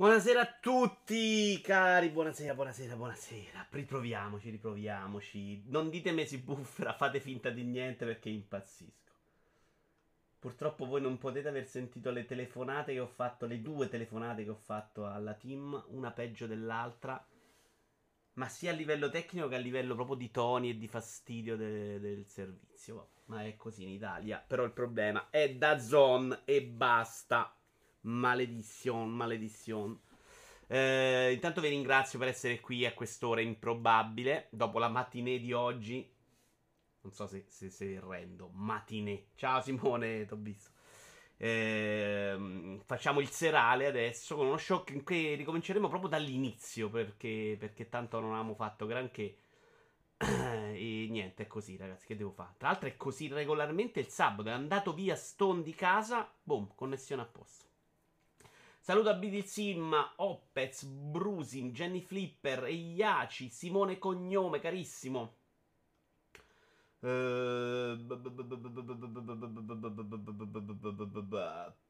Buonasera a tutti, cari. Buonasera, buonasera, buonasera. Riproviamoci, riproviamoci. Non ditemi si buffera, fate finta di niente perché impazzisco. Purtroppo voi non potete aver sentito le telefonate che ho fatto, le due telefonate che ho fatto alla team, una peggio dell'altra, ma sia a livello tecnico che a livello proprio di toni e di fastidio de- del servizio. Ma è così in Italia. Però il problema è da zone e basta. Maledizione, maledizione. Eh, intanto vi ringrazio per essere qui a quest'ora improbabile. Dopo la matinée di oggi. Non so se, se, se rendo. Matinée. Ciao Simone, t'ho visto. Eh, facciamo il serale adesso con uno shock in cui ricominceremo proprio dall'inizio perché, perché tanto non avevamo fatto granché. e niente, è così, ragazzi. Che devo fare? Tra l'altro, è così regolarmente il sabato. È andato via Stone di casa. Boom, connessione a posto. Saluto a BD Sim, Opez, Brusin, Jenny Flipper, Eiaci, Simone Cognome, carissimo.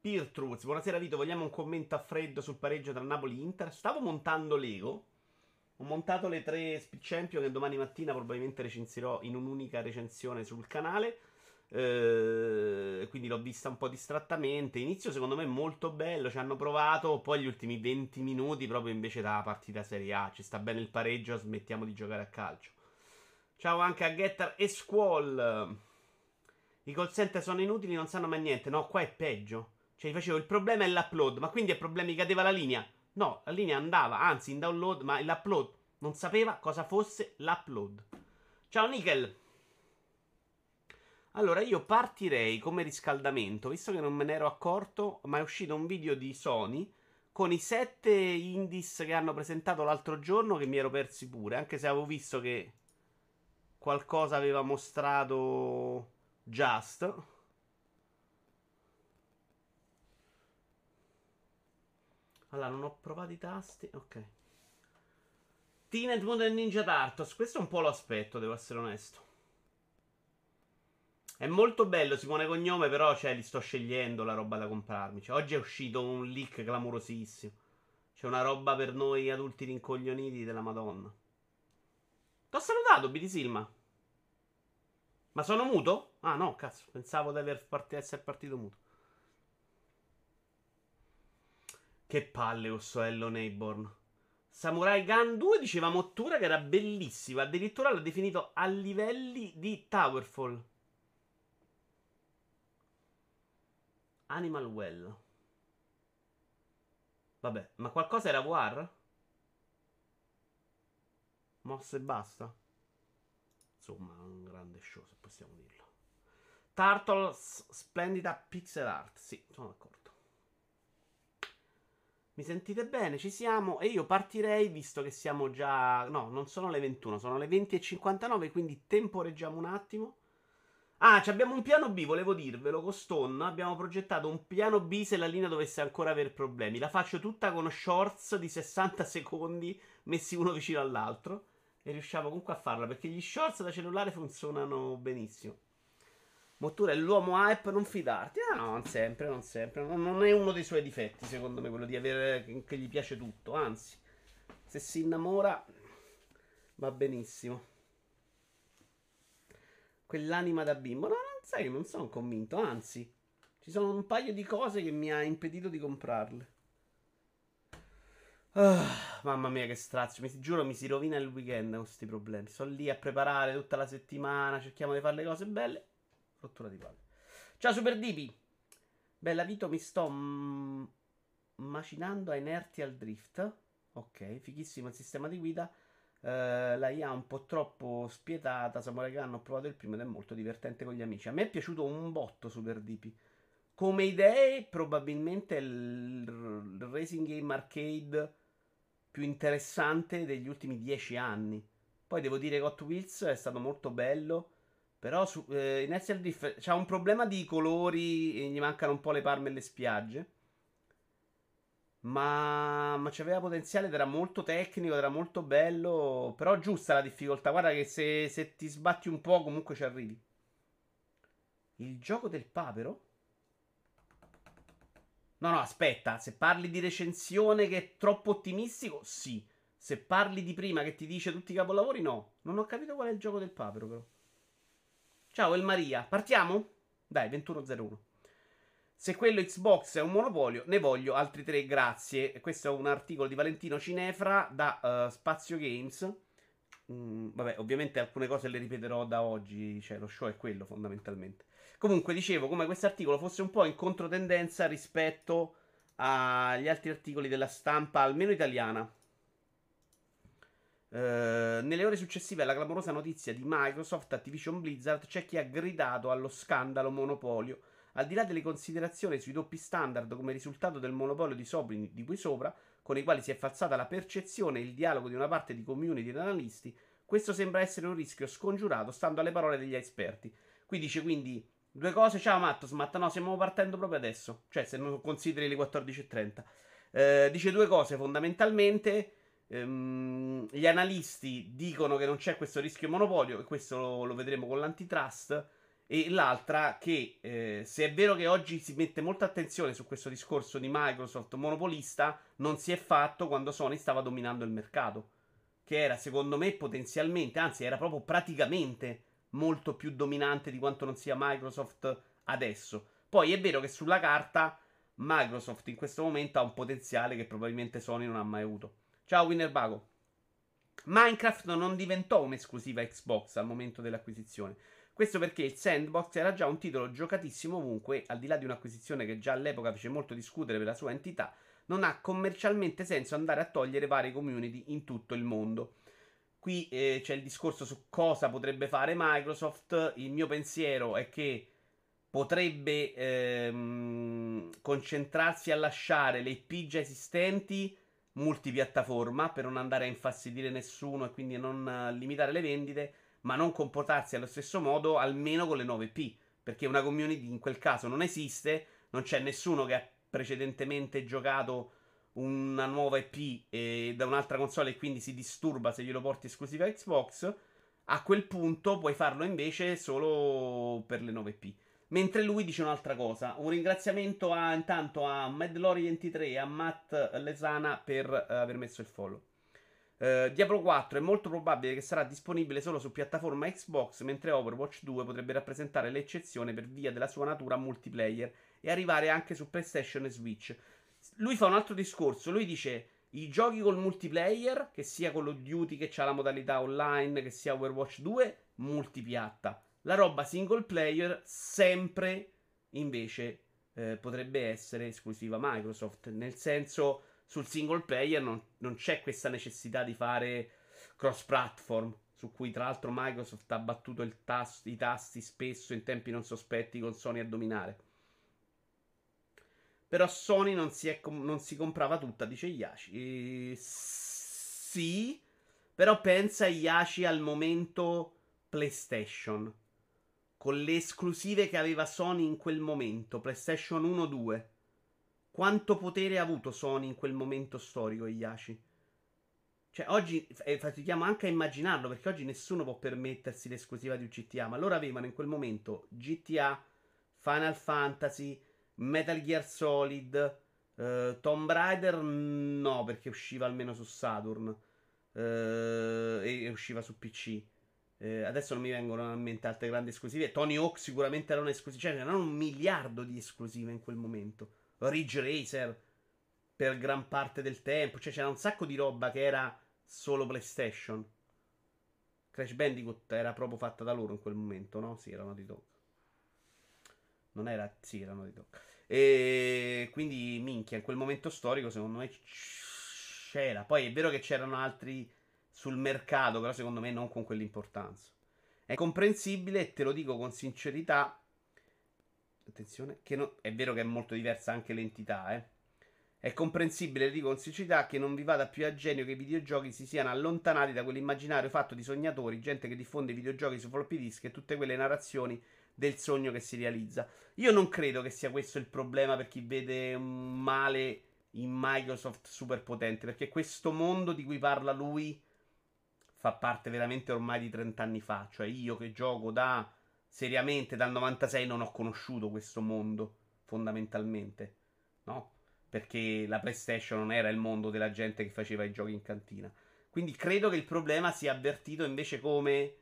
Pirtruz, buonasera Vito, vogliamo un commento a freddo sul pareggio tra Napoli e Inter? Stavo montando Lego. Ho montato le tre Speed Champion che domani mattina probabilmente recensirò in un'unica recensione sul canale. Eh, quindi l'ho vista un po' distrattamente. Inizio secondo me molto bello. Ci hanno provato. Poi gli ultimi 20 minuti, proprio invece da partita Serie A. Ci sta bene il pareggio. Smettiamo di giocare a calcio. Ciao anche a Getter e Squall. I call center sono inutili, non sanno mai niente. No, qua è peggio. Cioè, facevo il problema è l'upload. Ma quindi è problema mi cadeva la linea? No, la linea andava, anzi, in download, ma l'upload non sapeva cosa fosse l'upload. Ciao Nickel. Allora, io partirei come riscaldamento, visto che non me ne ero accorto, ma è uscito un video di Sony con i sette indies che hanno presentato l'altro giorno che mi ero persi pure, anche se avevo visto che qualcosa aveva mostrato Just. Allora, non ho provato i tasti. Ok. Teenage Mutant Ninja Turtles. Questo un po' lo aspetto, devo essere onesto. È molto bello Simone Cognome, però cioè, li sto scegliendo la roba da comprarmi. Cioè, oggi è uscito un leak clamorosissimo. C'è una roba per noi adulti rincoglioniti della Madonna. T'ho salutato, BD Silma. Ma sono muto? Ah no, cazzo, pensavo di part- essere partito muto. Che palle questo Hello Neighborn. Samurai Gun 2 diceva Mottura che era bellissima. Addirittura l'ha definito a livelli di Towerfall. Animal Well. Vabbè, ma qualcosa era War? Mossa e basta? Insomma, un grande show, se possiamo dirlo. Turtles splendida pixel art. Sì, sono d'accordo. Mi sentite bene? Ci siamo? E io partirei, visto che siamo già... No, non sono le 21, sono le 20.59, quindi temporeggiamo un attimo. Ah, abbiamo un piano B, volevo dirvelo, con Stone abbiamo progettato un piano B se la linea dovesse ancora avere problemi. La faccio tutta con shorts di 60 secondi messi uno vicino all'altro e riusciamo comunque a farla perché gli shorts da cellulare funzionano benissimo. Mottura è l'uomo hype, non fidarti. Ah, no, non sempre, non sempre. Non, è uno dei suoi difetti, secondo me, quello di avere che gli piace tutto. Anzi, se si innamora va benissimo quell'anima da bimbo. No, non sai, non sono convinto. Anzi, ci sono un paio di cose che mi ha impedito di comprarle. Oh, mamma mia, che strazio. Mi giuro, mi si rovina il weekend con questi problemi. Sono lì a preparare tutta la settimana. Cerchiamo di fare le cose belle. Rottura di palle. Ciao, Super Dipi. Bella Vito, mi sto m- macinando a inerti al drift. Ok, fighissimo il sistema di guida. Uh, la IA un po' troppo spietata. Samurai Gun ho provato il primo ed è molto divertente con gli amici. A me è piaciuto un botto Super DP. Come idee, probabilmente il, il racing game arcade più interessante degli ultimi dieci anni. Poi devo dire che Hot Wheels è stato molto bello. Però su, eh, Inertial Drift c'ha un problema di colori e gli mancano un po' le palme e le spiagge. Ma, ma c'aveva potenziale ed era molto tecnico, era molto bello. Però giusta la difficoltà. Guarda che se, se ti sbatti un po' comunque ci arrivi. Il gioco del papero? No, no, aspetta, se parli di recensione che è troppo ottimistico, sì. Se parli di prima che ti dice tutti i capolavori, no. Non ho capito qual è il gioco del papero, però. Ciao, El Maria. Partiamo? Dai, 21.01. Se quello Xbox è un monopolio, ne voglio altri tre, grazie. Questo è un articolo di Valentino Cinefra da uh, Spazio Games. Mm, vabbè, ovviamente alcune cose le ripeterò da oggi, cioè lo show è quello fondamentalmente. Comunque dicevo come questo articolo fosse un po' in controtendenza rispetto agli altri articoli della stampa, almeno italiana. Uh, nelle ore successive alla clamorosa notizia di Microsoft, Activision Blizzard, c'è chi ha gridato allo scandalo monopolio. Al di là delle considerazioni sui doppi standard come risultato del monopolio di Sobrin di cui sopra, con i quali si è falsata la percezione e il dialogo di una parte di community ed analisti, questo sembra essere un rischio scongiurato stando alle parole degli esperti. Qui dice quindi Due cose, ciao Mattos, Matta, no, stiamo partendo proprio adesso. Cioè, se non consideri le 14.30. Eh, dice due cose fondamentalmente. Ehm, gli analisti dicono che non c'è questo rischio monopolio, e questo lo, lo vedremo con l'antitrust. E l'altra che eh, se è vero che oggi si mette molta attenzione su questo discorso di Microsoft monopolista, non si è fatto quando Sony stava dominando il mercato. Che era secondo me potenzialmente, anzi era proprio praticamente molto più dominante di quanto non sia Microsoft adesso. Poi è vero che sulla carta Microsoft in questo momento ha un potenziale che probabilmente Sony non ha mai avuto. Ciao Winnerbago. Minecraft non diventò un'esclusiva Xbox al momento dell'acquisizione. Questo perché il Sandbox era già un titolo giocatissimo ovunque, al di là di un'acquisizione che già all'epoca fece molto discutere per la sua entità, non ha commercialmente senso andare a togliere varie community in tutto il mondo. Qui eh, c'è il discorso su cosa potrebbe fare Microsoft. Il mio pensiero è che potrebbe ehm, concentrarsi a lasciare le IP già esistenti multipiattaforma per non andare a infastidire nessuno e quindi non uh, limitare le vendite, ma non comportarsi allo stesso modo almeno con le nuove IP, perché una community in quel caso non esiste, non c'è nessuno che ha precedentemente giocato una nuova IP e da un'altra console e quindi si disturba se glielo porti esclusiva Xbox, a quel punto puoi farlo invece solo per le nuove IP. Mentre lui dice un'altra cosa. Un ringraziamento a, intanto a Madlori23 e a Matt Lesana per aver messo il follow. Uh, Diablo 4 è molto probabile che sarà disponibile solo su piattaforma Xbox, mentre Overwatch 2 potrebbe rappresentare l'eccezione per via della sua natura multiplayer e arrivare anche su PlayStation e Switch lui fa un altro discorso. Lui dice: i giochi col multiplayer, che sia Call of Duty che ha la modalità online, che sia Overwatch 2, multipiatta. La roba single player sempre invece eh, potrebbe essere esclusiva Microsoft. Nel senso, sul single player non, non c'è questa necessità di fare cross platform. Su cui tra l'altro Microsoft ha battuto tasto, i tasti spesso in tempi non sospetti con Sony a dominare. Però Sony non si, com- non si comprava tutta, dice Yashi. E... Sì, però pensa Yashi al momento PlayStation. Con le esclusive che aveva Sony in quel momento, PlayStation 1-2. Quanto potere ha avuto Sony in quel momento storico, Yashi? Cioè, oggi eh, fatichiamo anche a immaginarlo, perché oggi nessuno può permettersi l'esclusiva di un GTA, ma loro avevano in quel momento GTA, Final Fantasy, Metal Gear Solid, uh, Tomb Raider no, perché usciva almeno su Saturn uh, e, usciva su PC. Eh, adesso non mi vengono in mente altre grandi esclusive. Tony Hawk sicuramente era un'esclusiva. Cioè, c'erano un miliardo di esclusive in quel momento. Ridge Racer per gran parte del tempo. Cioè, c'era un sacco di roba che era solo PlayStation. Crash Bandicoot era proprio fatta da loro in quel momento, no? Sì, erano di Dog. Non era. Sì, erano di Dog. E quindi, minchia, in quel momento storico, secondo me c'era. Poi è vero che c'erano altri sul mercato, però secondo me non con quell'importanza. È comprensibile, te lo dico con sincerità. Attenzione, che no, è vero che è molto diversa anche l'entità, eh. È comprensibile, dico con sincerità, che non vi vada più a genio che i videogiochi si siano allontanati da quell'immaginario fatto di sognatori, gente che diffonde videogiochi su floppy disk e tutte quelle narrazioni del sogno che si realizza. Io non credo che sia questo il problema per chi vede un male in Microsoft super potente, perché questo mondo di cui parla lui fa parte veramente ormai di 30 anni fa, cioè io che gioco da seriamente dal 96 non ho conosciuto questo mondo fondamentalmente, no? perché la PlayStation non era il mondo della gente che faceva i giochi in cantina. Quindi credo che il problema sia avvertito invece come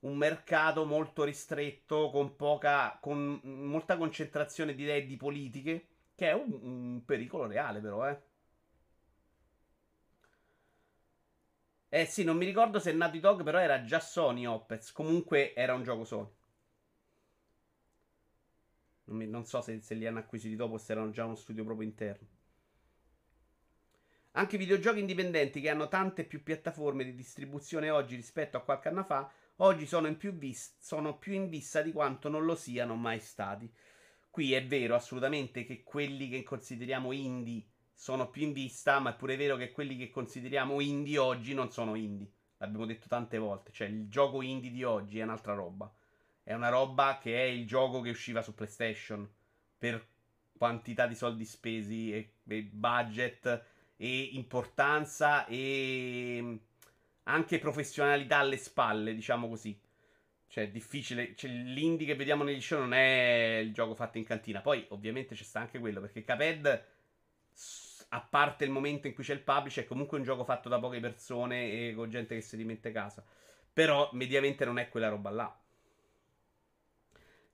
un mercato molto ristretto, con poca, con molta concentrazione di idee di politiche, che è un, un pericolo reale però, eh. Eh sì, non mi ricordo se Naughty Dog però era già Sony Opez, comunque era un gioco Sony. Non, mi, non so se, se, li hanno acquisiti dopo o se erano già uno studio proprio interno. Anche i videogiochi indipendenti che hanno tante più piattaforme di distribuzione oggi rispetto a qualche anno fa, oggi sono, più, vis- sono più in vista di quanto non lo siano mai stati. Qui è vero assolutamente che quelli che consideriamo indie sono più in vista, ma è pure vero che quelli che consideriamo indie oggi non sono indie. L'abbiamo detto tante volte, cioè il gioco indie di oggi è un'altra roba. È una roba che è il gioco che usciva su PlayStation per quantità di soldi spesi e, e budget e importanza e anche professionalità alle spalle, diciamo così. Cioè, è difficile. Cioè, l'indie che vediamo negli show non è il gioco fatto in cantina. Poi, ovviamente, c'è sta anche quello. Perché Caped, a parte il momento in cui c'è il publish, è comunque un gioco fatto da poche persone e con gente che si rimette casa. Però, mediamente, non è quella roba là.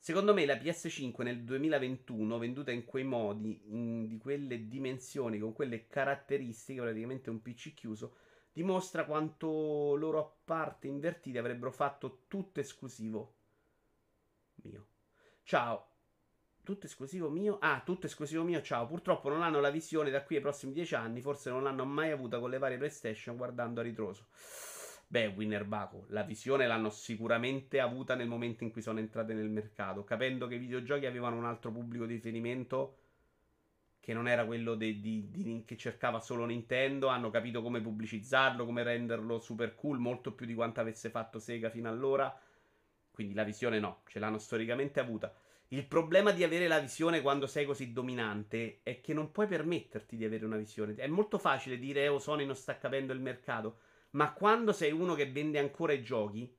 Secondo me la PS5 nel 2021, venduta in quei modi, in, di quelle dimensioni, con quelle caratteristiche, praticamente un PC chiuso, dimostra quanto loro a parte invertiti avrebbero fatto tutto esclusivo mio. Ciao. Tutto esclusivo mio? Ah, tutto esclusivo mio, ciao. Purtroppo non hanno la visione da qui ai prossimi dieci anni, forse non l'hanno mai avuta con le varie PlayStation guardando a ritroso. Beh, Winner Baku, la visione l'hanno sicuramente avuta nel momento in cui sono entrate nel mercato, capendo che i videogiochi avevano un altro pubblico di riferimento che non era quello de, di, di, che cercava solo Nintendo, hanno capito come pubblicizzarlo, come renderlo super cool, molto più di quanto avesse fatto Sega fino allora. Quindi la visione no, ce l'hanno storicamente avuta. Il problema di avere la visione quando sei così dominante è che non puoi permetterti di avere una visione. È molto facile dire, oh, Sony non sta capendo il mercato. Ma quando sei uno che vende ancora i giochi,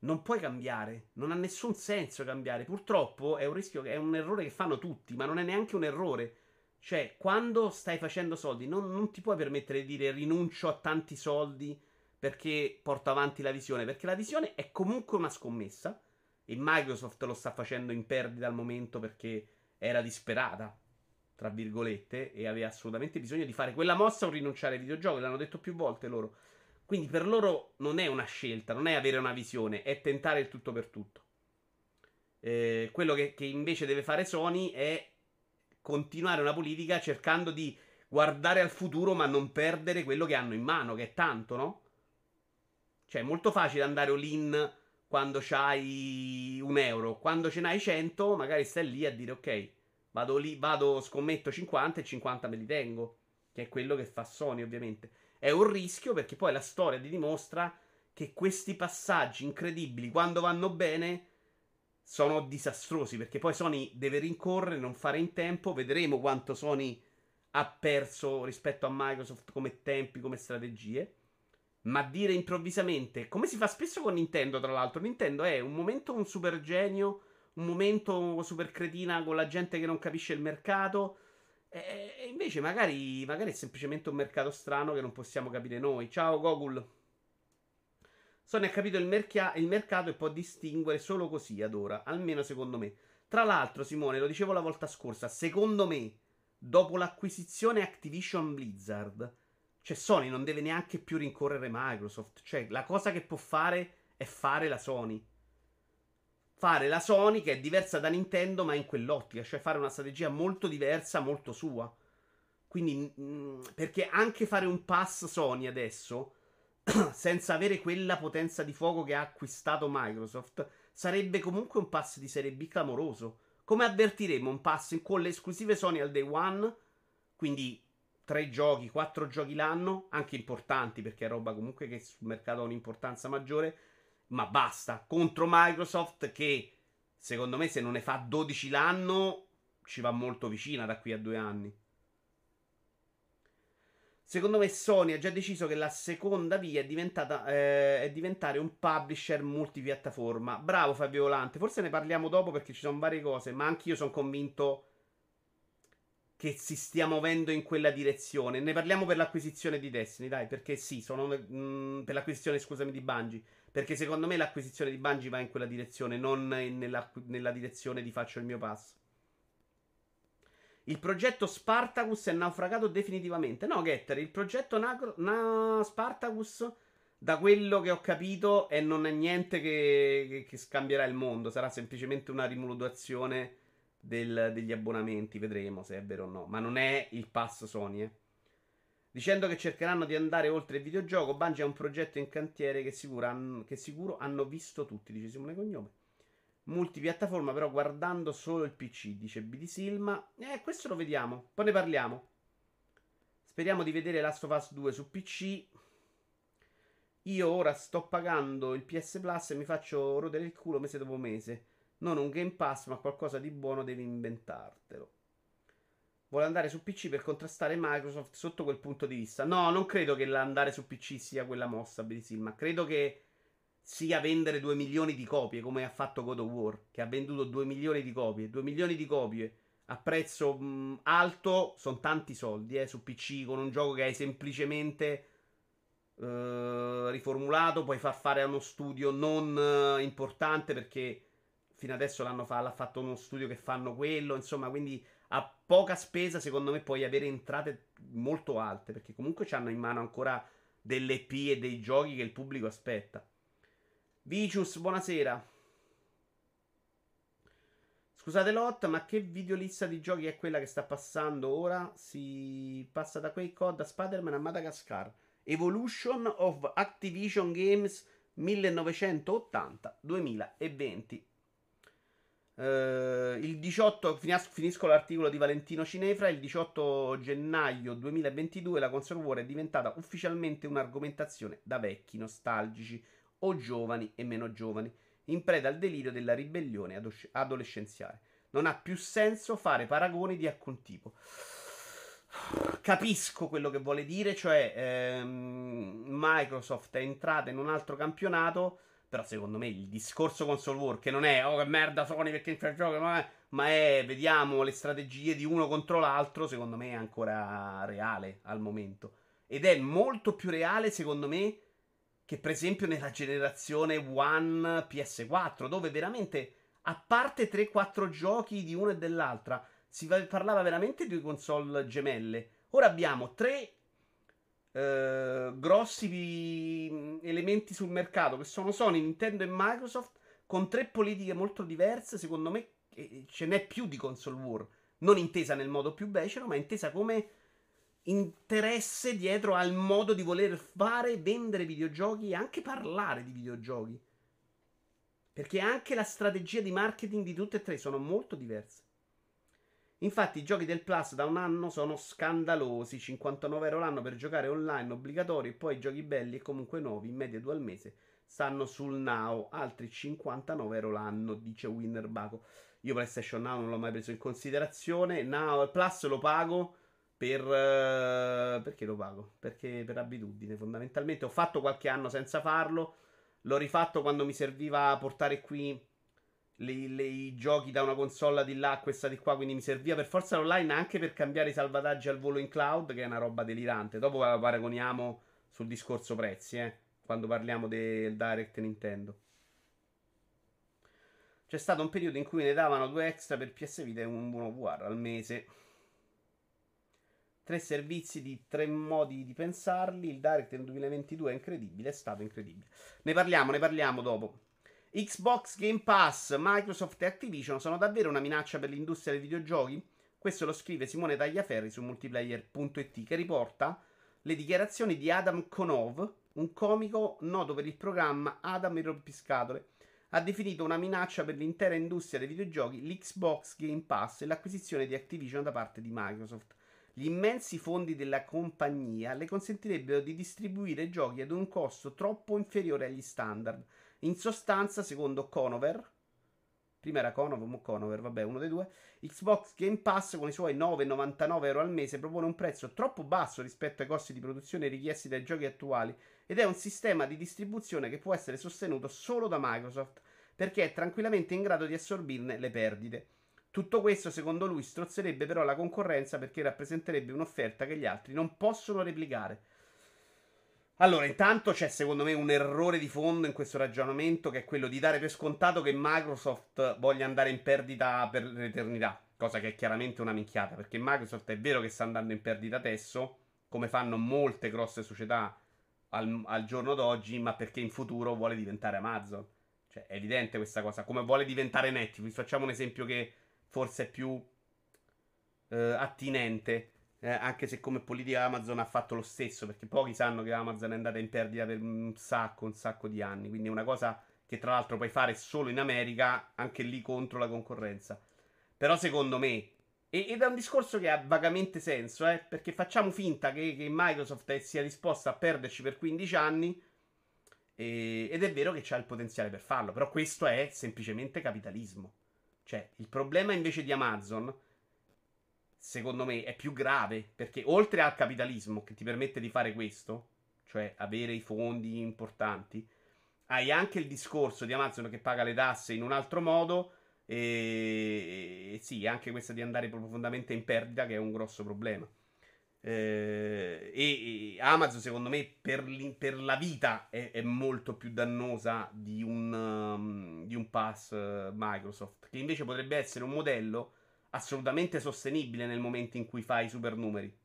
non puoi cambiare. Non ha nessun senso cambiare. Purtroppo è un rischio, è un errore che fanno tutti, ma non è neanche un errore. Cioè, quando stai facendo soldi, non, non ti puoi permettere di dire rinuncio a tanti soldi perché porto avanti la visione. Perché la visione è comunque una scommessa. E Microsoft lo sta facendo in perdita al momento perché era disperata, tra virgolette, e aveva assolutamente bisogno di fare quella mossa o rinunciare ai videogiochi. L'hanno detto più volte loro. Quindi per loro non è una scelta, non è avere una visione, è tentare il tutto per tutto. Eh, quello che, che invece deve fare Sony è continuare una politica cercando di guardare al futuro ma non perdere quello che hanno in mano, che è tanto, no? Cioè è molto facile andare all-in quando c'hai un euro. Quando ce n'hai 100, magari stai lì a dire ok, vado lì, vado, scommetto 50 e 50 me li tengo. Che è quello che fa Sony, ovviamente. È un rischio perché poi la storia ti dimostra che questi passaggi incredibili, quando vanno bene, sono disastrosi. Perché poi Sony deve rincorrere, non fare in tempo. Vedremo quanto Sony ha perso rispetto a Microsoft come tempi, come strategie. Ma dire improvvisamente, come si fa spesso con Nintendo, tra l'altro, Nintendo è un momento un super genio, un momento super cretina con la gente che non capisce il mercato. E invece magari, magari è semplicemente un mercato strano che non possiamo capire noi. Ciao Gogul. Sony ha capito il, merchia- il mercato e può distinguere solo così ad ora, almeno secondo me. Tra l'altro, Simone, lo dicevo la volta scorsa, secondo me, dopo l'acquisizione Activision Blizzard, cioè Sony non deve neanche più rincorrere Microsoft. Cioè, la cosa che può fare è fare la Sony fare la Sony che è diversa da Nintendo ma in quell'ottica, cioè fare una strategia molto diversa, molto sua. Quindi, mh, mm, perché anche fare un pass Sony adesso, senza avere quella potenza di fuoco che ha acquistato Microsoft, sarebbe comunque un pass di serie B clamoroso. Come avvertiremo un pass con le esclusive Sony al day one, quindi tre giochi, quattro giochi l'anno, anche importanti perché è roba comunque che sul mercato ha un'importanza maggiore ma basta. Contro Microsoft che secondo me se non ne fa 12 l'anno ci va molto vicina da qui a due anni. Secondo me Sony ha già deciso che la seconda via è, eh, è diventare un publisher multipiattaforma. Bravo Fabio Volante, forse ne parliamo dopo perché ci sono varie cose, ma anche io sono convinto che si stia muovendo in quella direzione. Ne parliamo per l'acquisizione di Destiny, dai, perché sì, sono mh, mm, per l'acquisizione, scusami, di Bungie. Perché secondo me l'acquisizione di Bungie va in quella direzione, non nella, nella direzione di faccio il mio passo. Il progetto Spartacus è naufragato definitivamente. No, Getter, il progetto Nacro, na, Spartacus, da quello che ho capito, è non è niente che, che, che scambierà il mondo. Sarà semplicemente una rimodulazione degli abbonamenti. Vedremo se è vero o no. Ma non è il pass Sony, eh. Dicendo che cercheranno di andare oltre il videogioco, Bungie è un progetto in cantiere che sicuro, han, che sicuro hanno visto tutti, dice Simone Cognome. Multipiattaforma, però guardando solo il PC, dice BD Silma. Eh, questo lo vediamo, poi ne parliamo. Speriamo di vedere Last of Us 2 su PC. Io ora sto pagando il PS Plus e mi faccio rodere il culo mese dopo mese. Non un Game Pass, ma qualcosa di buono devi inventartelo. Vuole andare su PC per contrastare Microsoft sotto quel punto di vista. No, non credo che l'andare su PC sia quella mossa, Brisil, ma credo che sia vendere 2 milioni di copie, come ha fatto God of War, che ha venduto 2 milioni di copie. 2 milioni di copie a prezzo mh, alto sono tanti soldi, eh, su PC, con un gioco che hai semplicemente... Uh, riformulato, puoi far fare a uno studio non uh, importante perché fino adesso l'hanno fa- l'ha fatto uno studio che fanno quello, insomma, quindi a poca spesa secondo me puoi avere entrate molto alte perché comunque hanno in mano ancora delle EP e dei giochi che il pubblico aspetta. Vicius, buonasera. Scusate Lot, ma che videolista di giochi è quella che sta passando ora? Si passa da quei code a Spider-Man a Madagascar. Evolution of Activision Games 1980-2020. Uh, il 18 finisco l'articolo di Valentino Cinefra. Il 18 gennaio 2022 la console war è diventata ufficialmente un'argomentazione da vecchi, nostalgici o giovani e meno giovani, in preda al delirio della ribellione adolescenziale. Non ha più senso fare paragoni di alcun tipo. Capisco quello che vuole dire, cioè ehm, Microsoft è entrata in un altro campionato però secondo me il discorso console war, che non è oh che merda Sony perché il gioco, ma è, ma è vediamo le strategie di uno contro l'altro, secondo me è ancora reale al momento. Ed è molto più reale, secondo me, che per esempio nella generazione One PS4, dove veramente, a parte 3-4 giochi di uno e dell'altra, si parlava veramente di console gemelle. Ora abbiamo tre eh, grossi elementi sul mercato che sono Sony, Nintendo e Microsoft con tre politiche molto diverse. Secondo me ce n'è più di console war, non intesa nel modo più becero, ma intesa come interesse dietro al modo di voler fare, vendere videogiochi e anche parlare di videogiochi. Perché anche la strategia di marketing di tutte e tre sono molto diverse. Infatti i giochi del Plus da un anno sono scandalosi, 59 euro l'anno per giocare online obbligatorio e poi i giochi belli e comunque nuovi, in media due al mese, stanno sul Now, altri 59 euro l'anno, dice Winner Baco. Io PlayStation Now non l'ho mai preso in considerazione, Now Plus lo pago per... Uh, perché lo pago? Perché per abitudine fondamentalmente. Ho fatto qualche anno senza farlo, l'ho rifatto quando mi serviva portare qui i giochi da una console di là a questa di qua, quindi mi serviva per forza online anche per cambiare i salvataggi al volo in cloud, che è una roba delirante. Dopo paragoniamo sul discorso prezzi, eh, quando parliamo del Direct Nintendo. C'è stato un periodo in cui ne davano due extra per PS Vita e un buono VR al mese. Tre servizi di tre modi di pensarli. Il Direct nel 2022 è incredibile, è stato incredibile. Ne parliamo, ne parliamo dopo. Xbox Game Pass, Microsoft e Activision sono davvero una minaccia per l'industria dei videogiochi? Questo lo scrive Simone Tagliaferri su multiplayer.it che riporta le dichiarazioni di Adam Konov, un comico noto per il programma Adam il rompiscatole. Ha definito una minaccia per l'intera industria dei videogiochi l'Xbox Game Pass e l'acquisizione di Activision da parte di Microsoft. Gli immensi fondi della compagnia le consentirebbero di distribuire giochi ad un costo troppo inferiore agli standard in sostanza, secondo Conover, prima era Conover, mo Conover, vabbè, uno dei due, Xbox Game Pass con i suoi 9,99 euro al mese propone un prezzo troppo basso rispetto ai costi di produzione richiesti dai giochi attuali ed è un sistema di distribuzione che può essere sostenuto solo da Microsoft perché è tranquillamente in grado di assorbirne le perdite. Tutto questo, secondo lui, strozzerebbe però la concorrenza perché rappresenterebbe un'offerta che gli altri non possono replicare. Allora, intanto c'è secondo me un errore di fondo in questo ragionamento che è quello di dare per scontato che Microsoft voglia andare in perdita per l'eternità, cosa che è chiaramente una minchiata, perché Microsoft è vero che sta andando in perdita adesso, come fanno molte grosse società al, al giorno d'oggi, ma perché in futuro vuole diventare Amazon. Cioè, è evidente questa cosa, come vuole diventare Netflix. Facciamo un esempio che forse è più eh, attinente. Eh, anche se come politica Amazon ha fatto lo stesso, perché pochi sanno che Amazon è andata in perdita per un sacco, un sacco di anni. Quindi è una cosa che tra l'altro puoi fare solo in America, anche lì contro la concorrenza. Però secondo me, ed è un discorso che ha vagamente senso, eh, perché facciamo finta che, che Microsoft sia disposta a perderci per 15 anni. E, ed è vero che c'ha il potenziale per farlo, però questo è semplicemente capitalismo. Cioè, il problema invece di Amazon, secondo me, è più grave, perché oltre al capitalismo che ti permette di fare questo, cioè avere i fondi importanti, hai anche il discorso di Amazon che paga le tasse in un altro modo e, e sì, anche questa di andare profondamente in perdita che è un grosso problema. Eh, e, Amazon, secondo me, per, per la vita è, è, molto più dannosa di un, um, di un pass uh, Microsoft, che invece potrebbe essere un modello assolutamente sostenibile nel momento in cui fai i supernumeri.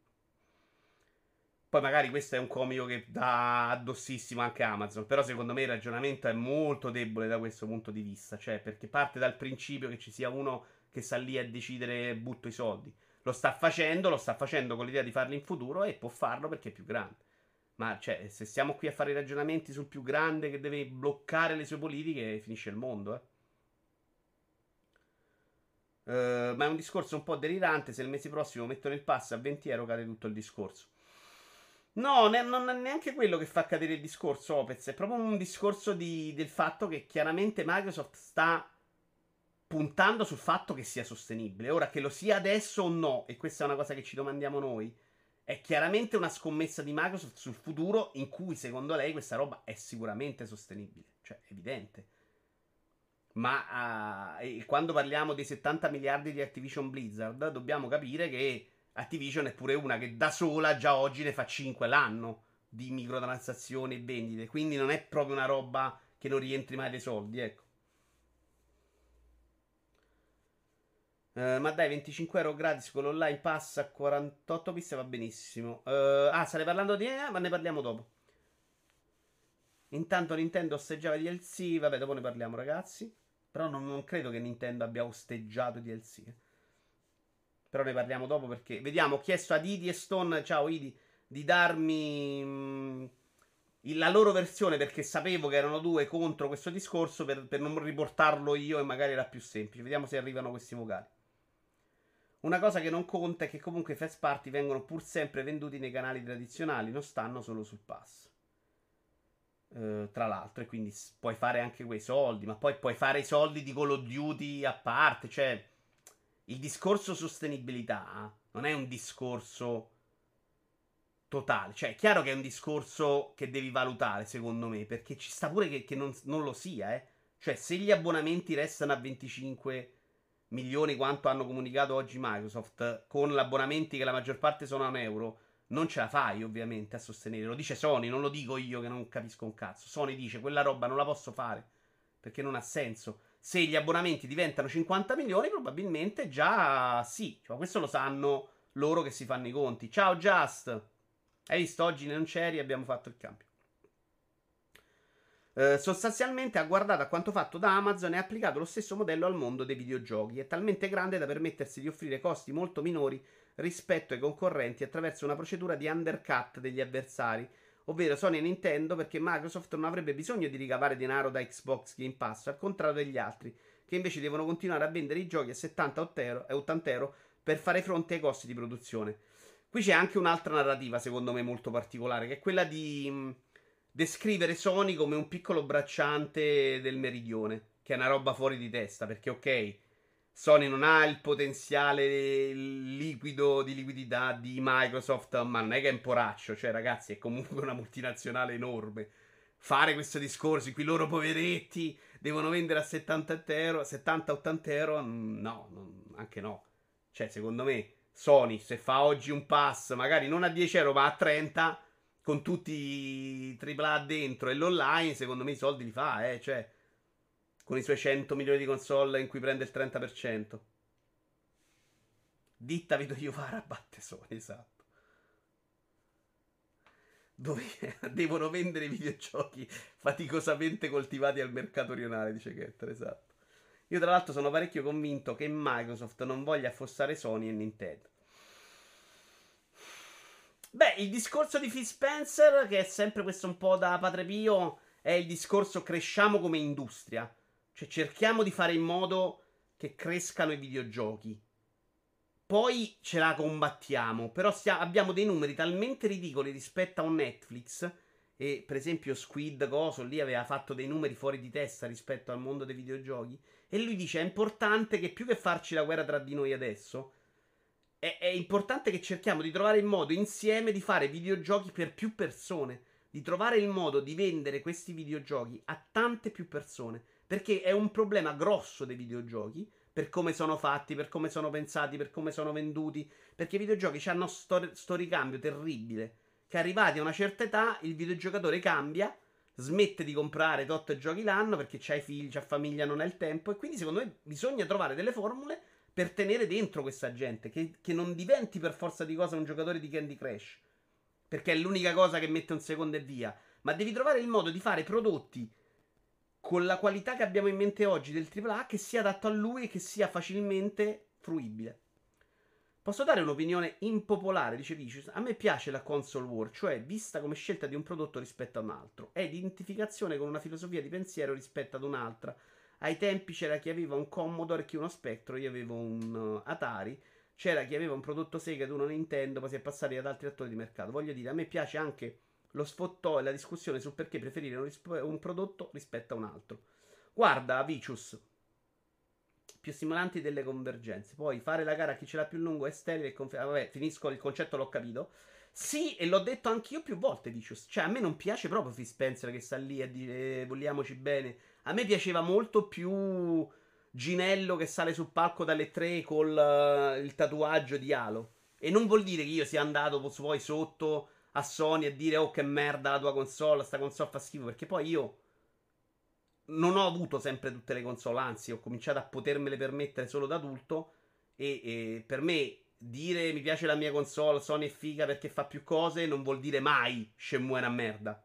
Poi magari questo è un comico che dà addossissimo anche Amazon, però secondo me il ragionamento è molto debole da questo punto di vista, cioè perché parte dal principio che ci sia uno che sta lì a decidere butto i soldi. Lo sta facendo, lo sta facendo con l'idea di farlo in futuro e può farlo perché è più grande. Ma cioè, se stiamo qui a fare i ragionamenti sul più grande che deve bloccare le sue politiche, finisce il mondo, eh. Uh, ma è un discorso un po' delirante. Se il mese prossimo mettono il pass a 20 euro, cade tutto il discorso. No, ne- non è neanche quello che fa cadere il discorso Opez. È proprio un discorso di- del fatto che chiaramente Microsoft sta puntando sul fatto che sia sostenibile. Ora che lo sia adesso o no, e questa è una cosa che ci domandiamo noi, è chiaramente una scommessa di Microsoft sul futuro in cui secondo lei questa roba è sicuramente sostenibile. Cioè, evidente. Ma uh, quando parliamo dei 70 miliardi di Activision Blizzard, dobbiamo capire che Activision è pure una che da sola già oggi ne fa 5 l'anno di microtransazioni e vendite. Quindi non è proprio una roba che non rientri mai dei soldi, ecco. Uh, ma dai, 25 euro gratis con l'online pass a 48 piste va benissimo. Uh, ah, stai parlando di... Eh, ma ne parliamo dopo. Intanto Nintendo osteggiava i DLC. Vabbè, dopo ne parliamo, ragazzi. Però non, non credo che Nintendo abbia osteggiato DLC. Però ne parliamo dopo perché... Vediamo, ho chiesto ad Idi e Stone, ciao Idi, di darmi... Mh, mm, la loro versione perché sapevo che erano due contro questo discorso per, per non riportarlo io e magari era più semplice. Vediamo se arrivano questi vocali. Una cosa che non conta è che comunque i first party vengono pur sempre venduti nei canali tradizionali, non stanno solo sul pass. Uh, tra l'altro, e quindi puoi fare anche quei soldi, ma poi puoi fare i soldi di Call of Duty a parte. Cioè, il discorso sostenibilità non è un discorso totale. Cioè, è chiaro che è un discorso che devi valutare, secondo me, perché ci sta pure che, che non, non, lo sia, eh. Cioè, se gli abbonamenti restano a 25 milioni quanto hanno comunicato oggi Microsoft, con abbonamenti che la maggior parte sono a un euro, non ce la fai ovviamente a sostenere. Lo dice Sony, non lo dico io che non capisco un cazzo. Sony dice quella roba non la posso fare perché non ha senso. Se gli abbonamenti diventano 50 milioni, probabilmente già sì. Cioè, questo lo sanno loro che si fanno i conti. Ciao Just! Hai visto oggi non c'eri abbiamo fatto il cambio. Eh, sostanzialmente ha guardato a quanto fatto da Amazon e ha applicato lo stesso modello al mondo dei videogiochi. È talmente grande da permettersi di offrire costi molto minori rispetto ai concorrenti attraverso una procedura di undercut degli avversari, ovvero Sony e Nintendo, perché Microsoft non avrebbe bisogno di ricavare denaro da Xbox Game Pass, al contrario degli altri, che invece devono continuare a vendere i giochi a 70 e 80 euro per fare fronte ai costi di produzione. Qui c'è anche un'altra narrativa, secondo me, molto particolare, che è quella di descrivere Sony come un piccolo bracciante del meridione, che è una roba fuori di testa, perché ok, Sony non ha il potenziale liquido di liquidità di Microsoft, ma non è che è un poraccio, cioè ragazzi è comunque una multinazionale enorme. fare questo discorso in cui loro poveretti devono vendere a 70 euro, 70-80 euro, mm, no, non, anche no. Cioè, secondo me, Sony, se fa oggi un pass, magari non a 10 euro, ma a 30, con tutti i AAA dentro e l'online, secondo me i soldi li fa, eh, cioè, con i suoi 100 milioni di console in cui prende il 30%. Ditta Vito Iovara batte Sony, esatto dove devono vendere videogiochi faticosamente coltivati al mercato rionale, dice Ketter, esatto. Io tra l'altro sono parecchio convinto che Microsoft non voglia affossare Sony e Nintendo. Beh, il discorso di Phil Spencer, che è sempre questo un po' da padre Pio, è il discorso cresciamo come industria. Cioè cerchiamo di fare in modo che crescano i videogiochi. Poi ce la combattiamo. Però stia- abbiamo dei numeri talmente ridicoli rispetto a un Netflix. E per esempio Squid Coso lì aveva fatto dei numeri fuori di testa rispetto al mondo dei videogiochi. E lui dice: è importante che più che farci la guerra tra di noi adesso. È, è importante che cerchiamo di trovare il modo insieme di fare videogiochi per più persone. Di trovare il modo di vendere questi videogiochi a tante più persone. Perché è un problema grosso dei videogiochi per come sono fatti, per come sono pensati, per come sono venduti. Perché i videogiochi hanno stor- sto ricambio terribile. Che arrivati a una certa età il videogiocatore cambia, smette di comprare tot giochi l'anno perché c'hai figli, c'ha famiglia, non ha il tempo. E quindi secondo me bisogna trovare delle formule per tenere dentro questa gente. Che, che non diventi per forza di cosa un giocatore di Candy Crush. Perché è l'unica cosa che mette un secondo e via. Ma devi trovare il modo di fare prodotti con la qualità che abbiamo in mente oggi del AAA che sia adatto a lui e che sia facilmente fruibile. Posso dare un'opinione impopolare, dice Vicious. A me piace la console war, cioè vista come scelta di un prodotto rispetto a un altro. È identificazione con una filosofia di pensiero rispetto ad un'altra. Ai tempi c'era chi aveva un Commodore chi uno Spectro, io avevo un uh, Atari. C'era chi aveva un prodotto Sega ed uno Nintendo, poi si è passati ad altri attori di mercato. Voglio dire, a me piace anche lo sfottò e la discussione sul perché preferire un, risp- un prodotto rispetto a un altro. Guarda, Vicious, più stimolanti delle convergenze. Poi fare la gara a chi ce l'ha più lungo è sterile e conf- vabbè, finisco il concetto, l'ho capito. Sì, e l'ho detto anch'io più volte, Vicious. Cioè, a me non piace proprio Phil che sta lì a dire vogliamoci bene. A me piaceva molto più Ginello che sale sul palco dalle tre col uh, il tatuaggio di Halo. E non vuol dire che io sia andato poi sotto a Sony a dire oh che merda la tua console, sta console fa schifo, perché poi io non ho avuto sempre tutte le console, anzi ho cominciato a potermele permettere solo da adulto e, e per me dire mi piace la mia console, Sony è figa perché fa più cose non vuol dire mai Shenmue è merda.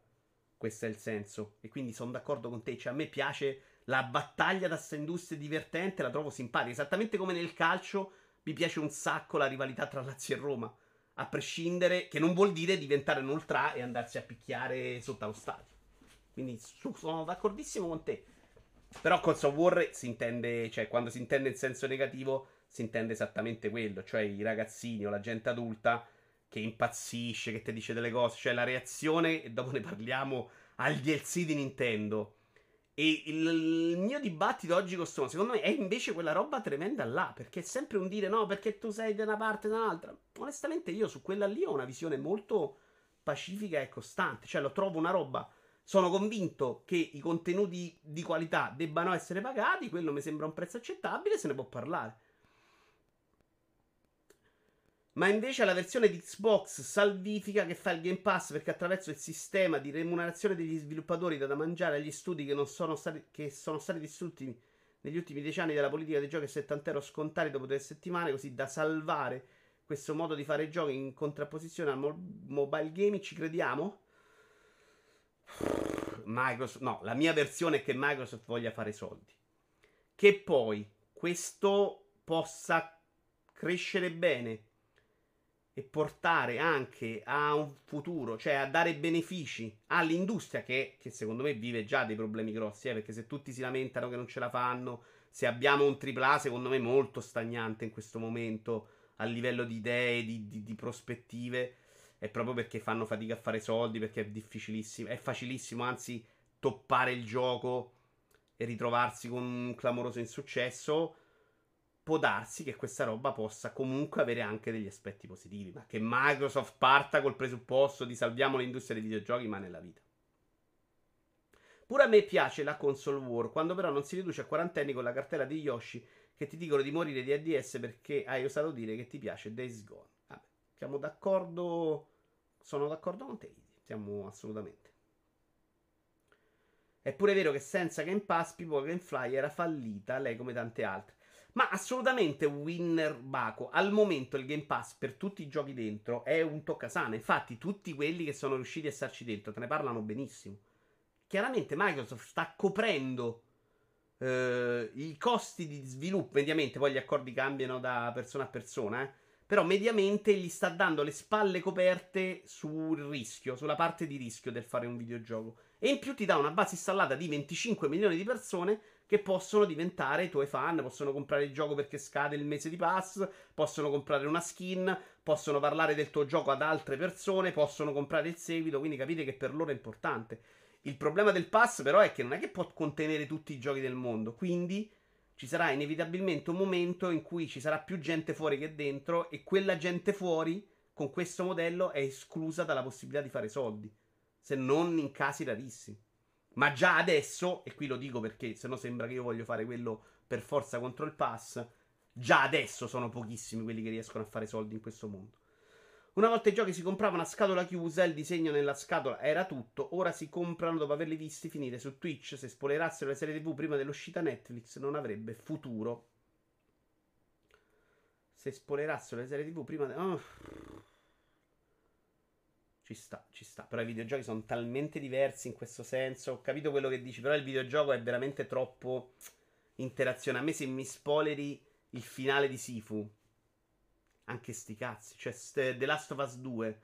Questo è il senso. E quindi sono d'accordo con te, cioè a me piace la battaglia da industria divertente, la trovo simpatica, esattamente come nel calcio mi piace un sacco la rivalità tra Lazio e Roma a prescindere, che non vuol dire diventare un ultra e andarsi a picchiare sotto allo stadio. Quindi su, sono d'accordissimo con te. Però console war si intende, cioè quando si intende in senso negativo, si intende esattamente quello, cioè i ragazzini o la gente adulta che impazzisce, che ti dice delle cose, cioè la reazione, e dopo ne parliamo, al DLC di Nintendo e il, mio dibattito oggi con Stone, secondo me, è invece quella roba tremenda là. Perché è sempre un dire no, perché tu sei da una parte e da un'altra. Onestamente, io su quella lì ho una visione molto pacifica e costante. Cioè, lo trovo una roba. Sono convinto che i contenuti di qualità debbano essere pagati. Quello mi sembra un prezzo accettabile. Se ne può parlare. Ma invece la versione di Xbox salvifica che fa il Game Pass perché attraverso il sistema di remunerazione degli sviluppatori dà da mangiare agli studi che, sono stati, che sono stati distrutti negli ultimi dieci anni dalla politica dei giochi a 70 euro scontati dopo due settimane, così da salvare questo modo di fare giochi in contrapposizione al mo- mobile gaming, ci crediamo? Microsoft, no, la mia versione è che Microsoft voglia fare soldi. Che poi questo possa crescere bene e portare anche a un futuro, cioè a dare benefici all'industria che, che secondo me vive già dei problemi grossi, eh, perché se tutti si lamentano che non ce la fanno, se abbiamo un AAA secondo me molto stagnante in questo momento a livello di idee, di, di, di prospettive, è proprio perché fanno fatica a fare soldi, perché è difficilissimo, è facilissimo anzi toppare il gioco e ritrovarsi con un clamoroso insuccesso può darsi che questa roba possa comunque avere anche degli aspetti positivi, ma che Microsoft parta col presupposto di salviamo l'industria dei videogiochi, ma nella vita. Pure a me piace la console war, quando però non si riduce a quarantenni con la cartella di Yoshi che ti dicono di morire di ADS perché hai osato dire che ti piace Days Gone. Vabbè, siamo d'accordo. Sono d'accordo con te, siamo assolutamente. È pure vero che senza Game Pass People Game Fly era fallita, lei come tante altre. Ma assolutamente winner Baco. Al momento il Game Pass per tutti i giochi dentro è un toccasana. Infatti, tutti quelli che sono riusciti a starci dentro te ne parlano benissimo. Chiaramente Microsoft sta coprendo eh, i costi di sviluppo. Mediamente, poi gli accordi cambiano da persona a persona. Eh. Però mediamente gli sta dando le spalle coperte sul rischio, sulla parte di rischio del fare un videogioco. E in più ti dà una base installata di 25 milioni di persone che possono diventare i tuoi fan, possono comprare il gioco perché scade il mese di pass, possono comprare una skin, possono parlare del tuo gioco ad altre persone, possono comprare il seguito, quindi capite che per loro è importante. Il problema del pass però è che non è che può contenere tutti i giochi del mondo, quindi ci sarà inevitabilmente un momento in cui ci sarà più gente fuori che dentro e quella gente fuori con questo modello è esclusa dalla possibilità di fare soldi, se non in casi rarissimi. Ma già adesso, e qui lo dico perché se no sembra che io voglio fare quello per forza contro il pass, già adesso sono pochissimi quelli che riescono a fare soldi in questo mondo. Una volta i giochi si compravano a scatola chiusa, il disegno nella scatola era tutto, ora si comprano dopo averli visti finire su Twitch. Se spoilerassero le serie TV prima dell'uscita Netflix non avrebbe futuro. Se spoilerassero le serie TV prima... De- oh. Ci sta, ci sta. Però i videogiochi sono talmente diversi in questo senso. Ho capito quello che dici, però il videogioco è veramente troppo interazione. A me se mi spoileri il finale di Sifu, anche sti cazzi. Cioè, The Last of Us 2.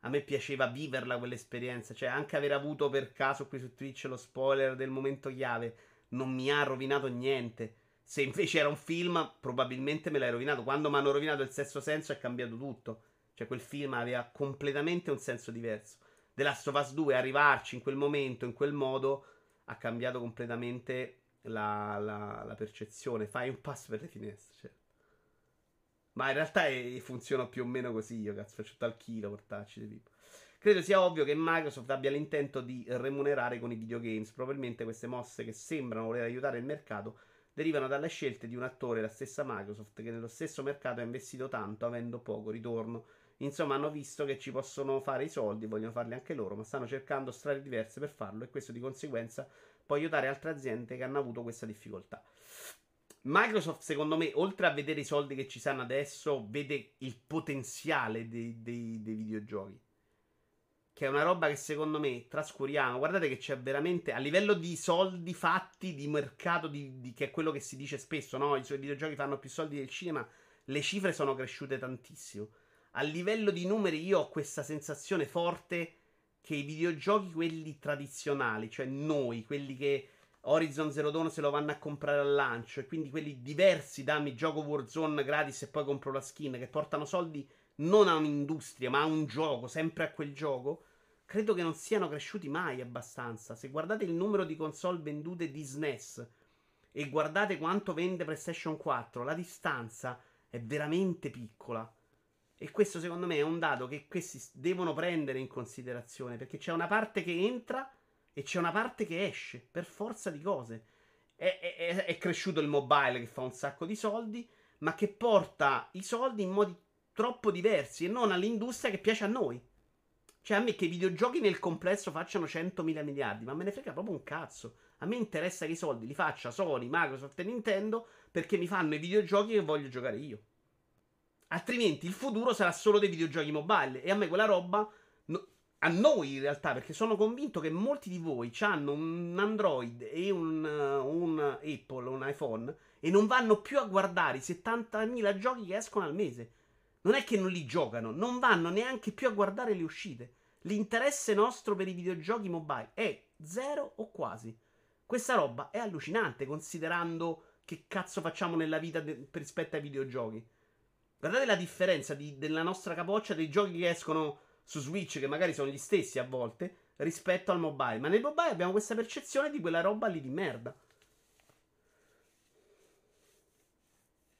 A me piaceva viverla quell'esperienza. Cioè, anche aver avuto per caso qui su Twitch lo spoiler del momento chiave non mi ha rovinato niente. Se invece era un film, probabilmente me l'hai rovinato. Quando mi hanno rovinato il sesto senso è cambiato tutto. Cioè, quel film aveva completamente un senso diverso. The Last of Us 2, arrivarci in quel momento, in quel modo, ha cambiato completamente la, la, la percezione. Fai un passo per le finestre, certo. Ma in realtà è, funziona più o meno così. Io cazzo faccio tal chilo portarci di Pippo. Credo sia ovvio che Microsoft abbia l'intento di remunerare con i videogames. Probabilmente queste mosse che sembrano voler aiutare il mercato derivano dalle scelte di un attore, la stessa Microsoft, che nello stesso mercato ha investito tanto avendo poco ritorno. Insomma, hanno visto che ci possono fare i soldi, vogliono farli anche loro, ma stanno cercando strade diverse per farlo e questo di conseguenza può aiutare altre aziende che hanno avuto questa difficoltà. Microsoft, secondo me, oltre a vedere i soldi che ci sanno adesso, vede il potenziale dei, dei, dei videogiochi. Che è una roba che secondo me trascuriamo. Guardate che c'è veramente a livello di soldi fatti, di mercato, di, di, che è quello che si dice spesso, no? I suoi videogiochi fanno più soldi del cinema. Le cifre sono cresciute tantissimo a livello di numeri io ho questa sensazione forte che i videogiochi, quelli tradizionali, cioè noi, quelli che Horizon Zero Dawn se lo vanno a comprare al lancio, e quindi quelli diversi, dammi gioco Warzone gratis e poi compro la skin, che portano soldi non a un'industria, ma a un gioco, sempre a quel gioco, credo che non siano cresciuti mai abbastanza. Se guardate il numero di console vendute di SNES e guardate quanto vende PlayStation 4, la distanza è veramente piccola. E questo secondo me è un dato che questi devono prendere in considerazione perché c'è una parte che entra e c'è una parte che esce per forza di cose. È, è, è, cresciuto il mobile che fa un sacco di soldi, ma che porta i soldi in modi troppo diversi e non all'industria che piace a noi. Cioè, a me che i videogiochi nel complesso facciano 100.000 miliardi, ma me ne frega proprio un cazzo. A me interessa che i soldi li faccia Sony, Microsoft e Nintendo perché mi fanno i videogiochi che voglio giocare io. Altrimenti il futuro sarà solo dei videogiochi mobile. E a me quella roba. No, a noi in realtà, perché sono convinto che molti di voi hanno un Android e un, uh, un Apple, un iPhone, e non vanno più a guardare i 70.000 giochi che escono al mese. Non è che non li giocano, non vanno neanche più a guardare le uscite. L'interesse nostro per i videogiochi mobile è zero o quasi. Questa roba è allucinante considerando che cazzo facciamo nella vita de- rispetto ai videogiochi. Guardate la differenza di, della nostra capoccia dei giochi che escono su Switch, che magari sono gli stessi a volte, rispetto al mobile. Ma nel mobile abbiamo questa percezione di quella roba lì di merda.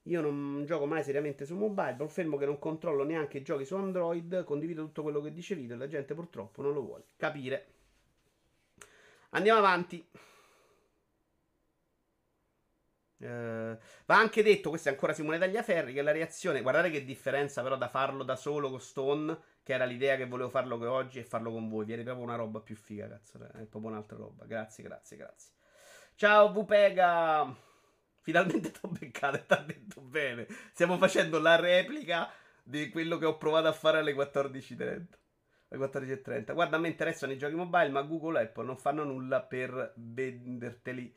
Io non gioco mai seriamente su mobile, confermo che non controllo neanche i giochi su Android, condivido tutto quello che dice Vito e la gente purtroppo non lo vuole capire. Andiamo avanti. Uh, va anche detto, questo è ancora Simone Tagliaferri, che la reazione, guardate che differenza però da farlo da solo con Stone, che era l'idea che volevo farlo che oggi, e farlo con voi. Viene proprio una roba più figa, cazzo, è proprio un'altra roba. Grazie, grazie, grazie. Ciao Vupega, finalmente ti ho beccato e ti ha detto bene. Stiamo facendo la replica di quello che ho provato a fare alle 14.30. Alle 14.30. Guarda, a me interessano i giochi mobile, ma Google e Apple non fanno nulla per venderteli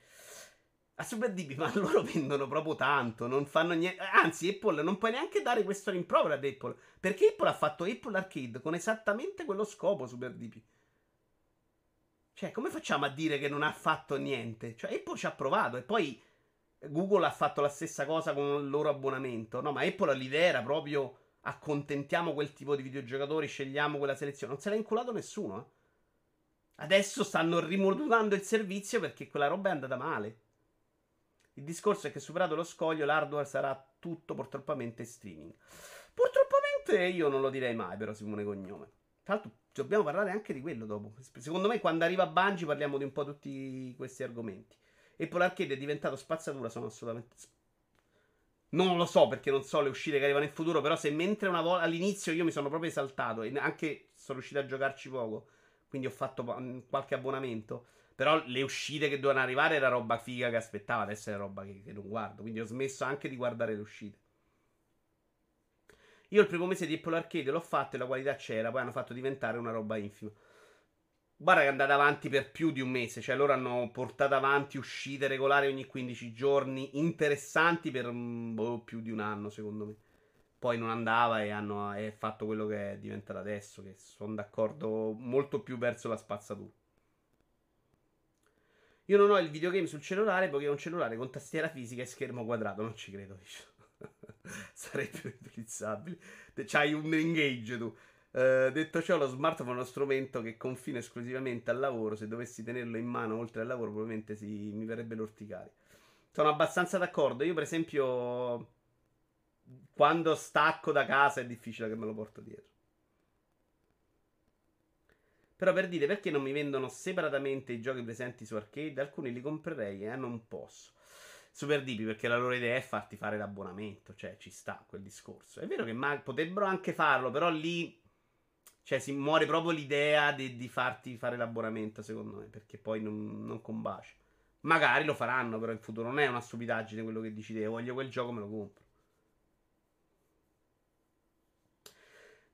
a Super DB, ma loro vendono proprio tanto, non fanno niente. Anzi, Apple non puoi neanche dare questo rimprovero ad Apple. Perché Apple ha fatto Apple Arcade con esattamente quello scopo Super DB. Cioè, come facciamo a dire che non ha fatto niente? Cioè, Apple ci ha provato e poi Google ha fatto la stessa cosa con il loro abbonamento. No, ma Apple l'idea era proprio accontentiamo quel tipo di videogiocatori, scegliamo quella selezione. Non se l'ha inculato nessuno. Eh. Adesso stanno rimodulando il servizio perché quella roba è andata male. Il discorso è che superato lo scoglio l'hardware sarà tutto purtroppamente streaming. Purtroppamente io non lo direi mai però Simone Cognome. Tra l'altro dobbiamo parlare anche di quello dopo. Secondo me quando arriva Bungie parliamo di un po' tutti questi argomenti. Apple Arcade è diventato spazzatura, sono assolutamente... Non lo so perché non so le uscite che arrivano in futuro, però se mentre una volta all'inizio io mi sono proprio esaltato e anche sono riuscito a giocarci poco, quindi ho fatto qualche abbonamento però le uscite che dovevano arrivare era roba figa che aspettava, adesso è roba che, che non guardo. Quindi ho smesso anche di guardare le uscite. Io il primo mese di Apple Arcade l'ho fatto e la qualità c'era, poi hanno fatto diventare una roba infima. Guarda che è andata avanti per più di un mese, cioè loro hanno portato avanti uscite regolari ogni 15 giorni, interessanti per boh, più di un anno secondo me. Poi non andava e hanno è fatto quello che è diventato adesso, che sono d'accordo molto più verso la spazzatura. Io non ho il videogame sul cellulare perché ho un cellulare con tastiera fisica e schermo quadrato. Non ci credo. Sarebbe utilizzabile. C'hai un engage tu. Uh, detto ciò, lo smartphone è uno strumento che confina esclusivamente al lavoro. Se dovessi tenerlo in mano oltre al lavoro, probabilmente si, mi verrebbe l'orticare. Sono abbastanza d'accordo. Io, per esempio, quando stacco da casa è difficile che me lo porto dietro. Però per dire perché non mi vendono separatamente i giochi presenti su arcade, alcuni li comprerei e eh, non posso. Super Deep perché la loro idea è farti fare l'abbonamento, cioè ci sta quel discorso. È vero che ma- potrebbero anche farlo, però lì cioè si muore proprio l'idea di, di farti fare l'abbonamento, secondo me, perché poi non, non combacia. Magari lo faranno, però in futuro non è una stupidaggine quello che dici te, voglio quel gioco, me lo compro.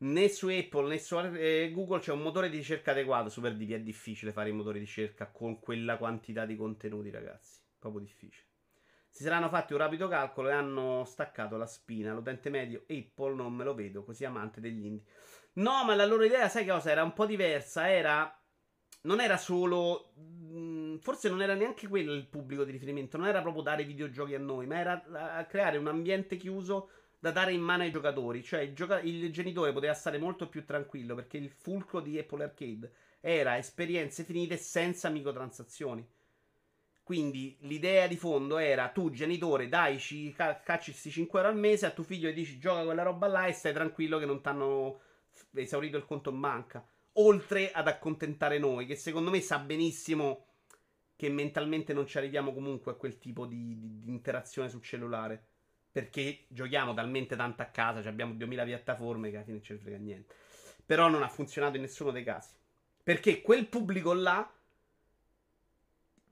Né su Apple né su eh, Google c'è un motore di ricerca adeguato. Super DV è difficile fare i motori di ricerca con quella quantità di contenuti, ragazzi. Proprio difficile. Si saranno fatti un rapido calcolo e hanno staccato la spina. L'utente medio Apple non me lo vedo così amante degli indie. No, ma la loro idea, sai cosa? Era un po' diversa. Era. Non era solo. Mm, forse non era neanche quello il pubblico di riferimento. Non era proprio dare videogiochi a noi, ma era creare un ambiente chiuso da dare in mano ai giocatori. Cioè il, gioca- il genitore poteva stare molto più tranquillo perché il fulcro di Apple Arcade era esperienze finite senza microtransazioni. Quindi l'idea di fondo era tu genitore dai ci cacci questi 5 euro al mese a tuo figlio e dici gioca quella roba là e stai tranquillo che non ti hanno esaurito il conto in banca. Oltre ad accontentare noi, che secondo me sa benissimo che mentalmente non ci arriviamo comunque a quel tipo di, di, di interazione sul cellulare perché giochiamo talmente tanto a casa, cioè abbiamo 2000 piattaforme che alla fine non ne frega niente. Però non ha funzionato in nessuno dei casi. Perché quel pubblico là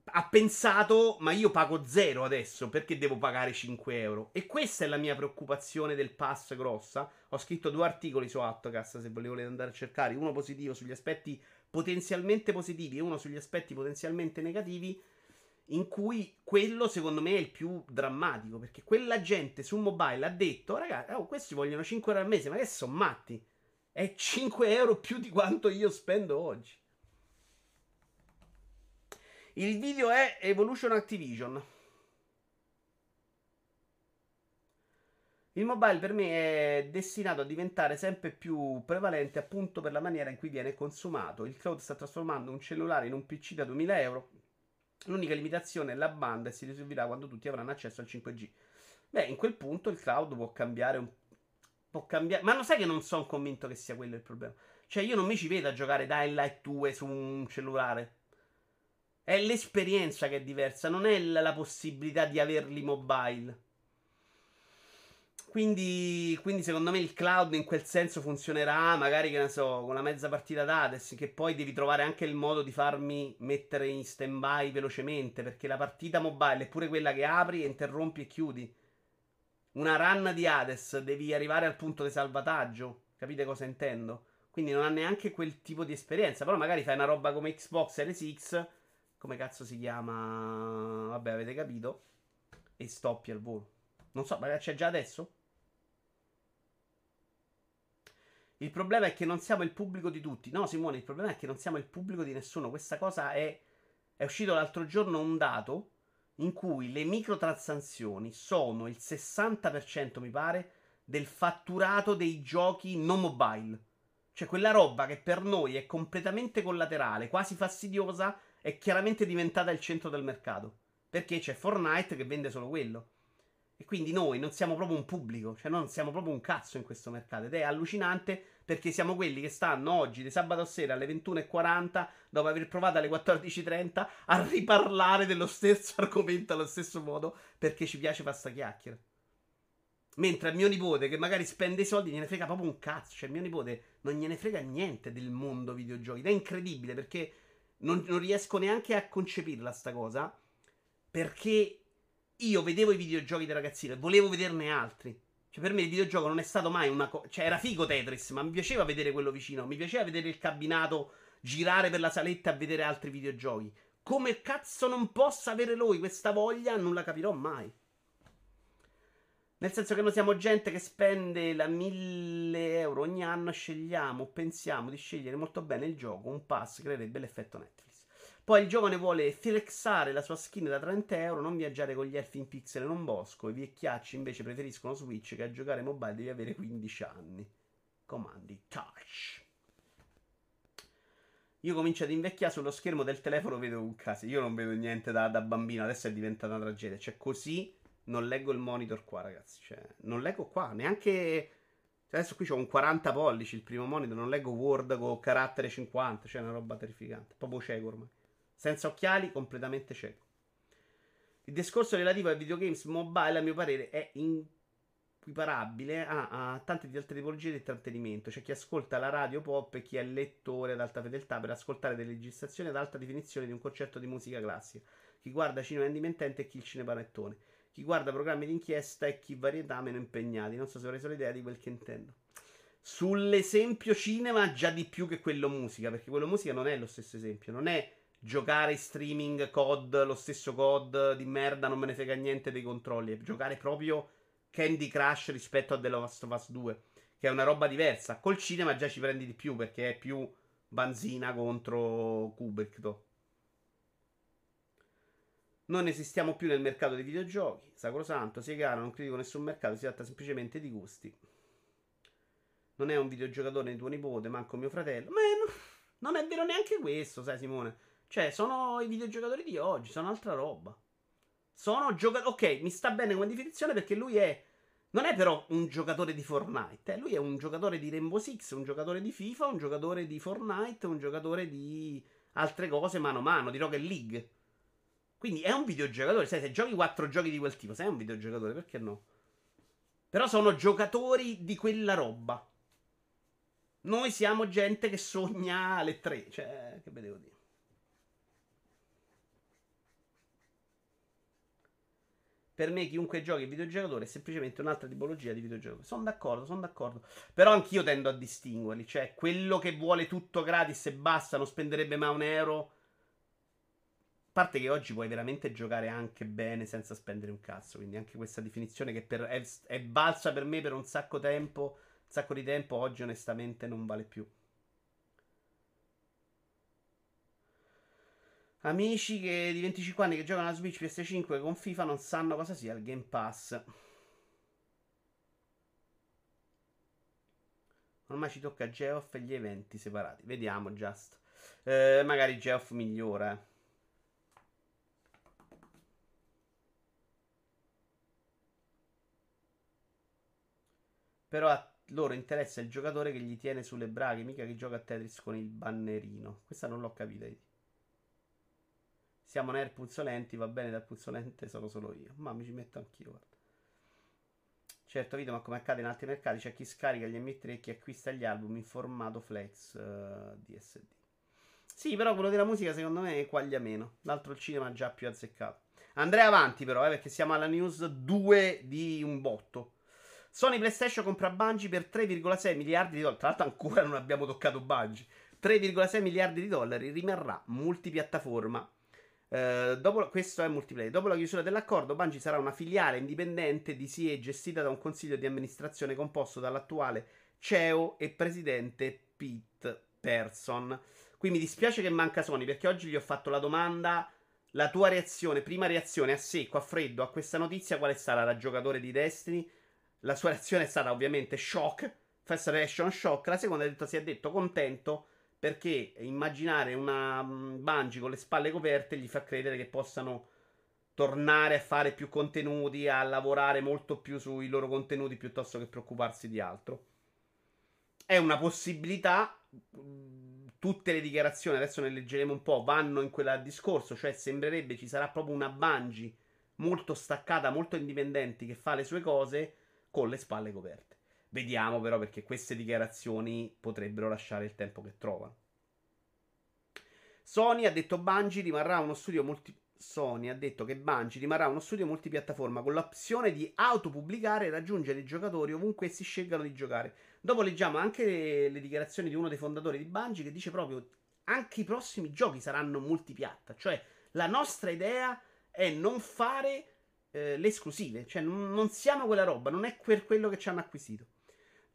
ha pensato, ma io pago zero adesso, perché devo pagare 5 euro? E questa è la mia preoccupazione del pass grossa. Ho scritto due articoli su Attocast, se volete andare a cercare, uno positivo sugli aspetti potenzialmente positivi e uno sugli aspetti potenzialmente negativi in cui quello secondo me è il più drammatico perché quella gente su mobile ha detto ragazzi oh, questi vogliono 5 euro al mese ma che sono matti? È 5 euro più di quanto io spendo oggi. Il video è Evolution Activision. Il mobile per me è destinato a diventare sempre più prevalente appunto per la maniera in cui viene consumato. Il cloud sta trasformando un cellulare in un PC da 2000 euro L'unica limitazione è la banda e si risolverà quando tutti avranno accesso al 5G. Beh, in quel punto il cloud può cambiare un può cambiare, ma non sai che non sono convinto che sia quello il problema. Cioè, io non mi ci vedo a giocare Dying Light 2 su un cellulare. È l'esperienza che è diversa, non è la possibilità di averli mobile. Quindi, quindi, secondo me il cloud in quel senso funzionerà, magari che ne so, con la mezza partita d'Ades, che poi devi trovare anche il modo di farmi mettere in stand by velocemente, perché la partita mobile è pure quella che apri, interrompi e chiudi. Una run di Hades, devi arrivare al punto di salvataggio, capite cosa intendo? Quindi non ha neanche quel tipo di esperienza, però magari fai una roba come Xbox Series X, come cazzo si chiama? Vabbè, avete capito? E stoppi al volo. Non so, magari c'è già adesso? Il problema è che non siamo il pubblico di tutti. No, Simone, il problema è che non siamo il pubblico di nessuno. Questa cosa è. È uscito l'altro giorno un dato in cui le microtransazioni sono il 60%, mi pare, del fatturato dei giochi non mobile. Cioè, quella roba che per noi è completamente collaterale, quasi fastidiosa, è chiaramente diventata il centro del mercato. Perché c'è Fortnite che vende solo quello. E quindi noi non siamo proprio un pubblico, cioè non siamo proprio un cazzo in questo mercato. Ed è allucinante perché siamo quelli che stanno oggi di sabato sera alle 21.40 dopo aver provato alle 14.30 a riparlare dello stesso argomento allo stesso modo perché ci piace fare sta chiacchiera. Mentre a mio nipote, che magari spende i soldi, gliene frega proprio un cazzo. Cioè, mio nipote non gliene frega niente del mondo videogiochi. Ed è incredibile perché non, non riesco neanche a concepirla sta cosa. Perché io vedevo i videogiochi da ragazzino e volevo vederne altri. Cioè, per me il videogioco non è stato mai una cosa. Cioè, era figo Tetris, ma mi piaceva vedere quello vicino. Mi piaceva vedere il cabinato girare per la saletta a vedere altri videogiochi. Come cazzo non possa avere lui questa voglia, non la capirò mai. Nel senso che noi siamo gente che spende la 1000 euro ogni anno, scegliamo, pensiamo di scegliere molto bene il gioco, un pass creerebbe l'effetto Netflix. Poi il giovane vuole flexare la sua skin da 30 euro, non viaggiare con gli elfi in pixel in un bosco. I vecchiacci invece preferiscono Switch che a giocare mobile devi avere 15 anni. Comandi touch. Io comincio ad invecchiare sullo schermo del telefono, vedo un caso. Io non vedo niente da, da, bambino, adesso è diventata una tragedia. Cioè, così non leggo il monitor qua, ragazzi. Cioè, non leggo qua, neanche. Cioè, adesso qui ho un 40 pollici il primo monitor, non leggo Word con carattere 50, cioè una roba terrificante. Proprio cieco ormai senza occhiali, completamente cieco. Il discorso relativo ai videogames mobile, a mio parere, è equiparabile a, a tante di altre tipologie di intrattenimento. C'è chi ascolta la radio pop e chi è lettore ad alta fedeltà per ascoltare delle registrazioni ad alta definizione di un concerto di musica classica. Chi guarda cinema indipendente e chi il cinepanettone. Chi guarda programmi d'inchiesta e chi varietà meno impegnati. Non so se avrei solo idea di quel che intendo. Sull'esempio cinema, già di più che quello musica, perché quello musica non è lo stesso esempio. Non è giocare streaming COD, lo stesso COD di merda, non me ne frega niente dei controlli. È giocare proprio Candy Crush rispetto a The Last of Us 2, che è una roba diversa. Col cinema già ci prendi di più perché è più Banzina contro Kubrick. Non esistiamo più nel mercato dei videogiochi. Sacrosanto, sia chiaro, non critico nessun mercato, si tratta semplicemente di gusti. Non è un videogiocatore tuo nipote, manco mio fratello. Ma non è vero neanche questo, sai Simone. Cioè, sono i videogiocatori di oggi, sono altra roba. Sono giocatori. Ok, mi sta bene come definizione perché lui è. Non è però un giocatore di Fortnite. Eh? Lui è un giocatore di Rainbow Six, un giocatore di FIFA, un giocatore di Fortnite, un giocatore di altre cose mano a mano, di Rocket League. Quindi è un videogiocatore. Sai, se giochi quattro giochi di quel tipo, sei un videogiocatore, perché no? Però sono giocatori di quella roba. Noi siamo gente che sogna alle tre. Cioè, che vedevo dire. Per me chiunque giochi videogiocatore è semplicemente un'altra tipologia di videogiocatore. Sono d'accordo, sono d'accordo. Però anch'io tendo a distinguerli. Cioè, quello che vuole tutto gratis e basta, non spenderebbe mai un euro. A parte che oggi puoi veramente giocare anche bene senza spendere un cazzo. Quindi anche questa definizione che per, è, è balsa per me per un sacco tempo, un sacco di tempo, oggi onestamente non vale più. Amici che, di 25 anni che giocano a Switch PS5 con FIFA non sanno cosa sia il Game Pass. Ormai ci tocca Geoff e gli eventi separati. Vediamo, Just. Eh, magari Geoff migliora. Però a loro interessa il giocatore che gli tiene sulle braghe, mica che gioca a Tetris con il bannerino. Questa non l'ho capita. Siamo nerd puzzolenti, va bene dal puzzolente sono solo io. Ma mi ci metto anch'io, guarda. Certo, video, ma come accade in altri mercati, c'è chi scarica gli MP3 e chi acquista gli album in formato flex uh, eh, DSD. Sì, però quello della musica secondo me quaglia meno. L'altro il cinema già più azzeccato. Andrei avanti però, eh, perché siamo alla news 2 di un botto. Sony PlayStation compra Bungie per 3,6 miliardi di dollari. Tra l'altro ancora non abbiamo toccato Bungie. 3,6 miliardi di dollari rimarrà multipiattaforma. Uh, dopo, questo è multiplayer. Dopo la chiusura dell'accordo, Bungie sarà una filiale indipendente di SIE gestita da un consiglio di amministrazione composto dall'attuale CEO e presidente Pete Person. Qui mi dispiace che manca Sony perché oggi gli ho fatto la domanda. La tua reazione, prima reazione a secco, a freddo, a questa notizia, qual è stata da giocatore di Destiny? La sua reazione è stata ovviamente shock, first reaction shock. La seconda ha detto, si è detto contento perché immaginare una mm, Bungie con le spalle coperte gli fa credere che possano tornare a fare più contenuti, a lavorare molto più sui loro contenuti piuttosto che preoccuparsi di altro. È una possibilità. Tutte le dichiarazioni, adesso ne leggeremo un po', vanno in quel discorso, cioè sembrerebbe ci sarà proprio una Bungie molto staccata, molto indipendente che fa le sue cose con le spalle coperte. Vediamo però perché queste dichiarazioni potrebbero lasciare il tempo che trovano. Sony ha detto Bungie rimarrà uno studio multi... Sony ha detto che Bungie rimarrà uno studio multipiattaforma con l'opzione di autopubblicare e raggiungere i giocatori ovunque essi scelgano di giocare. Dopo leggiamo anche le, le dichiarazioni di uno dei fondatori di Bungie che dice proprio anche i prossimi giochi saranno multipiatta, cioè la nostra idea è non fare eh, le esclusive, cioè non, non siamo quella roba, non è per quello che ci hanno acquisito.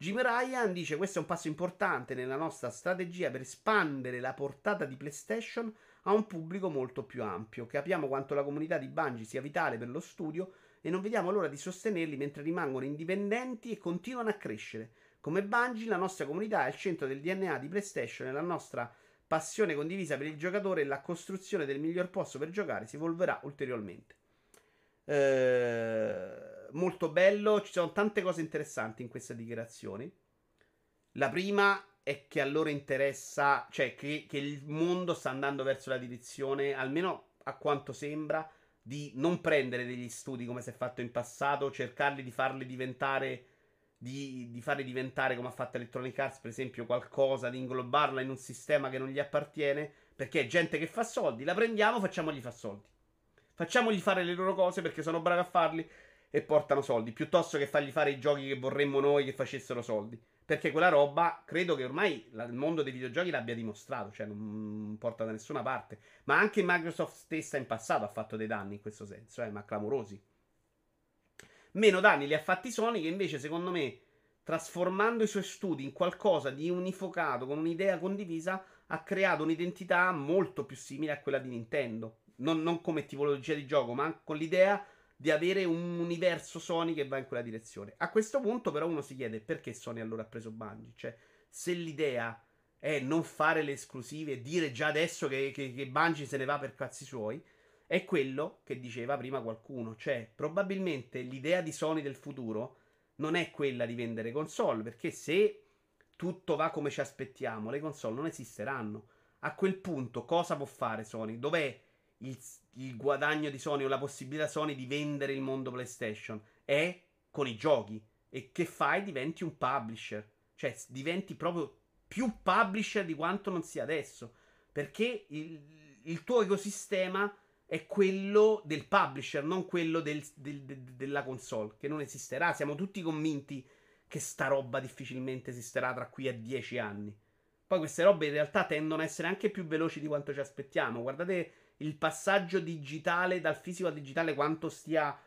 Jim Ryan dice questo è un passo importante nella nostra strategia per espandere la portata di PlayStation a un pubblico molto più ampio. Capiamo quanto la comunità di Bungie sia vitale per lo studio e non vediamo l'ora di sostenerli mentre rimangono indipendenti e continuano a crescere. Come Bungie, la nostra comunità è al centro del DNA di PlayStation e la nostra passione condivisa per il giocatore e la costruzione del miglior posto per giocare si evolverà ulteriormente. Ehm molto bello. Ci sono tante cose interessanti in queste dichiarazioni. La prima è che a loro interessa, cioè che, che il mondo sta andando verso la direzione, almeno a quanto sembra, di non prendere degli studi come si è fatto in passato, cercarli di farli diventare. Di, di, farli diventare come ha fatto Electronic Arts, per esempio, qualcosa, di inglobarla in un sistema che non gli appartiene. Perché è gente che fa soldi, la prendiamo, facciamogli fare soldi. Facciamogli fare le loro cose perché sono bravi a farli e portano soldi, piuttosto che fargli fare i giochi che vorremmo noi che facessero soldi. Perché quella roba credo che ormai il mondo dei videogiochi l'abbia dimostrato, cioè non porta da nessuna parte. Ma anche Microsoft stessa in passato ha fatto dei danni in questo senso, eh, ma clamorosi. Meno danni li ha fatti Sony, che invece, secondo me, trasformando i suoi studi in qualcosa di unifocato, con un'idea condivisa, ha creato un'identità molto più simile a quella di Nintendo. Non, non come tipologia di gioco, ma con l'idea di avere un universo Sony che va in quella direzione. A questo punto, però, uno si chiede perché Sony allora ha preso Bungie. Cioè, se l'idea è non fare le esclusive e dire già adesso che, che, che Bungie se ne va per cazzi suoi, è quello che diceva prima qualcuno. Cioè, probabilmente l'idea di Sony del futuro non è quella di vendere console, perché se tutto va come ci aspettiamo, le console non esisteranno. A quel punto, cosa può fare Sony? Dov'è il, il guadagno di Sony o la possibilità Sony di vendere il mondo PlayStation è con i giochi. E che fai? Diventi un publisher. Cioè, diventi proprio più publisher di quanto non sia adesso. Perché il, il tuo ecosistema è quello del publisher, non quello del, del, de, della console, che non esisterà. Siamo tutti convinti che sta roba difficilmente esisterà tra qui a dieci anni. Poi queste robe in realtà tendono a essere anche più veloci di quanto ci aspettiamo. Guardate il passaggio digitale dal fisico al digitale quanto stia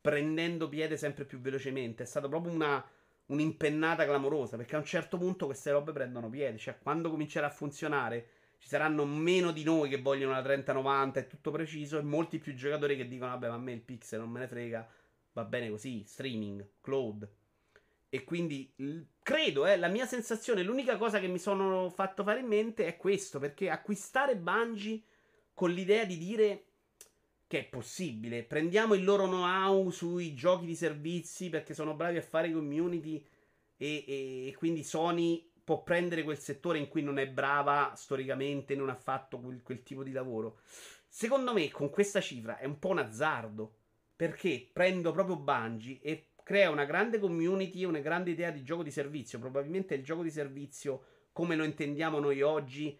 prendendo piede sempre più velocemente. È stata proprio una, un'impennata clamorosa. Perché a un certo punto queste robe prendono piede. Cioè, quando comincerà a funzionare, ci saranno meno di noi che vogliono la 3090 e tutto preciso. E molti più giocatori che dicono: Vabbè, ma a me il pixel non me ne frega. Va bene così. Streaming, cloud. E quindi credo, eh, la mia sensazione, l'unica cosa che mi sono fatto fare in mente è questo. Perché acquistare Bungie con l'idea di dire che è possibile. Prendiamo il loro know-how sui giochi di servizi perché sono bravi a fare community e, e, e quindi Sony può prendere quel settore in cui non è brava storicamente, non ha fatto quel, quel tipo di lavoro. Secondo me, con questa cifra è un po' un azzardo. Perché prendo proprio Bungie e crea una grande community, una grande idea di gioco di servizio. Probabilmente il gioco di servizio, come lo intendiamo noi oggi,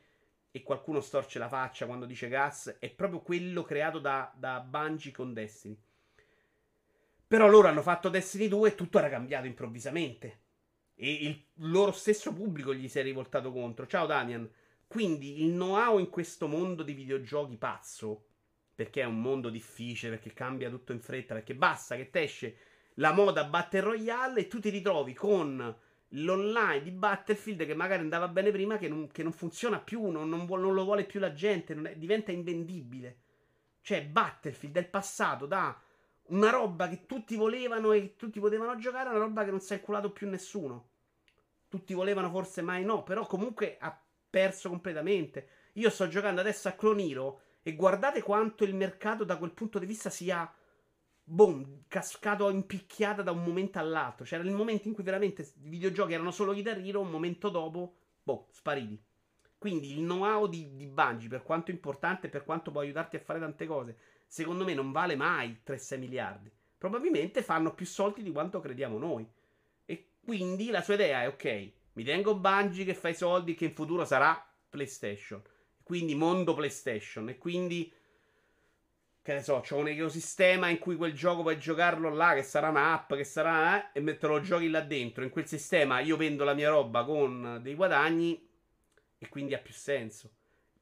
e qualcuno storce la faccia quando dice gas, è proprio quello creato da, da Bungie con Destiny. Però loro hanno fatto Destiny 2 e tutto era cambiato improvvisamente. E il loro stesso pubblico gli si è rivoltato contro. Ciao Damian. Quindi il know-how in questo mondo di videogiochi pazzo, perché è un mondo difficile, perché cambia tutto in fretta, perché basta che te esce la moda Battle Royale e tu ti ritrovi con l'online di Battlefield che magari andava bene prima, che non, che non funziona più, non, non, vuole, non, lo vuole più la gente, è, diventa invendibile. Cioè Battlefield del passato da una roba che tutti volevano e tutti potevano giocare, una roba che non si è inculato più nessuno. Tutti volevano, forse mai no, però comunque ha perso completamente. Io sto giocando adesso a Cloniro e guardate quanto il mercato da quel punto di vista sia boom, cascato in picchiata da un momento all'altro. C'era il momento in cui veramente i videogiochi erano solo Guitar Hero, un momento dopo, boh, spariti. Quindi il know-how di, di Bungie, per quanto importante per quanto può aiutarti a fare tante cose, secondo me non vale mai 3-6 miliardi. Probabilmente fanno più soldi di quanto crediamo noi. E quindi la sua idea è ok, mi tengo Bungie che fa i soldi che in futuro sarà PlayStation. Quindi mondo PlayStation. E quindi, che ne so, c'ho un ecosistema in cui quel gioco puoi giocarlo là, che sarà un'app, che sarà... Eh, e metto lo giochi là dentro. In quel sistema io vendo la mia roba con dei guadagni e quindi ha più senso.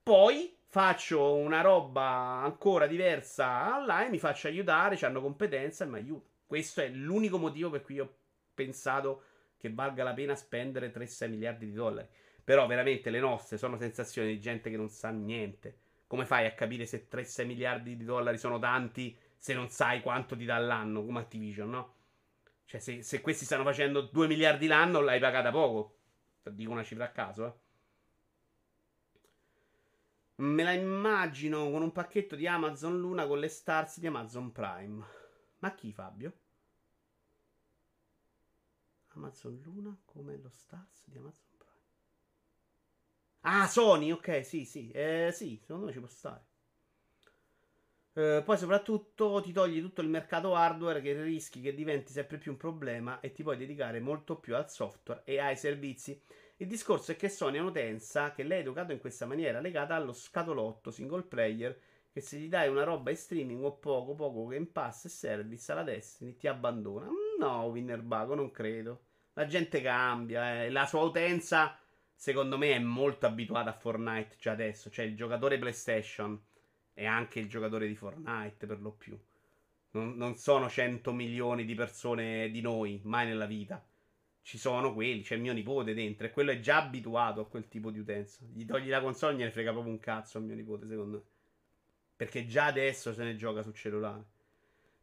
Poi faccio una roba ancora diversa online, mi faccio aiutare, hanno competenza e mi aiuto. Questo è l'unico motivo per cui ho pensato che valga la pena spendere 3-6 miliardi di dollari. Però veramente le nostre sono sensazioni di gente che non sa niente. Come fai a capire se 3-6 miliardi di dollari sono tanti se non sai quanto ti dà l'anno come Activision, no? Cioè, se, se questi stanno facendo 2 miliardi l'anno, l'hai pagata poco. Dico una cifra a caso, eh. Me la immagino con un pacchetto di Amazon Luna con le stars di Amazon Prime. Ma chi, Fabio? Amazon Luna come lo stars di Amazon. Ah, Sony, ok, sì, sì. Eh, sì, secondo me ci può stare. Eh, poi soprattutto ti togli tutto il mercato hardware che rischi che diventi sempre più un problema e ti puoi dedicare molto più al software e ai servizi. Il discorso è che Sony è un'utenza che è educato in questa maniera, legata allo scatolotto single player, che se gli dai una roba in streaming o poco, poco Game Pass e service alla Destiny ti abbandona. No, Winnerbago, non credo. La gente cambia, eh. la sua utenza, secondo me, è molto abituata a Fortnite già adesso. Cioè, il giocatore PlayStation è anche il giocatore di Fortnite per lo più. Non, non sono 100 milioni di persone di noi, mai nella vita ci sono quelli, c'è mio nipote dentro e quello è già abituato a quel tipo di utenza. Gli togli la console, gliene frega proprio un cazzo a mio nipote, secondo me. Perché già adesso se ne gioca sul cellulare.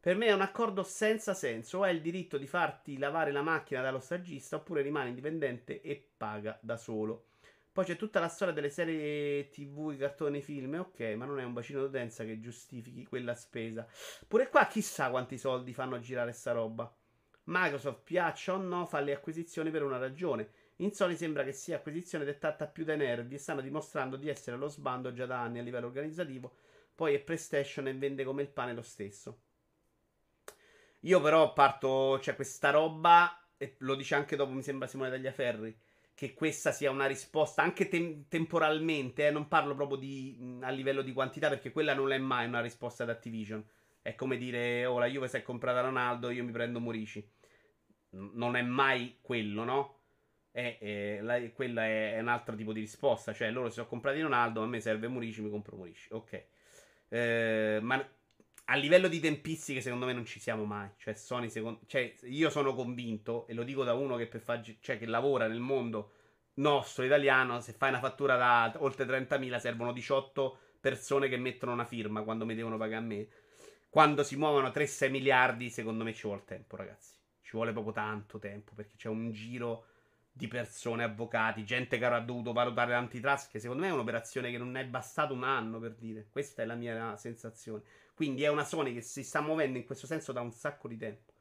Per me è un accordo senza senso. O hai il diritto di farti lavare la macchina dallo stagista, oppure rimane indipendente e paga da solo. Poi c'è tutta la storia delle serie TV, cartoni, film. Ok, ma non è un bacino d'utenza che giustifichi quella spesa. Pure qua chissà quanti soldi fanno girare sta roba. Microsoft, piaccia o no, fa le acquisizioni per una ragione. In Sony sembra che sia acquisizione dettata più dai nervi e stanno dimostrando di essere allo sbando già da anni a livello organizzativo. Poi è PlayStation e vende come il pane lo stesso. Io però parto, cioè questa roba, e lo dice anche dopo, mi sembra Simone Tagliaferri, che questa sia una risposta anche tem- temporalmente, eh, non parlo proprio di, a livello di quantità perché quella non è mai una risposta ad Activision. È come dire, oh la Juve si è comprata Ronaldo, io mi prendo Murici non è mai quello, no? È, è, la, quella è, è, un altro tipo di risposta. Cioè, loro si sono comprati Ronaldo, a me serve Murici, mi compro Murici. Ok. Eh, ma a livello di tempistiche, secondo me non ci siamo mai. Cioè, Sony, secondo, cioè, io sono convinto, e lo dico da uno che, per far, cioè, che lavora nel mondo nostro italiano, se fai una fattura da oltre 30.000 servono 18 persone che mettono una firma quando mi devono pagare a me. Quando si muovono 3-6 miliardi, secondo me ci vuole tempo, ragazzi. Ci vuole proprio tanto tempo perché c'è un giro di persone, avvocati, gente che avrà dovuto valutare l'antitrust, che secondo me è un'operazione che non è bastato un anno per dire. Questa è la mia sensazione. Quindi è una Sony che si sta muovendo in questo senso da un sacco di tempo.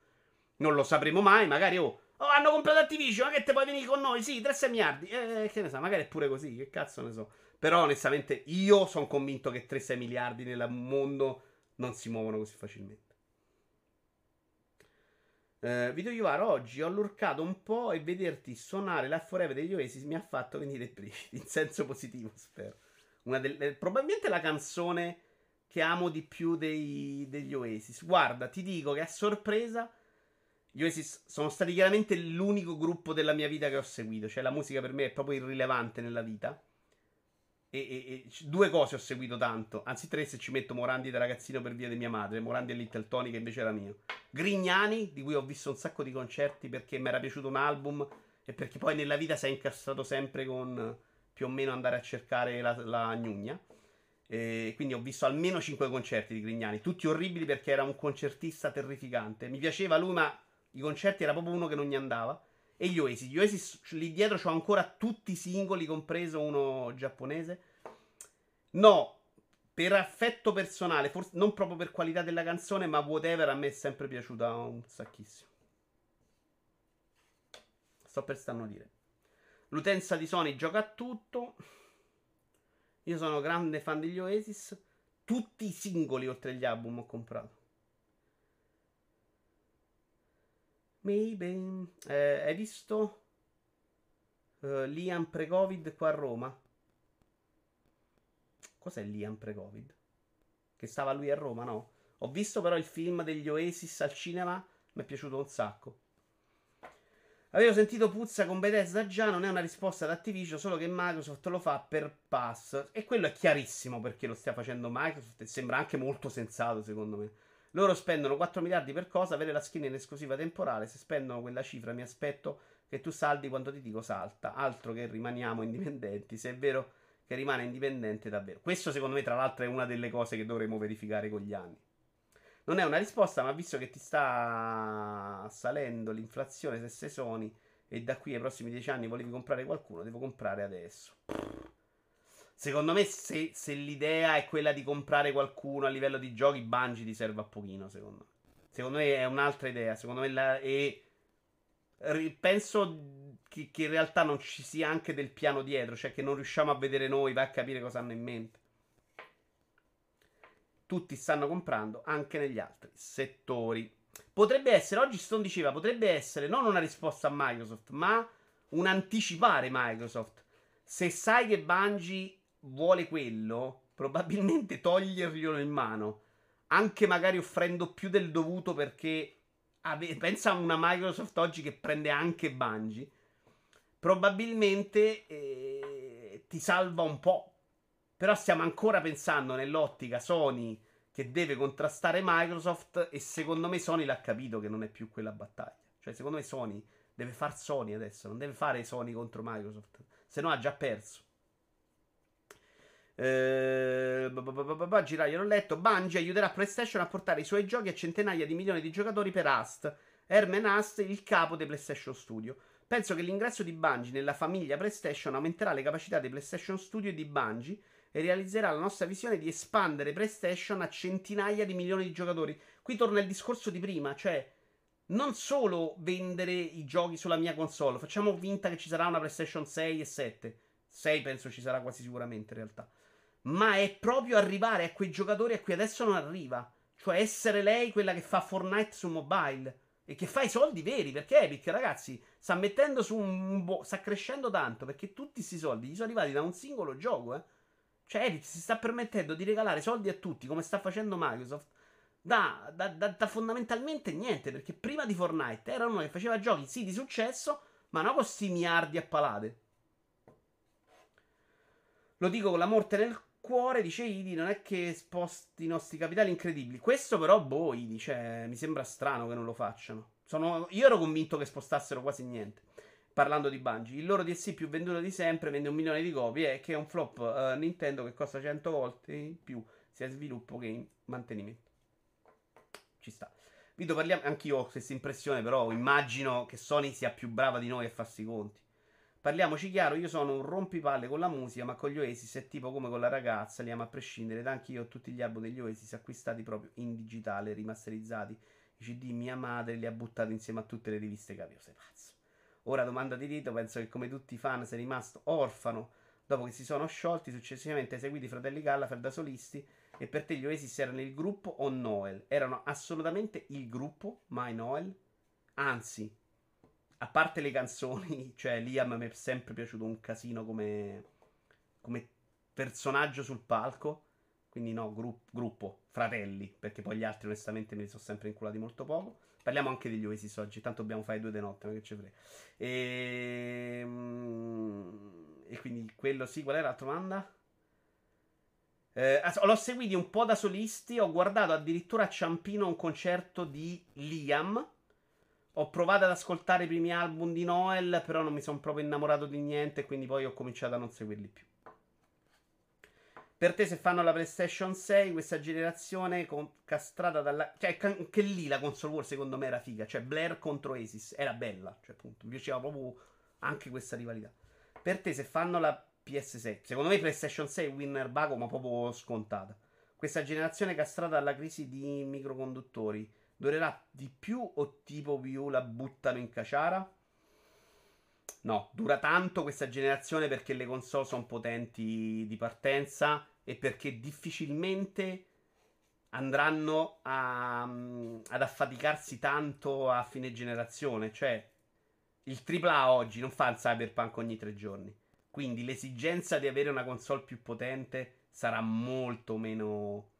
Non lo sapremo mai, magari oh, Oh, hanno comprato Activision, ma che te puoi venire con noi? Sì, 3-6 miliardi. Eh, che ne sa, magari è pure così, che cazzo ne so. Però onestamente io sono convinto che 3-6 miliardi nel mondo non si muovono così facilmente. Uh, Vito Iuvaro, oggi ho lurcato un po' e vederti suonare la Forever degli Oasis mi ha fatto venire i in senso positivo, spero. Delle, probabilmente la canzone che amo di più dei, degli Oasis. Guarda, ti dico che a sorpresa gli Oasis sono stati chiaramente l'unico gruppo della mia vita che ho seguito, cioè la musica per me è proprio irrilevante nella vita. E, e, e, due cose ho seguito tanto. Anzi, tre se ci metto Morandi da ragazzino per via di mia madre. Morandi e Little Tony, che invece era mio. Grignani, di cui ho visto un sacco di concerti perché mi era piaciuto un album. E perché poi nella vita si è incastrato sempre con più o meno andare a cercare la, la gnugna. E quindi ho visto almeno cinque concerti di Grignani. Tutti orribili perché era un concertista terrificante. Mi piaceva lui, ma i concerti era proprio uno che non gli andava e gli Oasis. Gli Oasis lì dietro c'ho ancora tutti i singoli, compreso uno giapponese. No, per affetto personale, forse non proprio per qualità della canzone, ma whatever a me è sempre piaciuta un sacchissimo. Sto per starnutire. L'utenza di Sony gioca a tutto. Io sono grande fan degli Oasis. Tutti i singoli oltre agli album ho comprato. Maybe. Eh, hai visto uh, Liam pre-Covid qua a Roma? Cos'è Liam pre-Covid? Che stava lui a Roma, no? Ho visto però il film degli Oasis al cinema, mi è piaciuto un sacco. Avevo sentito puzza con Bethesda già, non è una risposta ad Activision, solo che Microsoft lo fa per pass. E quello è chiarissimo perché lo stia facendo Microsoft e sembra anche molto sensato secondo me. Loro spendono 4 miliardi per cosa? Avere la skin in esclusiva temporale. Se spendono quella cifra, mi aspetto che tu saldi quando ti dico salta. Altro che rimaniamo indipendenti. Se è vero che rimane indipendente davvero. Questo, secondo me, tra l'altro, è una delle cose che dovremo verificare con gli anni. Non è una risposta, ma visto che ti sta salendo l'inflazione, se sei Sony e da qui ai prossimi 10 anni volevi comprare qualcuno, devo comprare adesso. Secondo me, se, se, l'idea è quella di comprare qualcuno a livello di giochi, Bungie ti serve a pochino. Secondo me, secondo me è un'altra idea. Secondo me, la, e penso che, che, in realtà non ci sia anche del piano dietro, cioè che non riusciamo a vedere noi, va a capire cosa hanno in mente. Tutti stanno comprando anche negli altri settori. Potrebbe essere, oggi Stone diceva, potrebbe essere non una risposta a Microsoft, ma un anticipare Microsoft. Se sai che Bungie vuole quello, probabilmente toglierglielo in mano, anche magari offrendo più del dovuto perché ave- pensa a una Microsoft oggi che prende anche Bungie, probabilmente eh, ti salva un po'. Però stiamo ancora pensando nell'ottica Sony che deve contrastare Microsoft e secondo me Sony l'ha capito che non è più quella battaglia. Cioè secondo me Sony deve far Sony adesso, non deve fare Sony contro Microsoft, se no ha già perso. Eh, l'ho letto. Bungie aiuterà PlayStation a portare i suoi giochi a centinaia di milioni di giocatori per Ast. Herman Ast, il capo dei PlayStation Studio. Penso che l'ingresso di Bungie nella famiglia PlayStation aumenterà le capacità dei PlayStation Studio e di Bungie e realizzerà la nostra visione di espandere PlayStation a centinaia di milioni di giocatori. Qui torna il discorso di prima, cioè non solo vendere i giochi sulla mia console, facciamo finta che ci sarà una PlayStation 6 e 7. 6 penso ci sarà quasi sicuramente in realtà ma è proprio arrivare a quei giocatori a cui adesso non arriva. Cioè essere lei quella che fa Fortnite su mobile e che fa i soldi veri. Perché Epic, ragazzi, sta mettendo su un. Bo- sta crescendo tanto perché tutti questi soldi gli sono arrivati da un singolo gioco, eh. Cioè, Epic si sta permettendo di regalare soldi a tutti, come sta facendo Microsoft. Da, da, da, da fondamentalmente niente. Perché prima di Fortnite era uno che faceva giochi sì di successo, ma non con questi miliardi a palate. Lo dico con la morte nel cuore, dice Idi, non è che sposti i nostri capitali incredibili. Questo però, boh, Idi, cioè, mi sembra strano che non lo facciano. Sono, io ero convinto che spostassero quasi niente. Parlando di Bungie, il loro DLC più venduto di sempre vende un milione di copie e che è un flop uh, Nintendo che costa 100 volte in più sia sviluppo che in mantenimento. Ci sta. Vito, parliamo. Anch'io ho questa impressione, però immagino che Sony sia più brava di noi a farsi i conti. Parliamoci chiaro, io sono un rompipalle con la musica, ma con gli Oasis è tipo come con la ragazza, li amo a prescindere. Ed anche io ho tutti gli album degli Oasis acquistati proprio in digitale, rimasterizzati. I CD mia madre li ha buttati insieme a tutte le riviste che avevo. Sei pazzo. Ora, domanda di rito, penso che come tutti i fan sei rimasto orfano dopo che si sono sciolti, successivamente eseguiti i fratelli Gallagher da solisti. E per te gli Oasis erano il gruppo o Noel? Erano assolutamente il gruppo, mai Noel. Anzi, a parte le canzoni, cioè Liam mi è sempre piaciuto un casino come, come personaggio sul palco. Quindi no, gru- gruppo, fratelli, perché poi gli altri onestamente me li sono sempre inculati molto poco. Parliamo anche degli Oasis oggi, tanto dobbiamo fare due di notte, ma che ci frega. E... Ehm, e quindi quello sì, qual è l'altra domanda? Eh, l'ho seguito un po' da solisti, ho guardato addirittura a Ciampino un concerto di Liam. Ho provato ad ascoltare i primi album di Noel, però non mi sono proprio innamorato di niente, quindi poi ho cominciato a non seguirli più. Per te, se fanno la PlayStation 6, questa generazione con, castrata dalla. Cioè, che lì la console war secondo me era figa. Cioè, Blair contro Asis era bella. Cioè, appunto, mi piaceva proprio anche questa rivalità. Per te, se fanno la PS6, secondo me PlayStation 6 winner bago, ma proprio scontata. Questa generazione castrata dalla crisi di microconduttori durerà di più o tipo più la buttano in caciara? No, dura tanto questa generazione perché le console sono potenti di partenza e perché difficilmente andranno a, ad affaticarsi tanto a fine generazione. Cioè, il AAA oggi non fa il cyberpunk ogni tre giorni. Quindi l'esigenza di avere una console più potente sarà molto meno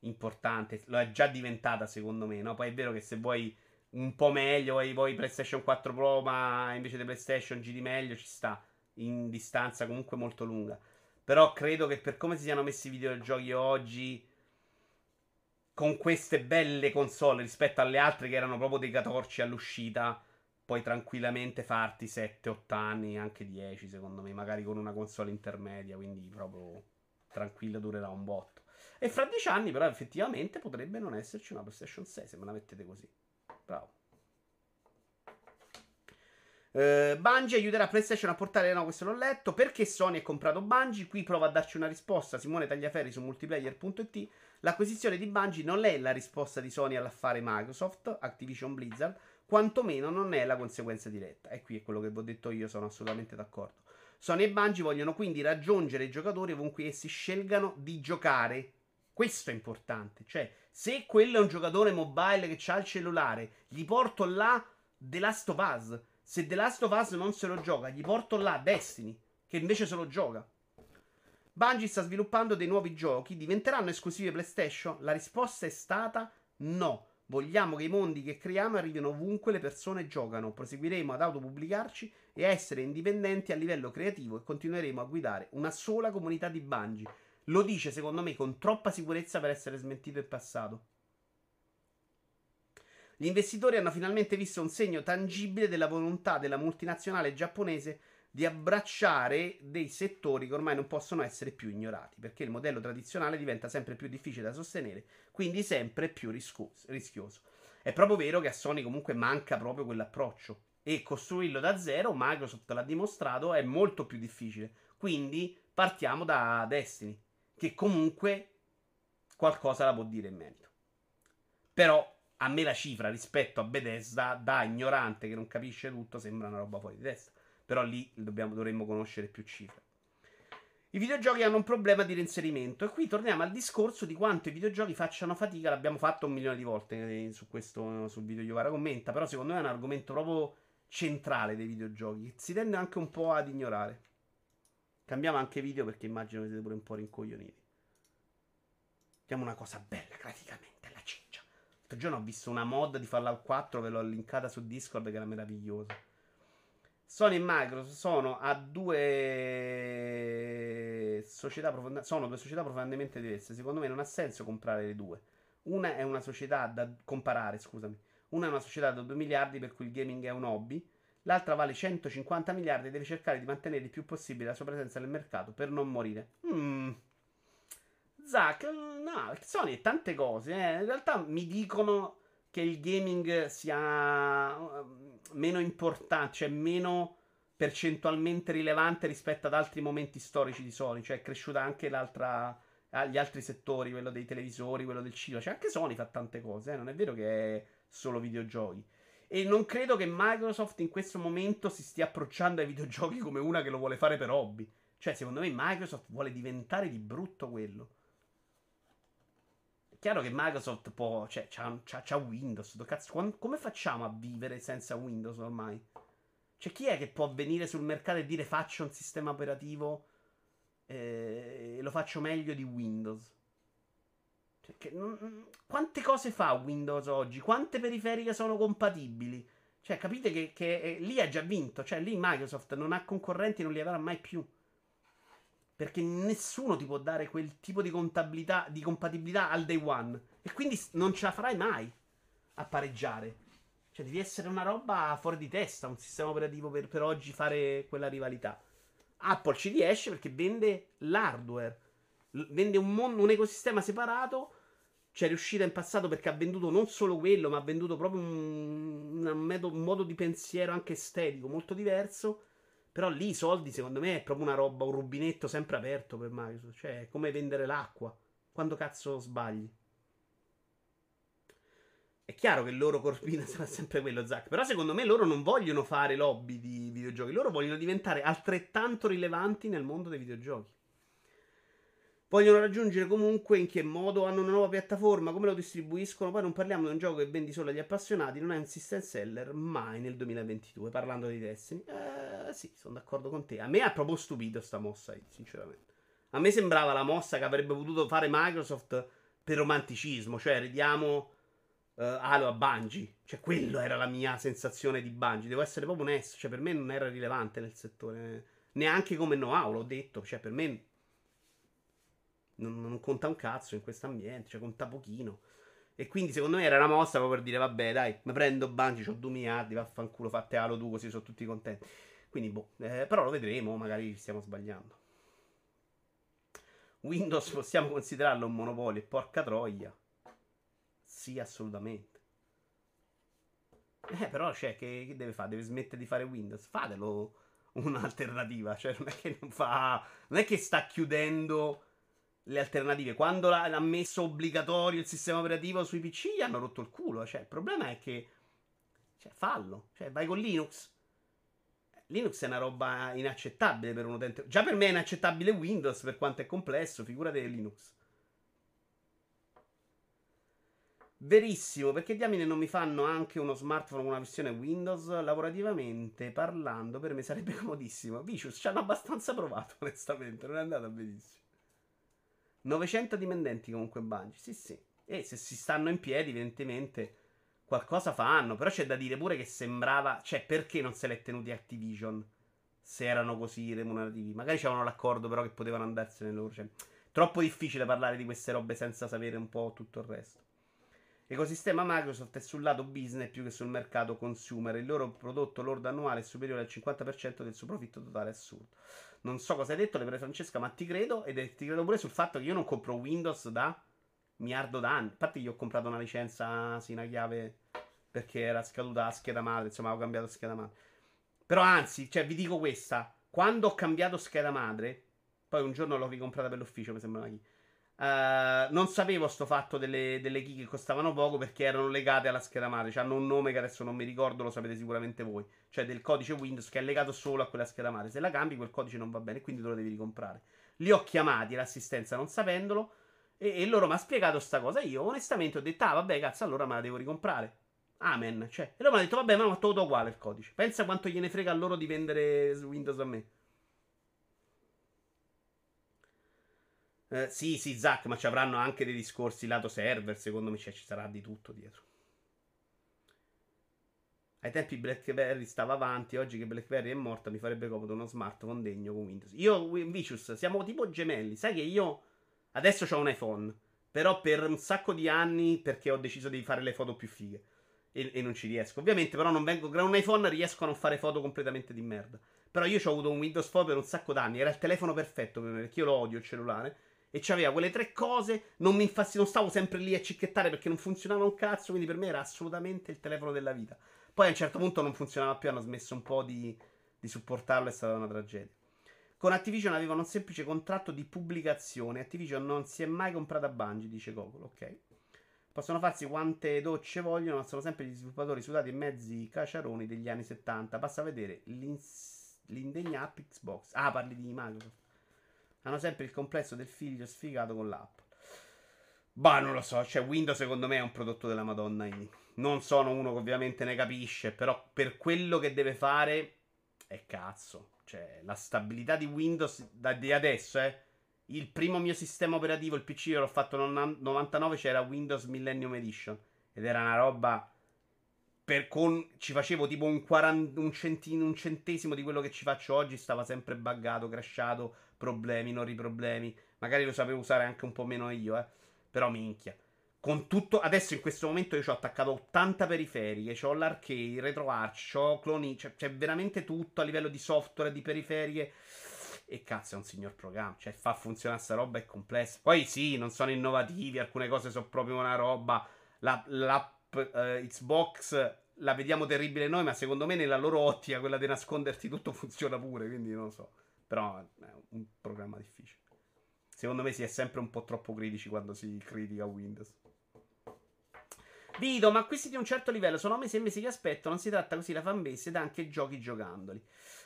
importante. Lo è già diventata, secondo me. No? Poi è vero che se vuoi un po' meglio, vuoi, vuoi PlayStation 4 Pro, ma invece di PlayStation giri meglio, ci sta. In distanza comunque molto lunga. Però credo che per come si siano messi i videogiochi oggi, con queste belle console rispetto alle altre che erano proprio dei catorci all'uscita, puoi tranquillamente farti 7-8 anni, anche 10 secondo me, magari con una console intermedia, quindi proprio tranquillo durerà un botto. E fra 10 anni però effettivamente potrebbe non esserci una PlayStation 6 se me la mettete così. Bravo. Uh, Bungie aiuterà PlayStation a portare. No, questo l'ho letto. Perché Sony ha comprato Bungie? Qui prova a darci una risposta. Simone Tagliaferri su multiplayer.it. L'acquisizione di Bungie non è la risposta di Sony all'affare Microsoft, Activision Blizzard, quantomeno non è la conseguenza diretta. E qui è quello che vi ho detto io, sono assolutamente d'accordo. Sony e Bungie vogliono quindi raggiungere i giocatori ovunque essi scelgano di giocare. Questo è importante. Cioè, se quello è un giocatore mobile che ha il cellulare, gli porto là The Last of Us. Se The Last of Us non se lo gioca, gli porto là Destiny, che invece se lo gioca. Bungie sta sviluppando dei nuovi giochi, diventeranno esclusivi PlayStation? La risposta è stata no. Vogliamo che i mondi che creiamo arrivino ovunque le persone giocano. Proseguiremo ad autopubblicarci e a essere indipendenti a livello creativo e continueremo a guidare una sola comunità di Bungie lo dice, secondo me, con troppa sicurezza per essere smentito in passato. Gli investitori hanno finalmente visto un segno tangibile della volontà della multinazionale giapponese di abbracciare dei settori che ormai non possono essere più ignorati, perché il modello tradizionale diventa sempre più difficile da sostenere, quindi sempre più rischioso. È proprio vero che a Sony comunque manca proprio quell'approccio e costruirlo da zero, Microsoft l'ha dimostrato, è molto più difficile. Quindi partiamo da Destiny che comunque qualcosa la può dire in merito. Però a me la cifra rispetto a Bethesda, da ignorante che non capisce tutto, sembra una roba fuori di testa. Però lì dobbiamo, dovremmo conoscere più cifre. I videogiochi hanno un problema di reinserimento. E qui torniamo al discorso di quanto i videogiochi facciano fatica. L'abbiamo fatto un milione di volte eh, su questo, sul video Iovara commenta. Però secondo me è un argomento proprio centrale dei videogiochi. Si tende anche un po' ad ignorare. Cambiamo anche video perché immagino che siete pure un po' rincoglioniti. Facciamo una cosa bella, praticamente, la ciccia. L'altro giorno ho visto una mod di Fallout 4, ve l'ho linkata su Discord che era meravigliosa. Sony e Microsoft sono a due società profonda- sono due società profondamente diverse. Secondo me non ha senso comprare le due. Una è una società da comparare, scusami. Una è una società da 2 miliardi per cui il gaming è un hobby l'altra vale 150 miliardi e deve cercare di mantenere il più possibile la sua presenza nel mercato per non morire. Mm. Zack, no, Sony tante cose. Eh. In realtà mi dicono che il gaming sia uh, meno importante, cioè meno percentualmente rilevante rispetto ad altri momenti storici di Sony. Cioè è cresciuta anche l'altra agli altri settori, quello dei televisori, quello del cinema. Cioè, anche Sony fa tante cose, eh? non è vero che è solo videogiochi. E non credo che Microsoft in questo momento si stia approcciando ai videogiochi come una che lo vuole fare per hobby. Cioè, secondo me Microsoft vuole diventare di brutto quello. È chiaro che Microsoft può. Cioè, c'ha, c'ha, c'ha Windows. Cazzo, come facciamo a vivere senza Windows ormai? Cioè, chi è che può venire sul mercato e dire faccio un sistema operativo eh, e lo faccio meglio di Windows? Cioè, che, mm, quante cose fa Windows oggi? Quante periferiche sono compatibili? Cioè, capite che, che eh, lì ha già vinto. Cioè, lì Microsoft non ha concorrenti non li avrà mai più. Perché nessuno ti può dare quel tipo di, di compatibilità al day one. E quindi non ce la farai mai a pareggiare. Cioè, devi essere una roba fuori di testa, un sistema operativo per, per oggi fare quella rivalità. Apple ci riesce perché vende l'hardware, vende un, mondo, un ecosistema separato. C'è riuscita in passato perché ha venduto non solo quello, ma ha venduto proprio un, un, metodo, un modo di pensiero anche estetico molto diverso. Però lì i soldi, secondo me, è proprio una roba, un rubinetto sempre aperto per Microsoft. Cioè, è come vendere l'acqua. Quando cazzo sbagli? È chiaro che il loro corpino sarà sempre quello, Zack. Però secondo me loro non vogliono fare lobby di videogiochi. Loro vogliono diventare altrettanto rilevanti nel mondo dei videogiochi. Vogliono raggiungere comunque in che modo hanno una nuova piattaforma, come lo distribuiscono. Poi non parliamo di un gioco che vendi solo agli appassionati, non è un system seller mai nel 2022. Parlando di Destiny, eh, sì, sono d'accordo con te. A me ha proprio stupito sta mossa, sinceramente. A me sembrava la mossa che avrebbe potuto fare Microsoft per romanticismo, cioè ridiamo uh, Halo a Bungie. Cioè, quello era la mia sensazione di Bungie. Devo essere proprio onesto. Cioè, per me non era rilevante nel settore. Neanche come know-how, l'ho detto. Cioè, per me non, non conta un cazzo in questo ambiente. Cioè, conta pochino. E quindi, secondo me, era una mossa proprio per dire: Vabbè, dai, mi prendo Bungie, ho 2 miliardi, vaffanculo, fate Halo tu, così sono tutti contenti. Quindi, boh. Eh, però lo vedremo, magari ci stiamo sbagliando. Windows possiamo considerarlo un monopolio, porca troia. Sì, assolutamente. Eh, però, cioè, che, che deve fare? Deve smettere di fare Windows? Fatelo un'alternativa. Cioè, non è che non fa. Non è che sta chiudendo le alternative. Quando l'ha messo obbligatorio il sistema operativo sui PC, gli hanno rotto il culo. Cioè, il problema è che. Cioè, fallo. Cioè, vai con Linux. Linux è una roba inaccettabile per un utente. Già per me è inaccettabile Windows per quanto è complesso, figurate Linux. Verissimo, perché diamine non mi fanno anche uno smartphone con una versione Windows? Lavorativamente parlando, per me sarebbe comodissimo. Vicious ci hanno abbastanza provato, onestamente, non è andata benissimo. 900 dipendenti comunque Bungie, sì sì. E se si stanno in piedi, evidentemente qualcosa fanno. Però c'è da dire pure che sembrava... Cioè, perché non se l'è tenuti Activision? Se erano così remunerativi. Magari c'erano l'accordo però che potevano andarsene loro. Cioè, troppo difficile parlare di queste robe senza sapere un po' tutto il resto. L'ecosistema Microsoft è sul lato business più che sul mercato consumer. Il loro prodotto lordo annuale è superiore al 50% del suo profitto totale assurdo. Non so cosa hai detto, le Francesca, ma ti credo. Ed ti credo pure sul fatto che io non compro Windows da miliardo d'anni. Che io ho comprato una licenza, sì, una chiave perché era scaduta la scheda madre. Insomma, ho cambiato scheda madre. Però anzi, cioè, vi dico questa. Quando ho cambiato scheda madre, poi un giorno l'ho ricomprata per l'ufficio, mi sembra una chi. Uh, non sapevo sto fatto delle, delle key che costavano poco perché erano legate alla scheda madre. Cioè hanno un nome che adesso non mi ricordo, lo sapete sicuramente voi. Cioè del codice Windows che è legato solo a quella scheda madre. Se la cambi, quel codice non va bene, quindi te lo devi ricomprare. Li ho chiamati l'assistenza non sapendolo. E, e loro mi hanno spiegato sta cosa. Io onestamente ho detto: Ah, vabbè, cazzo, allora me la devo ricomprare. Amen. Cioè, e loro mi hanno detto: Vabbè, ma ho tutto uguale il codice. Pensa quanto gliene frega a loro di vendere Windows a me. Eh, sì, sì, Zack, ma ci avranno anche dei discorsi lato server. Secondo me cioè, ci sarà di tutto dietro. Ai tempi BlackBerry stava avanti. Oggi che BlackBerry è morta, mi farebbe comodo uno smartphone degno con Windows. Io, Vicious, siamo tipo gemelli. Sai che io adesso ho un iPhone. Però per un sacco di anni, perché ho deciso di fare le foto più fighe. E, e non ci riesco. Ovviamente, però, non vengo. Con un iPhone riesco a non fare foto completamente di merda. Però io ho avuto un Windows Phone per un sacco d'anni. Era il telefono perfetto per me, perché io lo odio il cellulare e c'aveva quelle tre cose. Non mi infastid- non stavo sempre lì a cicchettare perché non funzionava un cazzo. Quindi per me era assolutamente il telefono della vita. Poi a un certo punto non funzionava più, hanno smesso un po' di, di supportarlo, è stata una tragedia. Con Activision avevano un semplice contratto di pubblicazione. Activision non si è mai comprata Bungie, dice Gogol, ok. Possono farsi quante docce vogliono, ma sono sempre gli sviluppatori sudati e mezzi caciaroni degli anni 70. Basta vedere l'indegnato Xbox. Ah, parli di Microsoft. Hanno sempre il complesso del figlio sfigato con l'app. Bah, non lo so. Cioè, Windows secondo me è un prodotto della Madonna. Non sono uno che ovviamente ne capisce, però per quello che deve fare è cazzo. Cioè, la stabilità di Windows da, di adesso, eh il primo mio sistema operativo, il PC, l'ho fatto nel 99, c'era Windows Millennium Edition. Ed era una roba. Per con, ci facevo tipo un, 40, un, centino, un centesimo di quello che ci faccio oggi. Stava sempre buggato, crashato, problemi, non riproblemi. Magari lo sapevo usare anche un po' meno io, eh. Però minchia. Con tutto, adesso in questo momento io ho attaccato 80 periferiche. Ho l'arcade, RetroArch, ho cloni. Cioè, c'è veramente tutto a livello di software, di periferiche. E cazzo, è un signor programma. Cioè, fa funzionare sta roba è complessa. Poi sì, non sono innovativi. Alcune cose sono proprio una roba. La, l'app uh, Xbox la vediamo terribile noi, ma secondo me nella loro ottica, quella di nasconderti tutto funziona pure. Quindi non lo so. Però è un programma difficile. Secondo me si è sempre un po' troppo critici quando si critica Windows. Vito, ma acquisti di un certo livello sono mesi e mesi che aspetto. Non si tratta così la fanbase ed anche giochi giocandoli.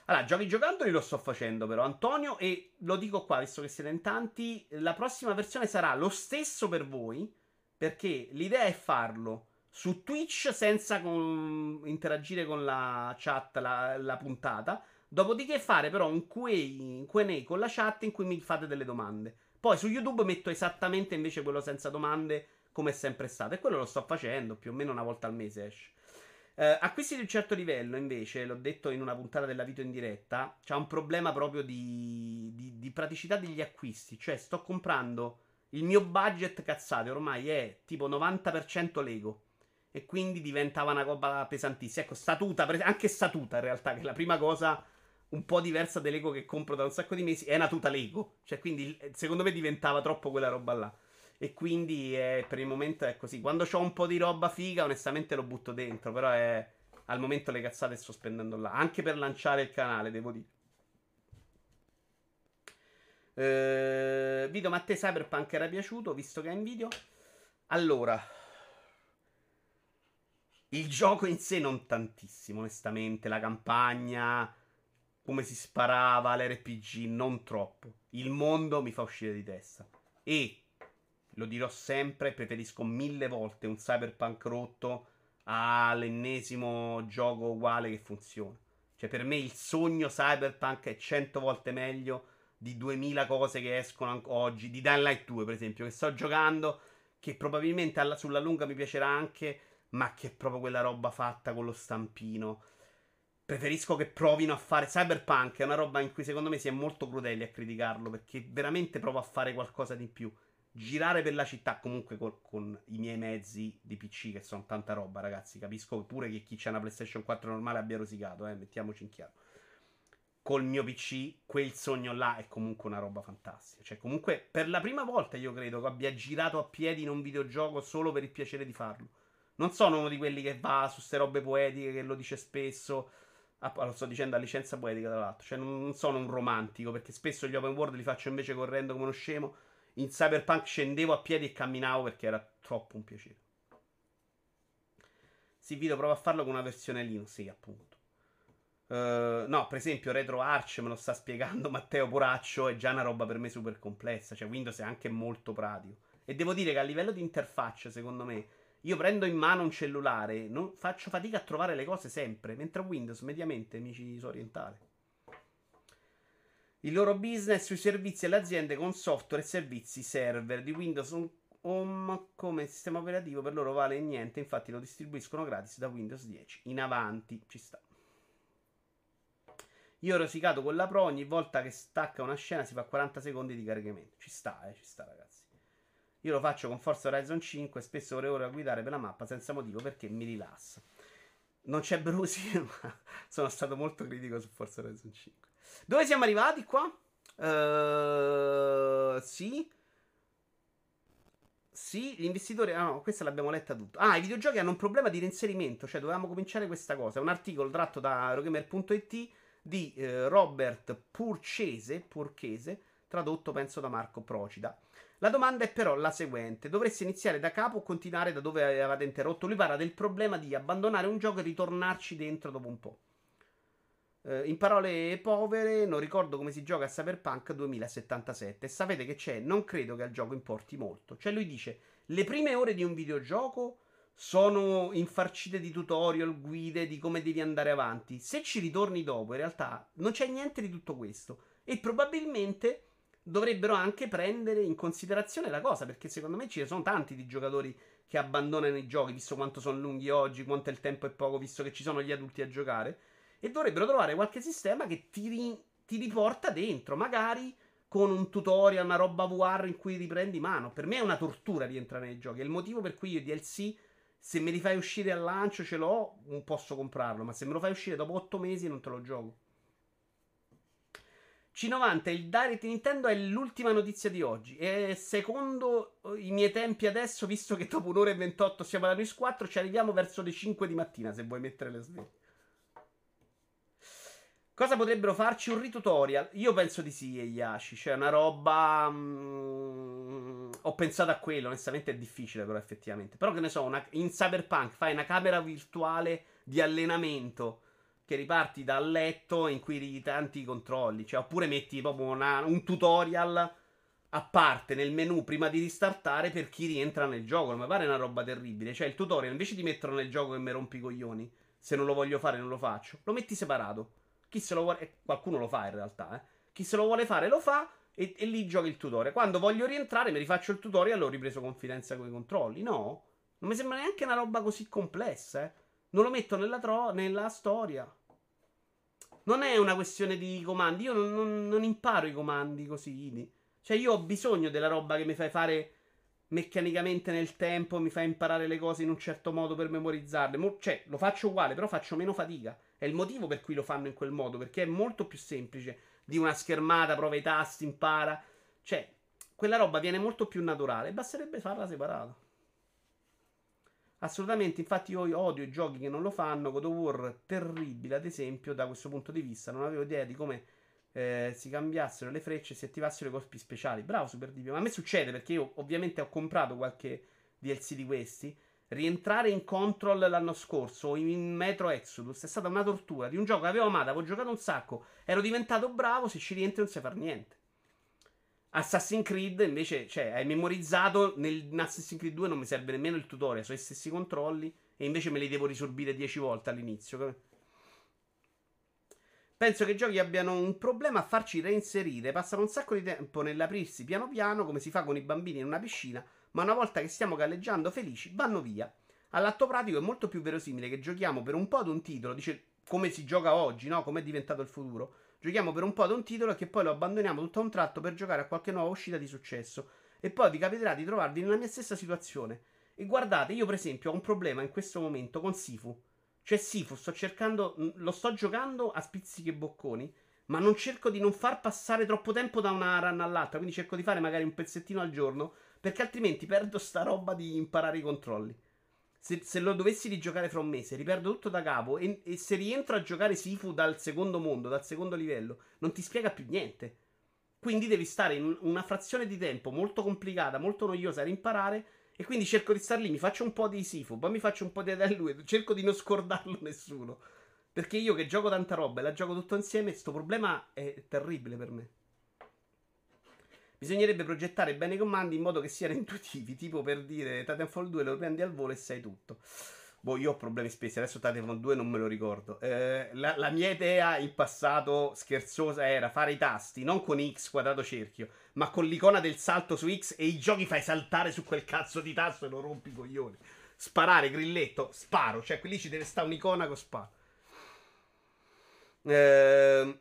Allora, giochi giocandoli lo sto facendo però, Antonio, e lo dico qua, visto che siete in tanti, la prossima versione sarà lo stesso per voi, perché l'idea è farlo su Twitch senza con... interagire con la chat, la, la, puntata, dopodiché fare però un QA, un Q&A con la chat in cui mi fate delle domande. Poi su YouTube metto esattamente invece quello senza domande, come è sempre stato, e quello lo sto facendo, più o meno una volta al mese esce. Uh, acquisti di un certo livello, invece, l'ho detto in una puntata della video in diretta, c'è un problema proprio di, di, di, praticità degli acquisti. Cioè, sto comprando il mio budget cazzate, ormai è tipo 90% Lego. E quindi diventava una roba pesantissima. Ecco, statuta, anche statuta in realtà, che è la prima cosa un po' diversa dell'Ego che compro da un sacco di mesi, è una tuta Lego. Cioè, quindi secondo me diventava troppo quella roba là. E quindi eh, per il momento è così. Quando ho un po' di roba figa, onestamente lo butto dentro. Però è, al momento le cazzate sto spendendo là. Anche per lanciare il canale, devo dire. Eh, video, ma a te Cyberpunk era piaciuto, visto che è in video? Allora, il gioco in sé non tantissimo, onestamente. La campagna, come si sparava, l'RPG, non troppo. Il mondo mi fa uscire di testa. E lo dirò sempre, preferisco mille volte un cyberpunk rotto all'ennesimo gioco uguale che funziona. Cioè, per me il sogno cyberpunk è cento volte meglio di 2000 cose che escono oggi. Di Dying Light 2, per esempio, che sto giocando, che probabilmente alla, sulla lunga mi piacerà anche, ma che è proprio quella roba fatta con lo stampino. Preferisco che provino a fare Cyberpunk, è una roba in cui secondo me si è molto crudeli a criticarlo, perché veramente provo a fare qualcosa di più girare per la città comunque con, con, i miei mezzi di PC che sono tanta roba, ragazzi. Capisco pure che chi c'ha una PlayStation 4 normale abbia rosicato, eh, mettiamoci in chiaro. Col mio PC, quel sogno là è comunque una roba fantastica. Cioè, comunque, per la prima volta io credo che abbia girato a piedi in un videogioco solo per il piacere di farlo. Non sono uno di quelli che va su queste robe poetiche, che lo dice spesso. Ah, lo sto dicendo a licenza poetica, tra l'altro. Cioè, non sono un romantico, perché spesso gli open world li faccio invece correndo come uno scemo in Cyberpunk scendevo a piedi e camminavo perché era troppo un piacere. Sì, Vito prova a farlo con una versione Linux, sì, appunto. Uh, no, per esempio, RetroArch me lo sta spiegando Matteo Poraccio, è già una roba per me super complessa. Cioè, Windows è anche molto pratico. E devo dire che a livello di interfaccia, secondo me, io prendo in mano un cellulare, non faccio fatica a trovare le cose sempre, mentre Windows mediamente mi ci so orientare il loro business sui servizi alle aziende con software e servizi server di Windows Home come sistema operativo per loro vale niente, infatti lo distribuiscono gratis da Windows 10 in avanti, ci sta. Io ho rosicato con la Pro, ogni volta che stacca una scena si fa 40 secondi di caricamento. Ci sta, eh, ci sta ragazzi. Io lo faccio con Forza Horizon 5 spesso ore ore a guidare per la mappa senza motivo perché mi rilassa. Non c'è Brusi, ma sono stato molto critico su Forza Horizon 5. Dove siamo arrivati qua? Uh, sì. Sì, gli investitori. Ah, no, questa l'abbiamo letta tutto. Ah, i videogiochi hanno un problema di reinserimento. Cioè, dovevamo cominciare questa cosa. È un articolo tratto da Rogamer.it di eh, Robert Purchese, Purchese, tradotto penso da Marco Procida. La domanda è però la seguente: dovreste iniziare da capo o continuare da dove avevate interrotto? Lui parla del problema di abbandonare un gioco e ritornarci dentro dopo un po'. Uh, in parole povere, non ricordo come si gioca a Cyberpunk 2077. sapete che c'è? Non credo che al gioco importi molto. Cioè, lui dice: le prime ore di un videogioco sono infarcite di tutorial, guide di come devi andare avanti. Se ci ritorni dopo, in realtà non c'è niente di tutto questo. E probabilmente dovrebbero anche prendere in considerazione la cosa, perché secondo me ci sono tanti di giocatori che abbandonano i giochi, visto quanto sono lunghi oggi, quanto il tempo è poco, visto che ci sono gli adulti a giocare e dovrebbero trovare qualche sistema che ti, ri- ti riporta dentro, magari con un tutorial, una roba VR in cui riprendi mano. Per me è una tortura rientrare nei giochi. È il motivo per cui io DLC, se me li fai uscire al lancio, ce l'ho, non posso comprarlo. Ma se me lo fai uscire dopo 8 mesi, non te lo gioco. C90, il Direct Nintendo è l'ultima notizia di oggi. E secondo i miei tempi adesso, visto che dopo un'ora e 28 siamo alla News 4, ci arriviamo verso le 5 di mattina, se vuoi mettere le sveglie. Cosa potrebbero farci? Un ritutorial? Io penso di sì, Eyashi. Cioè, una roba. Mm, ho pensato a quello. Onestamente è difficile, però, effettivamente. Però, che ne so, una... in Cyberpunk fai una camera virtuale di allenamento. Che riparti dal letto in cui hai tanti controlli. Cioè, oppure metti proprio una... un tutorial a parte nel menu prima di ristartare per chi rientra nel gioco. Non mi pare una roba terribile. Cioè, il tutorial invece di metterlo nel gioco che mi rompi i coglioni. Se non lo voglio fare, non lo faccio. Lo metti separato. Chi se lo vuole, qualcuno lo fa in realtà, eh. Chi se lo vuole fare lo fa e, e lì giochi il tutorial. Quando voglio rientrare, mi rifaccio il tutorial e ho ripreso confidenza con i controlli. No, non mi sembra neanche una roba così complessa, eh. Non lo metto nella, tro- nella storia. Non è una questione di comandi. Io non, non, non imparo i comandi così. Cioè, io ho bisogno della roba che mi fai fare meccanicamente nel tempo, mi fai imparare le cose in un certo modo per memorizzarle. Mo- cioè, lo faccio uguale, però faccio meno fatica. È il motivo per cui lo fanno in quel modo, perché è molto più semplice di una schermata, prova i tasti, impara. Cioè, quella roba viene molto più naturale, basterebbe farla separata. Assolutamente, infatti io odio i giochi che non lo fanno. God of War terribile, ad esempio, da questo punto di vista. Non avevo idea di come eh, si cambiassero le frecce e si attivassero i colpi speciali. Bravo Super Divio. Ma a me succede perché io ovviamente ho comprato qualche DLC di questi rientrare in Control l'anno scorso in Metro Exodus è stata una tortura di un gioco che avevo amato, avevo giocato un sacco, ero diventato bravo, se ci rientri non sai fare niente. Assassin's Creed invece, cioè, hai memorizzato nel Assassin's Creed 2 non mi serve nemmeno il tutorial, sono i stessi controlli e invece me li devo risorbire 10 volte all'inizio. Penso che i giochi abbiano un problema a farci reinserire, passano un sacco di tempo nell'aprirsi piano piano, come si fa con i bambini in una piscina, ma una volta che stiamo galleggiando felici, vanno via. All'atto pratico è molto più verosimile che giochiamo per un po' ad un titolo, dice come si gioca oggi, no? Come è diventato il futuro. Giochiamo per un po' ad un titolo e che poi lo abbandoniamo tutto a un tratto per giocare a qualche nuova uscita di successo. E poi vi capiterà di trovarvi nella mia stessa situazione. E guardate, io per esempio ho un problema in questo momento con Sifu. Cioè Sifu, sto cercando, lo sto giocando a spizzichi e bocconi, ma non cerco di non far passare troppo tempo da una run all'altra, quindi cerco di fare magari un pezzettino al giorno perché altrimenti perdo sta roba di imparare i controlli. Se, se lo dovessi rigiocare fra un mese, riperdo tutto da capo. E, e, se rientro a giocare Sifu dal secondo mondo, dal secondo livello, non ti spiega più niente. Quindi devi stare in una frazione di tempo molto complicata, molto noiosa a rimparare. E quindi cerco di stare lì, mi faccio un po' di Sifu, poi mi faccio un po' di Adel cerco di non scordarlo nessuno. Perché io che gioco tanta roba e la gioco tutto insieme, questo problema è terribile per me. Bisognerebbe progettare bene i comandi in modo che siano intuitivi, tipo per dire Titanfall 2 lo prendi al volo e sai tutto. Boh, io ho problemi spesi, adesso Titanfall 2 non me lo ricordo. Eh, la, la, mia idea in passato scherzosa era fare i tasti, non con X quadrato cerchio, ma con l'icona del salto su X e i giochi fai saltare su quel cazzo di tasto e lo rompi i coglioni. Sparare, grilletto, sparo, cioè qui ci deve stare un'icona con sparo. Eh...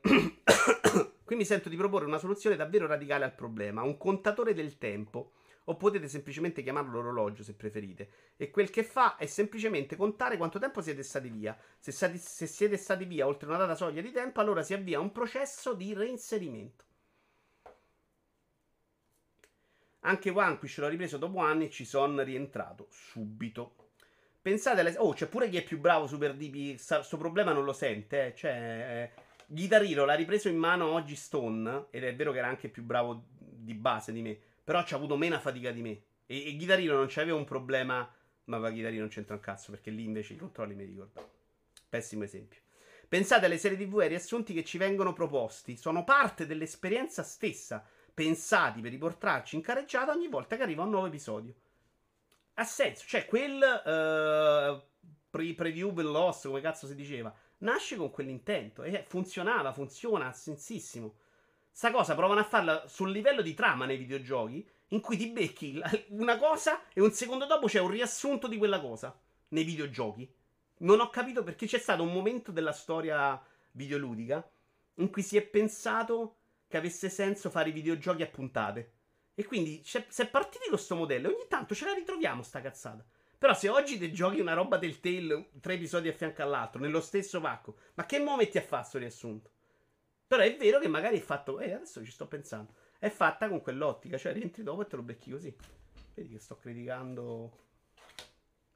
Qui mi sento di proporre una soluzione davvero radicale al problema, un contatore del tempo. O potete semplicemente chiamarlo orologio se preferite. E quel che fa è semplicemente contare quanto tempo siete stati via. Se, stati, se siete stati via oltre una data soglia di tempo, allora si avvia un processo di reinserimento. Anche Vanquish l'ho ripreso dopo anni e ci sono rientrato subito. Pensate alle... Oh, c'è pure chi è più bravo Super DP. Questo problema non lo sente, eh. Cioè... Eh Guitarino l'ha ripreso in mano oggi Stone, ed è vero che era anche più bravo di base di me, però ci ha avuto meno fatica di me. E, e Guitarino non c'aveva un problema, ma va Guitarino non c'entra un cazzo, perché lì invece i controlli mi ricordano. Pessimo esempio. Pensate alle serie TV e ai riassunti che ci vengono proposti, sono parte dell'esperienza stessa, pensati per riportarci in careggiata ogni volta che arriva un nuovo episodio. Ha senso, cioè quel uh, pre- preview Lost, come cazzo si diceva, nasce con quell'intento e funzionava, funziona sensissimo. Sta cosa provano a farla sul livello di trama nei videogiochi, in cui ti becchi una cosa e un secondo dopo c'è un riassunto di quella cosa nei videogiochi. Non ho capito perché c'è stato un momento della storia videoludica in cui si è pensato che avesse senso fare i videogiochi a puntate. E quindi si è partiti con questo modello e ogni tanto ce la ritroviamo sta cazzata. Però se oggi ti giochi una roba del Tale, tre episodi a fianco all'altro, nello stesso pacco, ma che mo metti a fare sto riassunto? Però è vero che magari è fatto, eh, adesso ci sto pensando, è fatta con quell'ottica, cioè rientri dopo e te lo becchi così. Vedi che sto criticando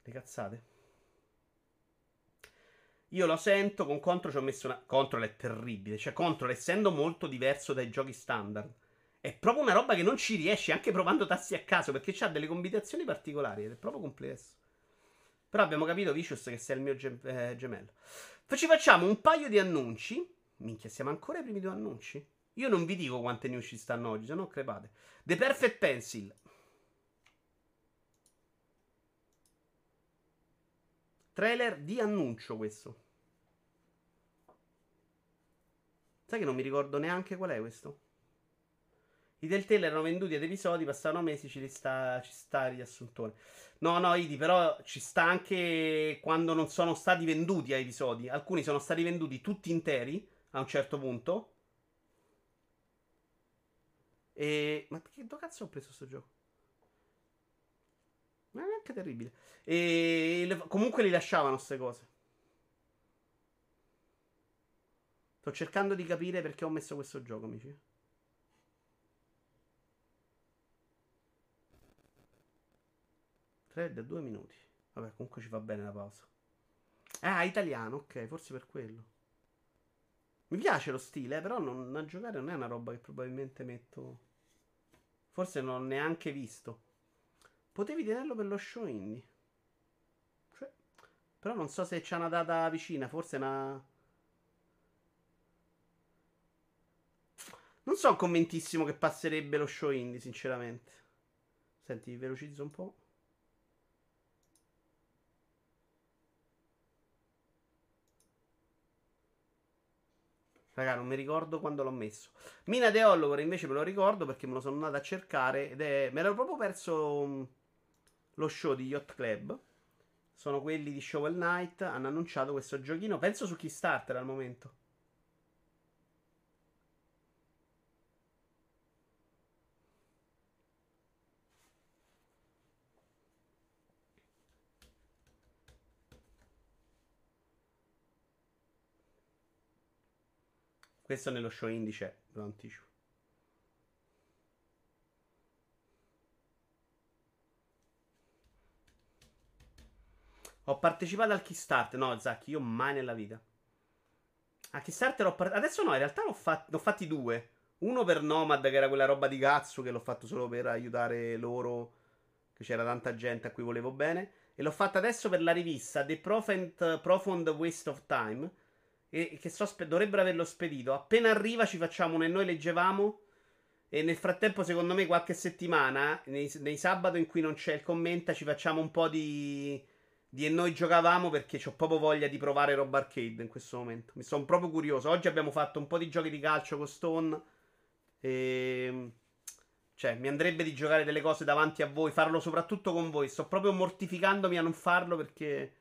le cazzate. Io lo sento, con Control ci ho messo una... Control è terribile, cioè Control essendo molto diverso dai giochi standard, è proprio una roba che non ci riesci anche provando tassi a caso perché ha delle combinazioni particolari ed è proprio complesso. Però abbiamo capito, Vicious, che sei il mio gem- eh, gemello. Ci facciamo un paio di annunci. Minchia, siamo ancora ai primi due annunci? Io non vi dico quante news ci stanno oggi, se no crepate. The Perfect Pencil. Trailer di annuncio questo. Sai che non mi ricordo neanche qual è questo? I Telltale erano venduti ad episodi, passavano mesi, ci sta, ci sta il riassuntone. No, no, Idi, però ci sta anche quando non sono stati venduti a episodi. Alcuni sono stati venduti tutti interi a un certo punto. E... Ma che cazzo ho preso questo gioco? Ma è neanche terribile. E le... comunque li lasciavano queste cose. Sto cercando di capire perché ho messo questo gioco, amici. Thread, due minuti. Vabbè, comunque ci fa bene la pausa. Ah, italiano, ok, forse per quello. Mi piace lo stile, eh, però non, a giocare non è una roba che probabilmente metto. Forse non ho neanche visto. Potevi tenerlo per lo show indie. Cioè, però non so se c'è una data vicina, forse una. Non sono convintissimo che passerebbe lo show indie, sinceramente. Senti, velocizzo un po'. Raga, non mi ricordo quando l'ho messo. Mina The Hollower invece me lo ricordo perché me lo sono andato a cercare ed è... Me l'ero proprio perso um, lo show di Yacht Club. Sono quelli di Shovel Knight. Hanno annunciato questo giochino. Penso su Kickstarter al momento. Questo nello show indice, lo anticipo. Ho partecipato al Kickstarter. No, Zacchi, io mai nella vita. A Kickstarter ho partecipato. Adesso no, in realtà ne ho, fat- ne ho fatti due. Uno per Nomad, che era quella roba di cazzo che l'ho fatto solo per aiutare loro. Che c'era tanta gente a cui volevo bene. E l'ho fatto adesso per la rivista The Profound, Profound Waste of Time e che so, dovrebbero averlo spedito. Appena arriva ci facciamo un e noi leggevamo. E nel frattempo, secondo me, qualche settimana, nei, nei sabato in cui non c'è il commenta, ci facciamo un po' di, di e noi giocavamo perché ho proprio voglia di provare roba arcade in questo momento. Mi sono proprio curioso. Oggi abbiamo fatto un po' di giochi di calcio con Stone. E... Cioè, mi andrebbe di giocare delle cose davanti a voi, farlo soprattutto con voi. Sto proprio mortificandomi a non farlo perché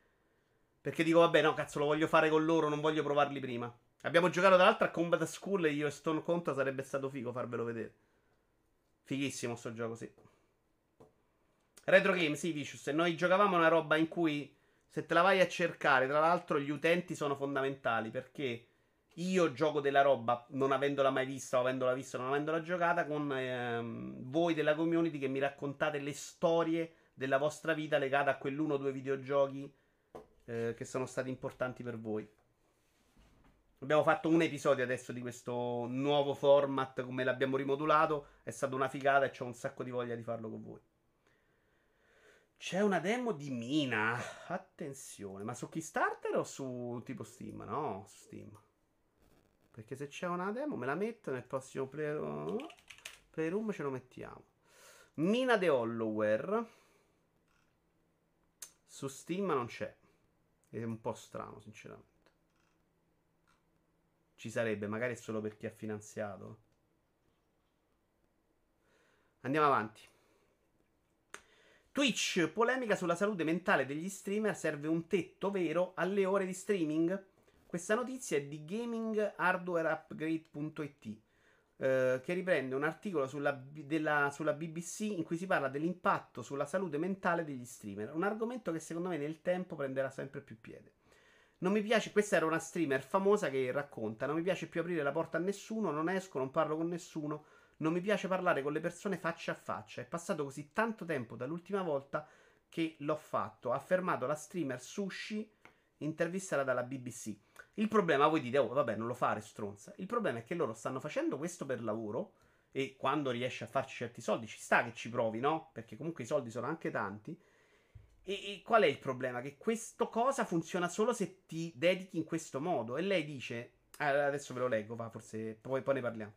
perché dico, vabbè, no, cazzo, lo voglio fare con loro, non voglio provarli prima. Abbiamo giocato tra l'altro a Combat School e io e Stone Contra sarebbe stato figo farvelo vedere. Fighissimo sto gioco, sì. Retro Game, sì, Vicious. Noi giocavamo una roba in cui se te la vai a cercare, tra l'altro gli utenti sono fondamentali perché io gioco della roba non avendola mai vista o avendola vista non avendola giocata con ehm, voi della community che mi raccontate le storie della vostra vita legate a quell'uno o due videogiochi eh, che sono stati importanti per voi. Abbiamo fatto un episodio adesso di questo nuovo format, come l'abbiamo rimodulato. È stata una figata e ho un sacco di voglia di farlo con voi. C'è una demo di Mina. Attenzione, ma su Kickstarter o su tipo Steam? No, su Steam. Perché se c'è una demo me la metto nel prossimo Playroom. Playroom ce lo mettiamo. Mina The Hollowware. Su Steam non c'è. È un po' strano, sinceramente. Ci sarebbe, magari solo per chi ha finanziato. Andiamo avanti. Twitch, polemica sulla salute mentale degli streamer, serve un tetto vero alle ore di streaming? Questa notizia è di gaminghardwareupgrade.it eh, che riprende un articolo sulla, della, sulla, BBC in cui si parla dell'impatto sulla salute mentale degli streamer, un argomento che secondo me nel tempo prenderà sempre più piede. Non mi piace, questa era una streamer famosa che racconta, non mi piace più aprire la porta a nessuno, non esco, non parlo con nessuno, non mi piace parlare con le persone faccia a faccia. È passato così tanto tempo dall'ultima volta che l'ho fatto, ha affermato la streamer Sushi intervistata dalla BBC. Il problema, voi dite, oh, vabbè, non lo fare, stronza. Il problema è che loro stanno facendo questo per lavoro e quando riesci a farci certi soldi ci sta che ci provi, no? Perché comunque i soldi sono anche tanti. E, e qual è il problema? Che questa cosa funziona solo se ti dedichi in questo modo. E lei dice, eh, adesso ve lo leggo, va, forse poi, poi ne parliamo.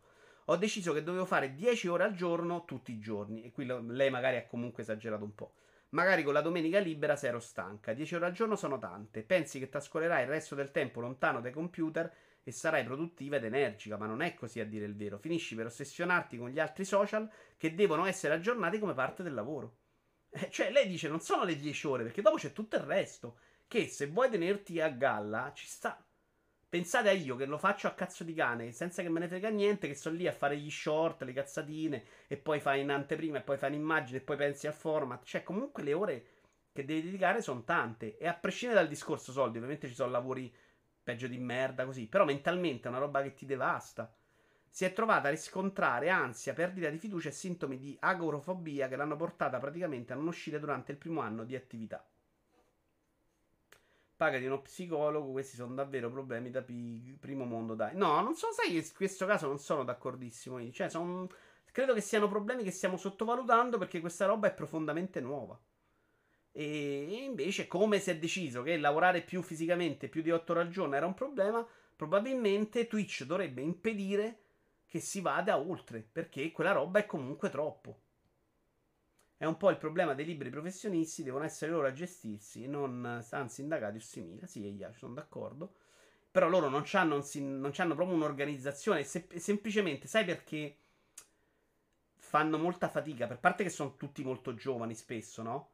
Ho deciso che dovevo fare 10 ore al giorno tutti i giorni. E qui lei magari ha comunque esagerato un po'. Magari con la domenica libera se ero stanca. 10 ore al giorno sono tante. Pensi che trascorrerai il resto del tempo lontano dai computer e sarai produttiva ed energica, ma non è così a dire il vero. Finisci per ossessionarti con gli altri social che devono essere aggiornati come parte del lavoro. Eh, cioè, lei dice non sono le 10 ore, perché dopo c'è tutto il resto. Che se vuoi tenerti a galla, ci sta. Pensate a io che lo faccio a cazzo di cane, senza che me ne frega niente, che sto lì a fare gli short, le cazzatine, e poi fai in anteprima, e poi fai un'immagine, e poi pensi al format. Cioè, comunque le ore che devi dedicare sono tante. E a prescindere dal discorso soldi, ovviamente ci sono lavori peggio di merda così, però mentalmente è una roba che ti devasta. Si è trovata a riscontrare ansia, perdita di fiducia e sintomi di agorofobia che l'hanno portata praticamente a non uscire durante il primo anno di attività pagati uno psicologo, questi sono davvero problemi da pi- primo mondo, dai. No, non so, sai che in questo caso non sono d'accordissimo io. Cioè, son... credo che siano problemi che stiamo sottovalutando perché questa roba è profondamente nuova. E invece, come si è deciso che lavorare più fisicamente, più di 8 ore al giorno era un problema, probabilmente Twitch dovrebbe impedire che si vada oltre, perché quella roba è comunque troppo. È un po' il problema dei libri professionisti, devono essere loro a gestirsi, e non anzi indagati o simili. Sì, io sono d'accordo. Però loro non hanno, proprio un'organizzazione, se, semplicemente, sai perché fanno molta fatica, per parte che sono tutti molto giovani spesso, no?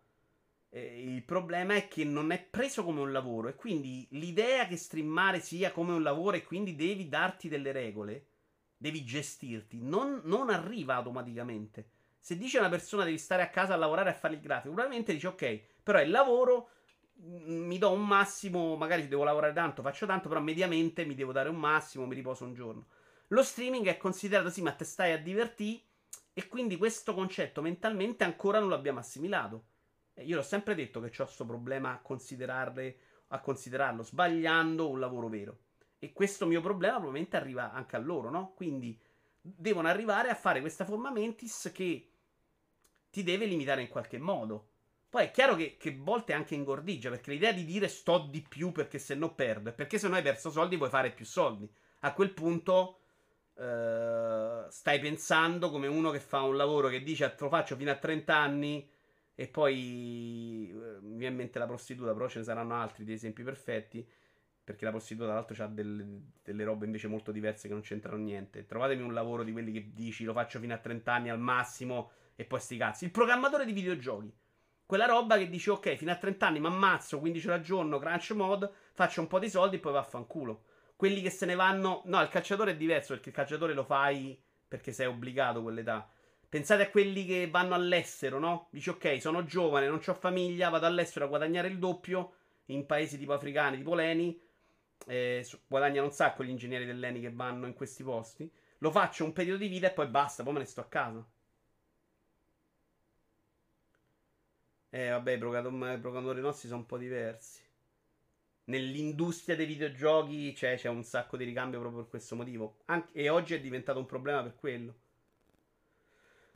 Eh, il problema è che non è preso come un lavoro e quindi l'idea che streamare sia come un lavoro e quindi devi darti delle regole, devi gestirti, non, non arriva automaticamente. Se dice una persona devi stare a casa a lavorare a fare il grafico, probabilmente dice ok, però è il lavoro, mm, mi do un massimo, magari devo lavorare tanto, faccio tanto, però mediamente mi devo dare un massimo, mi riposo un giorno. Lo streaming è considerato sì, ma te stai a divertire e quindi questo concetto mentalmente ancora non l'abbiamo assimilato. Io l'ho sempre detto che ho questo problema a, a considerarlo, sbagliando un lavoro vero. E questo mio problema probabilmente arriva anche a loro, no? Quindi devono arrivare a fare questa forma mentis che ti deve limitare in qualche modo. Poi è chiaro che, che volte anche ingordigia, perché l'idea di dire sto di più perché se no perdo, è perché se no hai perso soldi puoi fare più soldi. A quel punto eh, stai pensando come uno che fa un lavoro che dice lo faccio fino a 30 anni e poi eh, mi viene in mente la prostituta, però ce ne saranno altri di esempi perfetti. Perché la prostituta, tra l'altro, ha delle, delle, robe invece molto diverse che non c'entrano niente. Trovatemi un lavoro di quelli che dici lo faccio fino a 30 anni al massimo e poi sti cazzi. Il programmatore di videogiochi. Quella roba che dici, ok, fino a 30 anni mi ammazzo, 15 ore al giorno, crunch mode, faccio un po' di soldi e poi vaffanculo. Quelli che se ne vanno... No, il calciatore è diverso perché il calciatore lo fai perché sei obbligato a quell'età. Pensate a quelli che vanno all'estero, no? Dici, ok, sono giovane, non ho famiglia, vado all'estero a guadagnare il doppio in paesi tipo africani, tipo Leni. Eh, guadagnano un sacco gli ingegneri dell'Eni che vanno in questi posti. Lo faccio un periodo di vita e poi basta, poi me ne sto a casa. Eh, vabbè, i programmatori nostri sono un po' diversi. nell'industria dei videogiochi c'è, c'è, un sacco di ricambio proprio per questo motivo. Anche, e oggi è diventato un problema per quello.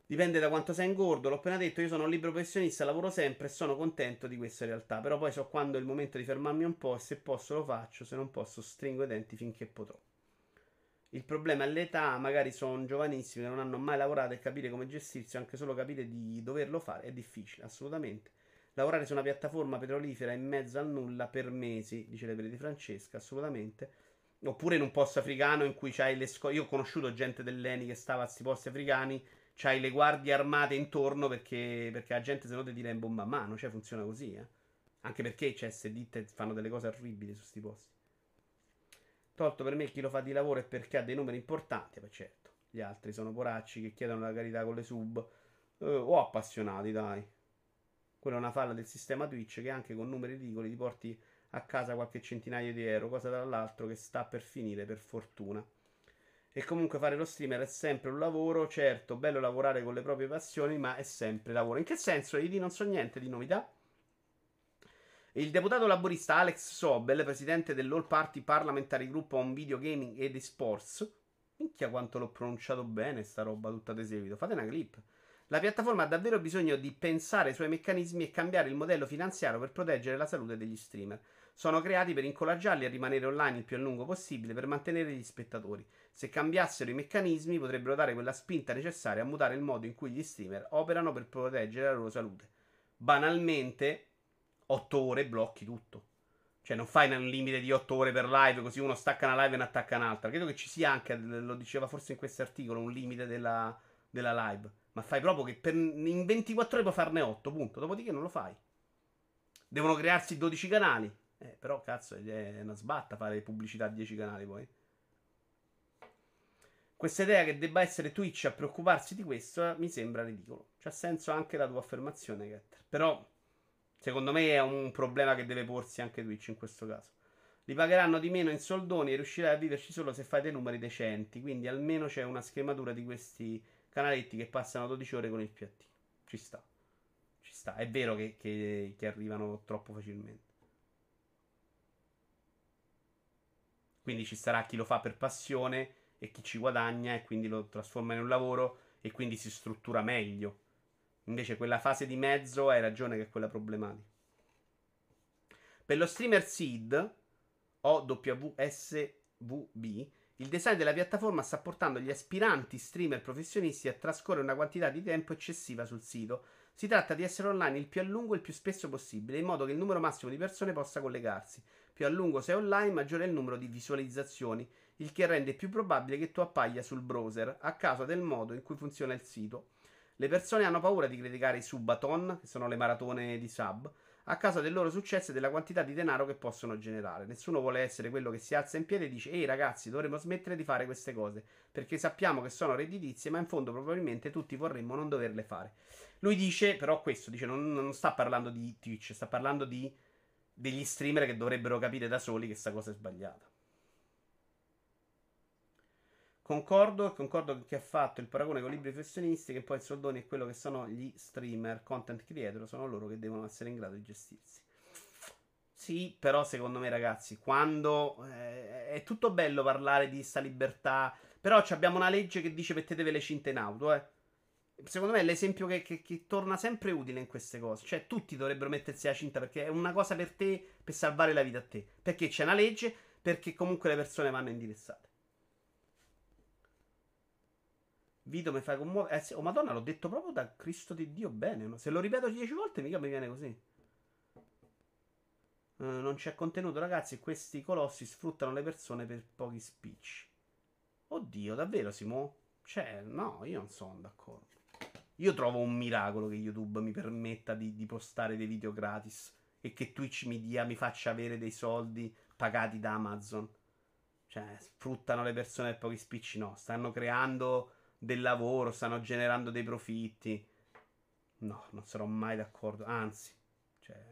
Dipende da quanto sei ingordo. L'ho appena detto, io sono un libero professionista, lavoro sempre e sono contento di questa realtà. Però poi so quando è il momento di fermarmi un po' e se posso lo faccio, se non posso stringo i denti finché potrò. Il problema è l'età, magari sono giovanissimi non hanno mai lavorato e capire come gestirsi, anche solo capire di doverlo fare è difficile, assolutamente. Lavorare su una piattaforma petrolifera in mezzo al nulla per mesi, dice le di Francesca, assolutamente. Oppure in un posto africano in cui c'hai le scuole. Io ho conosciuto gente dell'ENI che stava a questi posti africani c'hai le guardie armate intorno perché, perché la gente se no ti tira in bomba a mano. Cioè, funziona così, eh. Anche perché cioè, ditte fanno delle cose orribili su questi posti. Tolto per me chi lo fa di lavoro è perché ha dei numeri importanti. Beh, certo. Gli altri sono poracci che chiedono la carità con le sub. Eh, o appassionati, dai. Quella è una falla del sistema Twitch che anche con numeri ridicoli ti porti a casa qualche centinaio di euro. Cosa tra l'altro che sta per finire, per fortuna. E comunque fare lo streamer è sempre un lavoro, certo, bello lavorare con le proprie passioni, ma è sempre lavoro. In che senso? Io non so niente di novità. Il deputato laborista Alex Sobel, presidente dell'All Party Parliamentary Group on Video Gaming ed Sports. Minchia quanto l'ho pronunciato bene sta roba tutta di seguito. Fate una clip. La piattaforma ha davvero bisogno di pensare ai suoi meccanismi e cambiare il modello finanziario per proteggere la salute degli streamer. Sono creati per incoraggiarli a rimanere online il più a lungo possibile per mantenere gli spettatori. Se cambiassero i meccanismi potrebbero dare quella spinta necessaria a mutare il modo in cui gli streamer operano per proteggere la loro salute. Banalmente, 8 ore blocchi tutto. Cioè non fai un limite di 8 ore per live così uno stacca una live e ne attacca un'altra. Credo che ci sia anche, lo diceva forse in questo articolo, un limite della, della live. Ma fai proprio che per, in 24 ore puoi farne 8, punto. Dopodiché non lo fai. Devono crearsi 12 canali. Eh, però cazzo, è una sbatta fare pubblicità a 10 canali poi. Questa idea che debba essere Twitch a preoccuparsi di questo mi sembra ridicolo. C'ha senso anche la tua affermazione, Getter. Però, secondo me, è un problema che deve porsi anche Twitch in questo caso. Li pagheranno di meno in soldoni e riuscirai a viverci solo se fai dei numeri decenti. Quindi almeno c'è una schematura di questi canaletti che passano 12 ore con il piattino. Ci sta. Ci sta. È vero che, che, che arrivano troppo facilmente. Quindi ci sarà chi lo fa per passione e chi ci guadagna e quindi lo trasforma in un lavoro e quindi si struttura meglio. Invece quella fase di mezzo hai ragione che è quella problematica. Per lo streamer Seed OWSVB il design della piattaforma sta portando gli aspiranti streamer professionisti a trascorrere una quantità di tempo eccessiva sul sito. Si tratta di essere online il più a lungo e il più spesso possibile, in modo che il numero massimo di persone possa collegarsi. Più a lungo sei online, maggiore è il numero di visualizzazioni il che rende più probabile che tu appaia sul browser a causa del modo in cui funziona il sito. Le persone hanno paura di criticare i subathon, che sono le maratone di sub, a causa del loro successo e della quantità di denaro che possono generare. Nessuno vuole essere quello che si alza in piedi e dice: Ehi ragazzi, dovremmo smettere di fare queste cose perché sappiamo che sono redditizie, ma in fondo probabilmente tutti vorremmo non doverle fare. Lui dice, però, questo dice: non, non sta parlando di Twitch, sta parlando di, degli streamer che dovrebbero capire da soli che questa cosa è sbagliata. Concordo, concordo con chi ha fatto il paragone con libri professionisti, che poi il soldoni è quello che sono gli streamer, content creator, sono loro che devono essere in grado di gestirsi. Sì, però secondo me ragazzi, quando eh, è tutto bello parlare di sta libertà, però abbiamo una legge che dice mettetevi le cinte in auto, eh. Secondo me è l'esempio che, che, che, torna sempre utile in queste cose. Cioè, tutti dovrebbero mettersi la cinta perché è una cosa per te, per salvare la vita a te. Perché c'è una legge, perché comunque le persone vanno indirizzate. Vito mi fai commuovere. Eh, oh madonna, l'ho detto proprio da Cristo di Dio bene. Ma se lo ripeto dieci volte, mica mi viene così. Uh, non c'è contenuto, ragazzi. Questi colossi sfruttano le persone per pochi speech. Oddio, davvero, Simo? Cioè, no, io non sono d'accordo. Io trovo un miracolo che YouTube mi permetta di, di postare dei video gratis e che Twitch mi dia, mi faccia avere dei soldi pagati da Amazon. Cioè, sfruttano le persone per pochi speech. No, stanno creando del lavoro, stanno generando dei profitti. No, non sarò mai d'accordo. Anzi, cioè,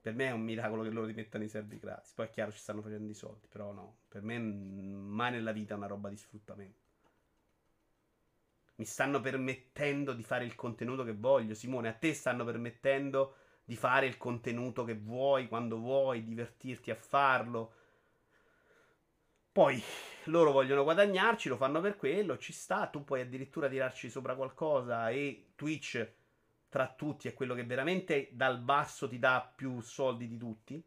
per me è un miracolo che loro ti mettano i servi gratis. Poi è chiaro ci stanno facendo i soldi, però no, per me mai nella vita è una roba di sfruttamento. Mi stanno permettendo di fare il contenuto che voglio, Simone. A te stanno permettendo di fare il contenuto che vuoi, quando vuoi, divertirti a farlo. Poi loro vogliono guadagnarci, lo fanno per quello, ci sta, tu puoi addirittura tirarci sopra qualcosa e Twitch tra tutti è quello che veramente dal basso ti dà più soldi di tutti.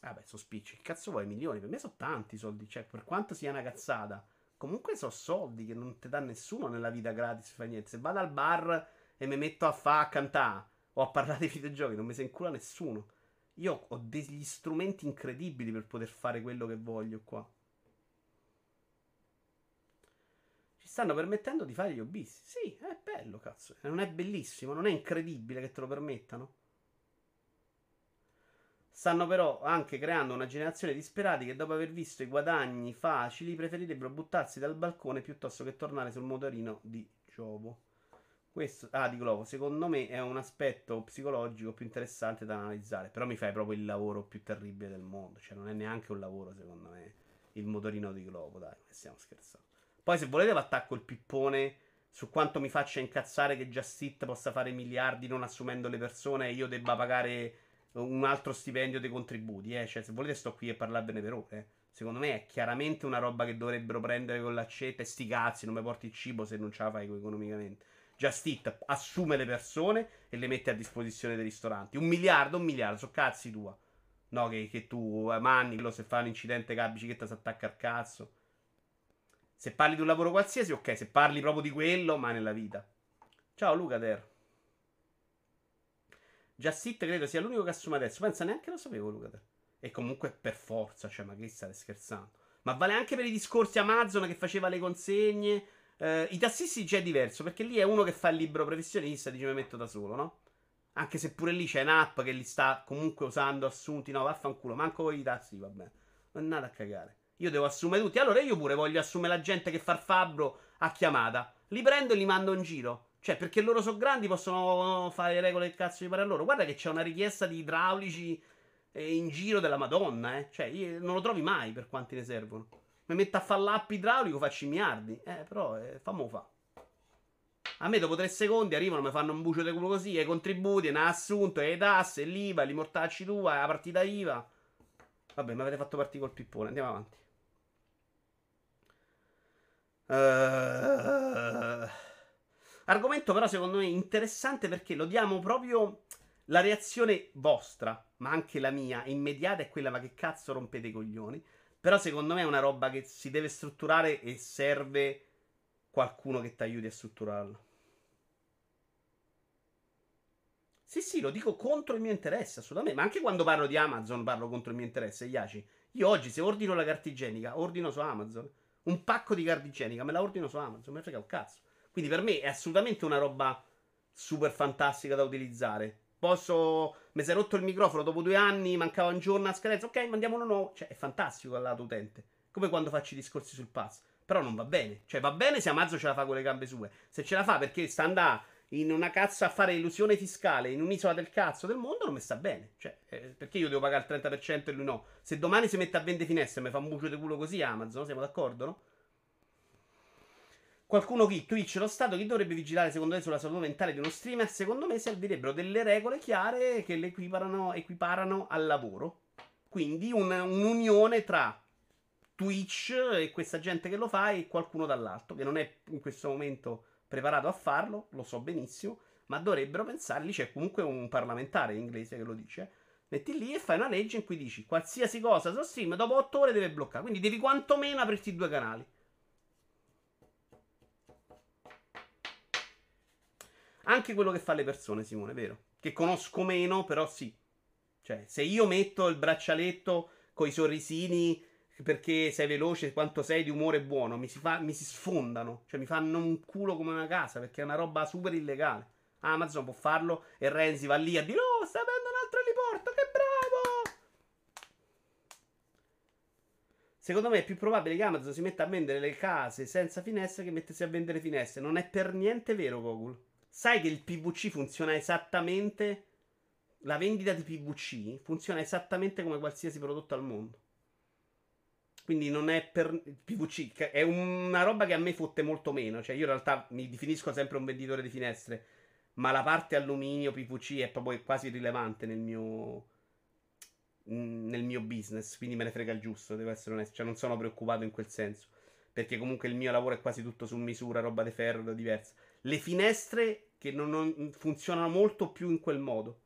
Vabbè, sono spicci. Che cazzo vuoi? Milioni? Per me sono tanti soldi. Cioè, per quanto sia una cazzata. Comunque sono soldi che non ti dà nessuno nella vita gratis. Fa niente. Se vado al bar e mi metto a fa a cantare o a parlare di videogiochi, non mi si incula nessuno. Io ho degli strumenti incredibili per poter fare quello che voglio qua. Ci stanno permettendo di fare gli hobbisti. Sì, è bello, cazzo. Non è bellissimo, non è incredibile che te lo permettano. Stanno però anche creando una generazione di disperati che dopo aver visto i guadagni facili preferirebbero buttarsi dal balcone piuttosto che tornare sul motorino di Giovo. Questo, ah, di Globo, secondo me è un aspetto psicologico più interessante da analizzare. Però mi fai proprio il lavoro più terribile del mondo. Cioè, non è neanche un lavoro, secondo me, il motorino di Globo, dai, stiamo scherzando. Poi, se volete, vi attacco il pippone su quanto mi faccia incazzare che Just It possa fare miliardi non assumendo le persone e io debba pagare un altro stipendio dei contributi. Eh. Cioè, se volete, sto qui a parlarvene per ore. Eh. Secondo me è chiaramente una roba che dovrebbero prendere con l'accetta. E sti cazzi, non mi porti il cibo se non ce la fai economicamente. Just Eat assume le persone e le mette a disposizione dei ristoranti. Un miliardo, un miliardo, sono cazzi tua. No, che, che tu eh, manni, quello se fa un incidente che la bicicletta si attacca al cazzo. Se parli di un lavoro qualsiasi, ok. Se parli proprio di quello, ma nella vita. Ciao Luca Der. Just Eat credo sia l'unico che assume adesso. Pensa, neanche lo sapevo Luca Der. E comunque per forza, cioè, ma che state scherzando? Ma vale anche per i discorsi Amazon che faceva le consegne Uh, I tassisti già è diverso perché lì è uno che fa il libro professionista, dice mi metto da solo, no? Anche se pure lì c'è un'app che li sta comunque usando assunti, no, vaffanculo, manco i tassi, vabbè. Nada a cagare. Io devo assumere tutti. Allora io pure voglio assumere la gente che fa il fabbro a chiamata. Li prendo e li mando in giro. Cioè, perché loro sono grandi, possono fare le regole del cazzo di pare a loro. Guarda che c'è una richiesta di idraulici eh, in giro della Madonna, eh. Cioè, non lo trovi mai per quanti ne servono mi metto a fare l'app idraulico, faccio i miliardi. Eh, però, eh, fammo fa. A me dopo tre secondi arrivano, mi fanno un bucio di culo così, i contributi, ha assunto, le tasse, l'IVA, li mortacci tua, la partita IVA. Vabbè, mi avete fatto partire col pippone, andiamo avanti. Uh, argomento però secondo me interessante perché lo diamo proprio la reazione vostra, ma anche la mia, immediata è quella ma che cazzo rompete i coglioni. Però secondo me è una roba che si deve strutturare e serve qualcuno che ti aiuti a strutturarla. Sì, sì, lo dico contro il mio interesse, assolutamente. Ma anche quando parlo di Amazon parlo contro il mio interesse, Iaci. Io oggi se ordino la carta igienica, ordino su Amazon. Un pacco di carta igienica, me la ordino su Amazon, me frega un cazzo. Quindi per me è assolutamente una roba super fantastica da utilizzare. Posso. Mi è rotto il microfono dopo due anni, mancava un giorno a scadenza. Ok, mandiamo uno nuovo. Cioè, è fantastico dal lato utente. Come quando faccio i discorsi sul pass. Però non va bene. Cioè, va bene se Amazon ce la fa con le gambe sue. Se ce la fa perché sta andando in una cazzo a fare illusione fiscale in un'isola del cazzo del mondo, non mi sta bene. Cioè, eh, perché io devo pagare il 30% e lui no? Se domani si mette a vendere finestre e mi fa un bucio di culo così, Amazon, siamo d'accordo, no? Qualcuno qui, Twitch, lo Stato, chi dovrebbe vigilare secondo te sulla salute mentale di uno streamer? Secondo me servirebbero delle regole chiare che le equiparano al lavoro. Quindi un, un'unione tra Twitch e questa gente che lo fa e qualcuno dall'alto, che non è in questo momento preparato a farlo, lo so benissimo, ma dovrebbero pensarli, c'è comunque un parlamentare inglese che lo dice. Metti lì e fai una legge in cui dici qualsiasi cosa su stream dopo 8 ore deve bloccare. Quindi devi quantomeno aprirti due canali. Anche quello che fa le persone, Simone, vero? Che conosco meno, però sì. Cioè, se io metto il braccialetto con i sorrisini perché sei veloce, quanto sei di umore buono, mi si, fa, mi si sfondano. Cioè, mi fanno un culo come una casa perché è una roba super illegale. Amazon può farlo e Renzi va lì a dire: Oh, sta avendo un altro eliporto, che bravo! Secondo me è più probabile che Amazon si metta a vendere le case senza finestre che mettersi a vendere finestre. Non è per niente vero, Google. Sai che il PVC funziona esattamente. La vendita di PVC funziona esattamente come qualsiasi prodotto al mondo. Quindi non è per. PVC è una roba che a me fotte molto meno. Cioè, io in realtà mi definisco sempre un venditore di finestre. Ma la parte alluminio PVC è proprio quasi irrilevante nel mio. Nel mio business, quindi me ne frega il giusto, devo essere onesto. Cioè, non sono preoccupato in quel senso. Perché comunque il mio lavoro è quasi tutto su misura, roba di ferro diversa. Le finestre che non, funzionano molto più in quel modo.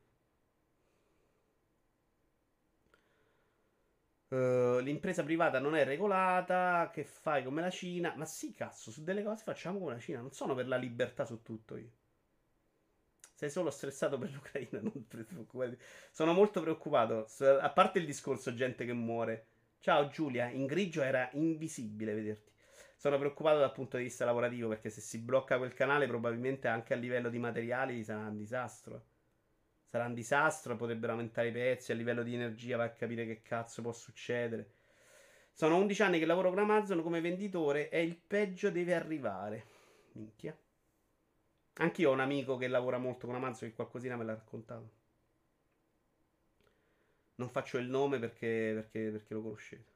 Uh, l'impresa privata non è regolata. Che fai come la Cina? Ma sì, cazzo, su delle cose facciamo come la Cina. Non sono per la libertà su tutto io. Sei solo stressato per l'Ucraina. Non preoccupati. Sono molto preoccupato. A parte il discorso, gente che muore. Ciao Giulia, in grigio era invisibile vederti. Sono preoccupato dal punto di vista lavorativo perché se si blocca quel canale, probabilmente anche a livello di materiali sarà un disastro sarà un disastro, potrebbero aumentare i prezzi, a livello di energia a capire che cazzo può succedere. Sono 11 anni che lavoro con Amazon come venditore e il peggio deve arrivare. Minchia. Anch'io ho un amico che lavora molto con Amazon che qualcosina me l'ha raccontato. Non faccio il nome perché, perché, perché lo conoscete.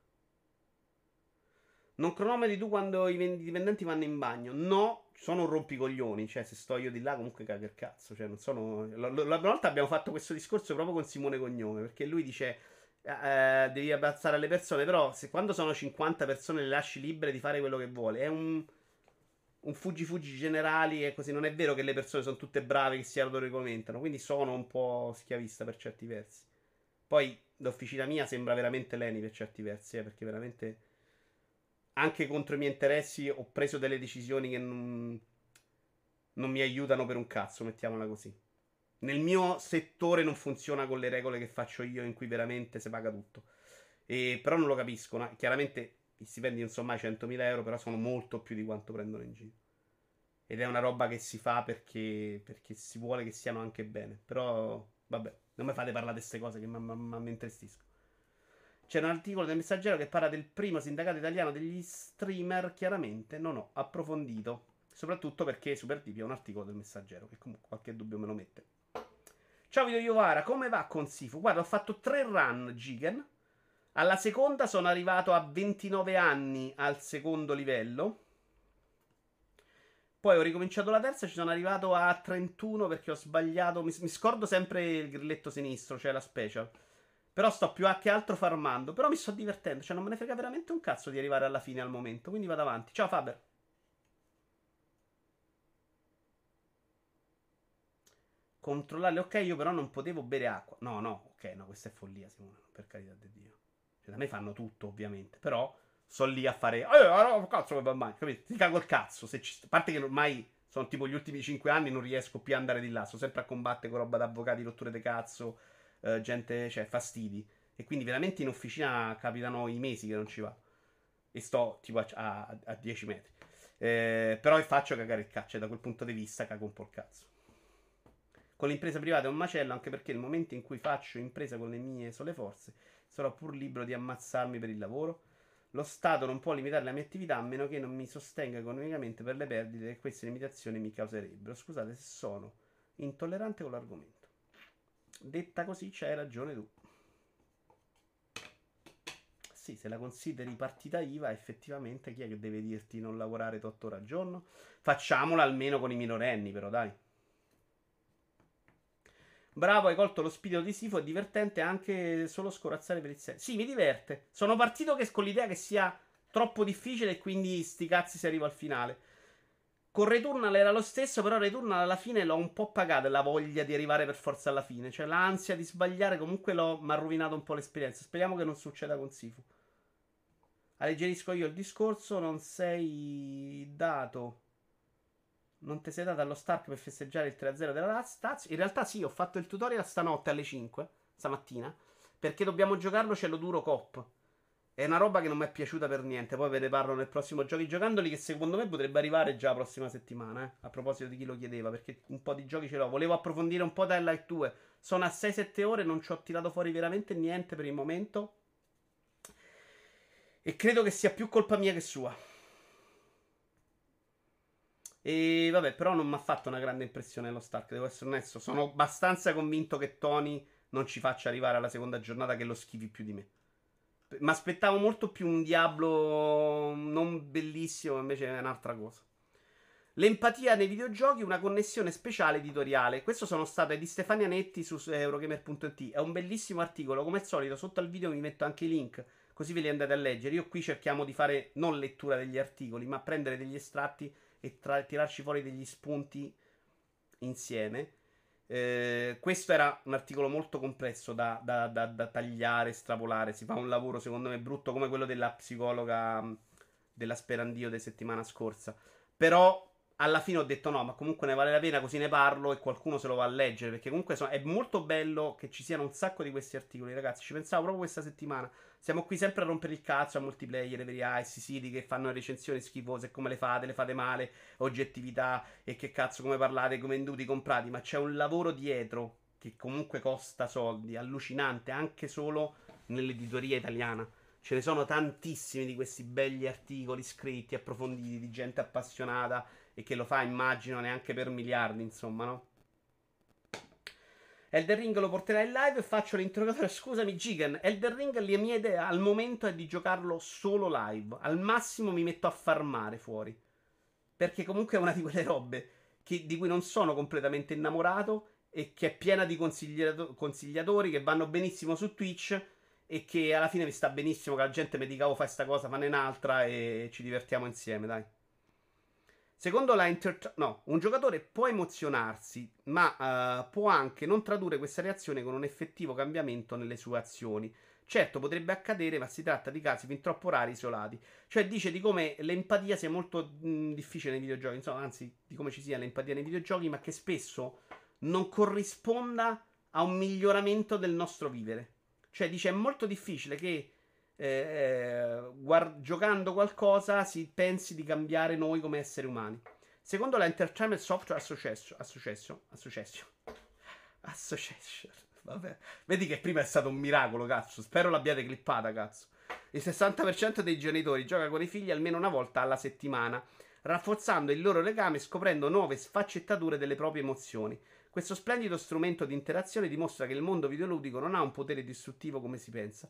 Non cronometri tu quando i dipendenti vanno in bagno? No, sono un rompicoglioni. Cioè, se sto io di là, comunque caga il cazzo. Cioè, non sono. La, la volta abbiamo fatto questo discorso proprio con Simone Cognome. Perché lui dice. Eh, eh devi abbassare alle persone. Però, se quando sono 50 persone le lasci libere di fare quello che vuole, è un. Un fuggi fuggi generali e così. Non è vero che le persone sono tutte brave che si autoregolamentano. Quindi sono un po' schiavista per certi versi. Poi l'officina mia sembra veramente Leni per certi versi. Eh, perché veramente anche contro i miei interessi ho preso delle decisioni che non, non mi aiutano per un cazzo, mettiamola così. Nel mio settore non funziona con le regole che faccio io, in cui veramente si paga tutto. E, però non lo capisco. No? Chiaramente i stipendi non sono mai 100.000 euro, però sono molto più di quanto prendono in giro. Ed è una roba che si fa perché, perché si vuole che siano anche bene. Però, vabbè, non mi fate parlare di queste cose che mi intristisco. C'è un articolo del Messaggero che parla del primo sindacato italiano degli streamer. Chiaramente non ho approfondito. Soprattutto perché Super TV è un articolo del Messaggero. Che comunque qualche dubbio me lo mette. Ciao Video Iovara, come va con Sifu? Guarda, ho fatto tre run Gigan. Alla seconda sono arrivato a 29 anni al secondo livello. Poi ho ricominciato la terza, ci sono arrivato a 31 perché ho sbagliato. Mi, mi scordo sempre il grilletto sinistro, cioè la special. Però sto più a che altro farmando. Però mi sto divertendo. Cioè, non me ne frega veramente un cazzo di arrivare alla fine al momento. Quindi vado avanti. Ciao Faber. Controllare, ok, io però non potevo bere acqua. No, no, ok, no, questa è follia, Simone. Per carità di Dio. Cioè, da me fanno tutto, ovviamente. Però sto lì a fare. Eh, cazzo, che va mai. Capito? Ti cago il cazzo. Se ci... A parte che ormai sono tipo gli ultimi 5 anni, non riesco più ad andare di là. Sto sempre a combattere con roba d'avvocati, rotture di cazzo uh, gente, cioè fastidi. E quindi veramente in officina capitano i mesi che non ci va. E sto tipo a 10 metri. Eh, però faccio cagare il cazzo, cioè da quel punto di vista cago un po' il cazzo. Con l'impresa privata è un macello, anche perché nel momento in cui faccio impresa con le mie sole forze, sarò pur libero di ammazzarmi per il lavoro. Lo Stato non può limitare la mia attività a meno che non mi sostenga economicamente per le perdite che queste limitazioni mi causerebbero. Scusate se sono intollerante con l'argomento. Detta così, c'hai ragione tu. Sì, se la consideri partita IVA, effettivamente chi è che deve dirti non lavorare 8 ore al giorno? Facciamola almeno con i minorenni, però dai. Bravo, hai colto lo spirito di Sifo, è divertente anche solo scorazzare per il senso. Sì, mi diverte. Sono partito che, con l'idea che sia troppo difficile e quindi sti cazzi si arriva al finale. Con Returnal era lo stesso, però Returnal alla fine l'ho un po' pagato la voglia di arrivare per forza alla fine. Cioè l'ansia di sbagliare comunque mi ha rovinato un po' l'esperienza. Speriamo che non succeda con Sifu. Alleggerisco io il discorso, non sei dato... Non ti sei dato allo Stark per festeggiare il 3-0 della Staz. In realtà sì, ho fatto il tutorial stanotte alle 5, stamattina, perché dobbiamo giocarlo cielo duro cop. È una roba che non mi è piaciuta per niente. Poi ve ne parlo nel prossimo giochi giocandoli. Che secondo me potrebbe arrivare già la prossima settimana. Eh? A proposito di chi lo chiedeva. Perché un po' di giochi ce l'ho. Volevo approfondire un po' Light 2. Sono a 6-7 ore. Non ci ho tirato fuori veramente niente per il momento. E credo che sia più colpa mia che sua. E vabbè, però non mi ha fatto una grande impressione lo Stark. Devo essere onesto. Sono abbastanza convinto che Tony non ci faccia arrivare alla seconda giornata che lo schivi più di me. Mi aspettavo molto più un Diablo non bellissimo, invece è un'altra cosa. L'empatia nei videogiochi, una connessione speciale editoriale. Questo sono stato di Stefania Netti su Eurogamer.it. È un bellissimo articolo. Come al solito, sotto al video vi metto anche i link, così ve li andate a leggere. Io qui cerchiamo di fare non lettura degli articoli, ma prendere degli estratti e tra- tirarci fuori degli spunti insieme. Eh, questo era un articolo molto complesso da, da, da, da, tagliare, estrapolare. Si fa un lavoro, secondo me, brutto come quello della psicologa della Sperandio di settimana scorsa. Però alla fine ho detto no, ma comunque ne vale la pena, così ne parlo e qualcuno se lo va a leggere. Perché comunque so, è molto bello che ci siano un sacco di questi articoli, ragazzi. Ci pensavo proprio questa settimana. Siamo qui sempre a rompere il cazzo a multiplayer, veri ice, siti che fanno recensioni schifose, come le fate, le fate male, oggettività e che cazzo come parlate, come venduti, comprati. Ma c'è un lavoro dietro che comunque costa soldi, allucinante, anche solo nell'editoria italiana. Ce ne sono tantissimi di questi belli articoli scritti, approfonditi, di gente appassionata e che lo fa, immagino, neanche per miliardi, insomma, no? Elden Ring lo porterà in live e faccio l'interrogatore. Scusami, Gigan. Elden Ring, la mia idea al momento è di giocarlo solo live. Al massimo mi metto a farmare fuori. Perché comunque è una di quelle robe che, di cui non sono completamente innamorato e che è piena di consigliato- consigliatori che vanno benissimo su Twitch e che alla fine mi sta benissimo che la gente mi dica oh fai sta cosa, fanne un'altra e ci divertiamo insieme, dai. Secondo la Inter... No, un giocatore può emozionarsi, ma uh, può anche non tradurre questa reazione con un effettivo cambiamento nelle sue azioni. Certo, potrebbe accadere, ma si tratta di casi fin troppo rari isolati. Cioè, dice di come l'empatia sia molto mh, difficile nei videogiochi, insomma, anzi, di come ci sia l'empatia nei videogiochi, ma che spesso non corrisponda a un miglioramento del nostro vivere. Cioè, dice, è molto difficile che eh, eh, guard- giocando qualcosa si pensi di cambiare noi come esseri umani. Secondo la Entertainment Software Association, Association, Association, Association vabbè. vedi che prima è stato un miracolo, cazzo. Spero l'abbiate clippata, cazzo. Il 60% dei genitori gioca con i figli almeno una volta alla settimana, rafforzando il loro legame e scoprendo nuove sfaccettature delle proprie emozioni. Questo splendido strumento di interazione dimostra che il mondo videoludico non ha un potere distruttivo come si pensa,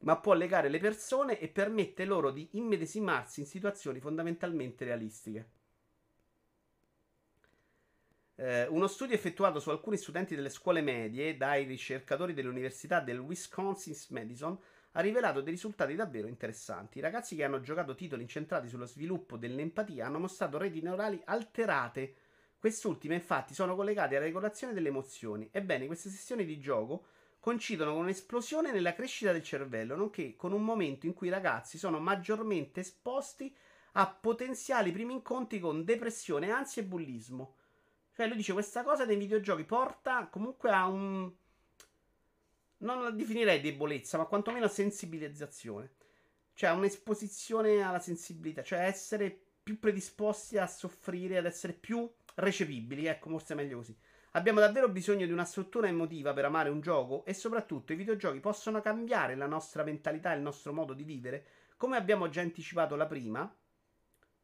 ma può legare le persone e permette loro di immedesimarsi in situazioni fondamentalmente realistiche. Eh, uno studio effettuato su alcuni studenti delle scuole medie dai ricercatori dell'Università del Wisconsin-Madison ha rivelato dei risultati davvero interessanti. I ragazzi che hanno giocato titoli incentrati sullo sviluppo dell'empatia hanno mostrato reti neurali alterate. Quest'ultime, infatti, sono collegate alla regolazione delle emozioni. Ebbene, queste sessioni di gioco coincidono con un'esplosione nella crescita del cervello, nonché con un momento in cui i ragazzi sono maggiormente esposti a potenziali primi incontri con depressione, ansia e bullismo. Cioè, lui dice questa cosa dei videogiochi porta comunque a un. Non la definirei debolezza, ma quantomeno sensibilizzazione. Cioè, a un'esposizione alla sensibilità, cioè essere più predisposti a soffrire, ad essere più recepibili. Ecco, forse è meglio così. Abbiamo davvero bisogno di una struttura emotiva per amare un gioco e soprattutto i videogiochi possono cambiare la nostra mentalità e il nostro modo di vivere. Come abbiamo già anticipato la prima,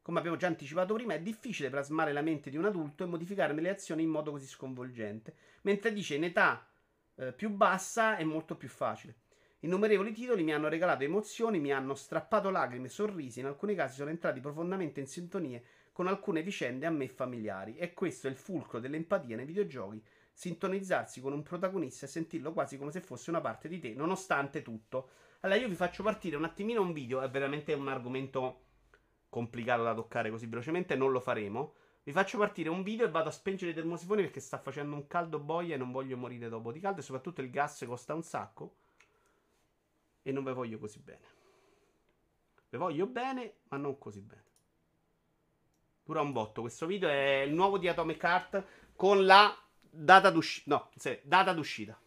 come abbiamo già anticipato prima, è difficile plasmare la mente di un adulto e modificarne le azioni in modo così sconvolgente, mentre dice in età eh, più bassa è molto più facile. Innumerevoli titoli mi hanno regalato emozioni, mi hanno strappato lacrime sorrisi, in alcuni casi sono entrati profondamente in sintonie con alcune vicende a me familiari. E questo è il fulcro dell'empatia nei videogiochi. Sintonizzarsi con un protagonista e sentirlo quasi come se fosse una parte di te, nonostante tutto. Allora, io vi faccio partire un attimino un video, è veramente un argomento complicato da toccare così velocemente, non lo faremo. Vi faccio partire un video e vado a spengere i termosifoni perché sta facendo un caldo boia e non voglio morire dopo di caldo e soprattutto il gas costa un sacco e non ve voglio così bene. Ve voglio bene, ma non così bene. Dura un botto. Questo video è il nuovo di Atomic Heart con la data d'uscita. No, sì, data d'uscita.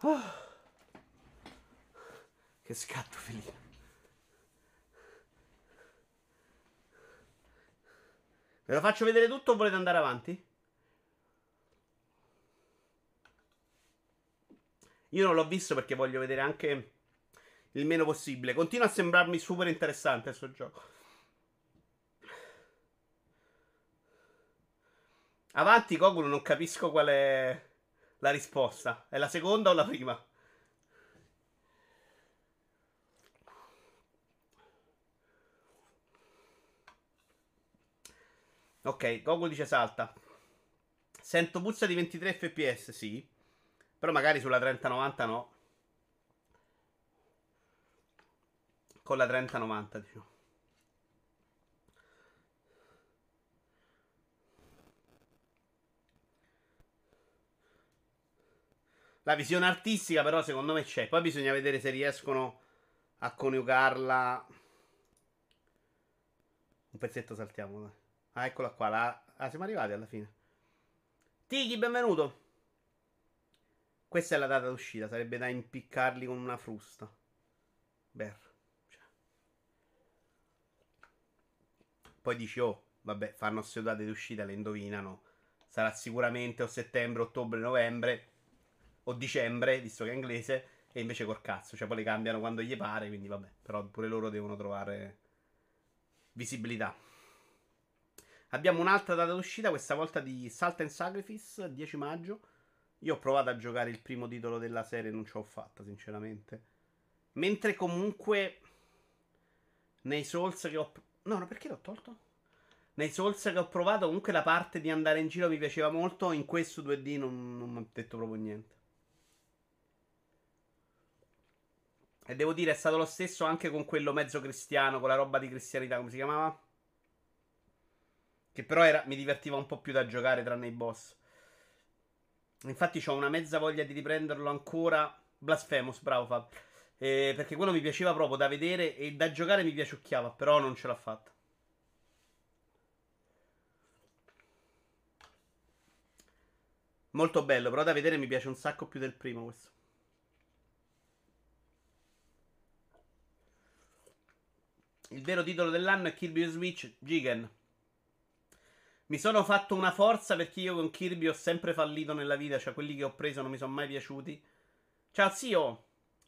Oh. Che scatto felino. Ve lo faccio vedere tutto o volete andare avanti? Io non l'ho visto perché voglio vedere anche il meno possibile. Continua a sembrarmi super interessante questo gioco. Avanti, Koguro, non capisco qual è la risposta. È la seconda o la prima? Ok, Google dice salta. Sento puzza di 23 fps, sì. Però magari sulla 3090 no. Con la 3090, diciamo. La visione artistica, però, secondo me c'è. Poi bisogna vedere se riescono a coniugarla. Un pezzetto saltiamo. Ah, eccola qua. La... Ah, siamo arrivati alla fine. Tiki, benvenuto. Questa è la data d'uscita. Sarebbe da impiccarli con una frusta. Ber. Cioè. Poi dici, oh, vabbè, fanno queste date d'uscita, le indovinano. Sarà sicuramente o settembre, ottobre, novembre. O dicembre, visto che è inglese. E invece col cazzo. Cioè, poi le cambiano quando gli pare. Quindi, vabbè. Però pure loro devono trovare visibilità. Abbiamo un'altra data d'uscita, questa volta di Salt and Sacrifice, 10 maggio. Io ho provato a giocare il primo titolo della serie, non ce l'ho fatta, sinceramente. Mentre comunque nei Souls che ho... No, no, perché l'ho tolto? Nei Souls che ho provato, comunque la parte di andare in giro mi piaceva molto. In questo 2D non, non mi ha detto proprio niente. E devo dire, è stato lo stesso anche con quello mezzo cristiano, con la roba di cristianità, come si chiamava? Che però era, mi divertiva un po' più da giocare tranne i boss. Infatti ho una mezza voglia di riprenderlo ancora. Blasphemous, bravo Fab. Eh, perché quello mi piaceva proprio da vedere e da giocare mi piaciucchiava, però non ce l'ha fatta. Molto bello, però da vedere mi piace un sacco più del primo questo. Il vero titolo dell'anno è Kirby Switch Gigan. Mi sono fatto una forza perché io con Kirby ho sempre fallito nella vita. Cioè, quelli che ho preso non mi sono mai piaciuti. Ciao, zio.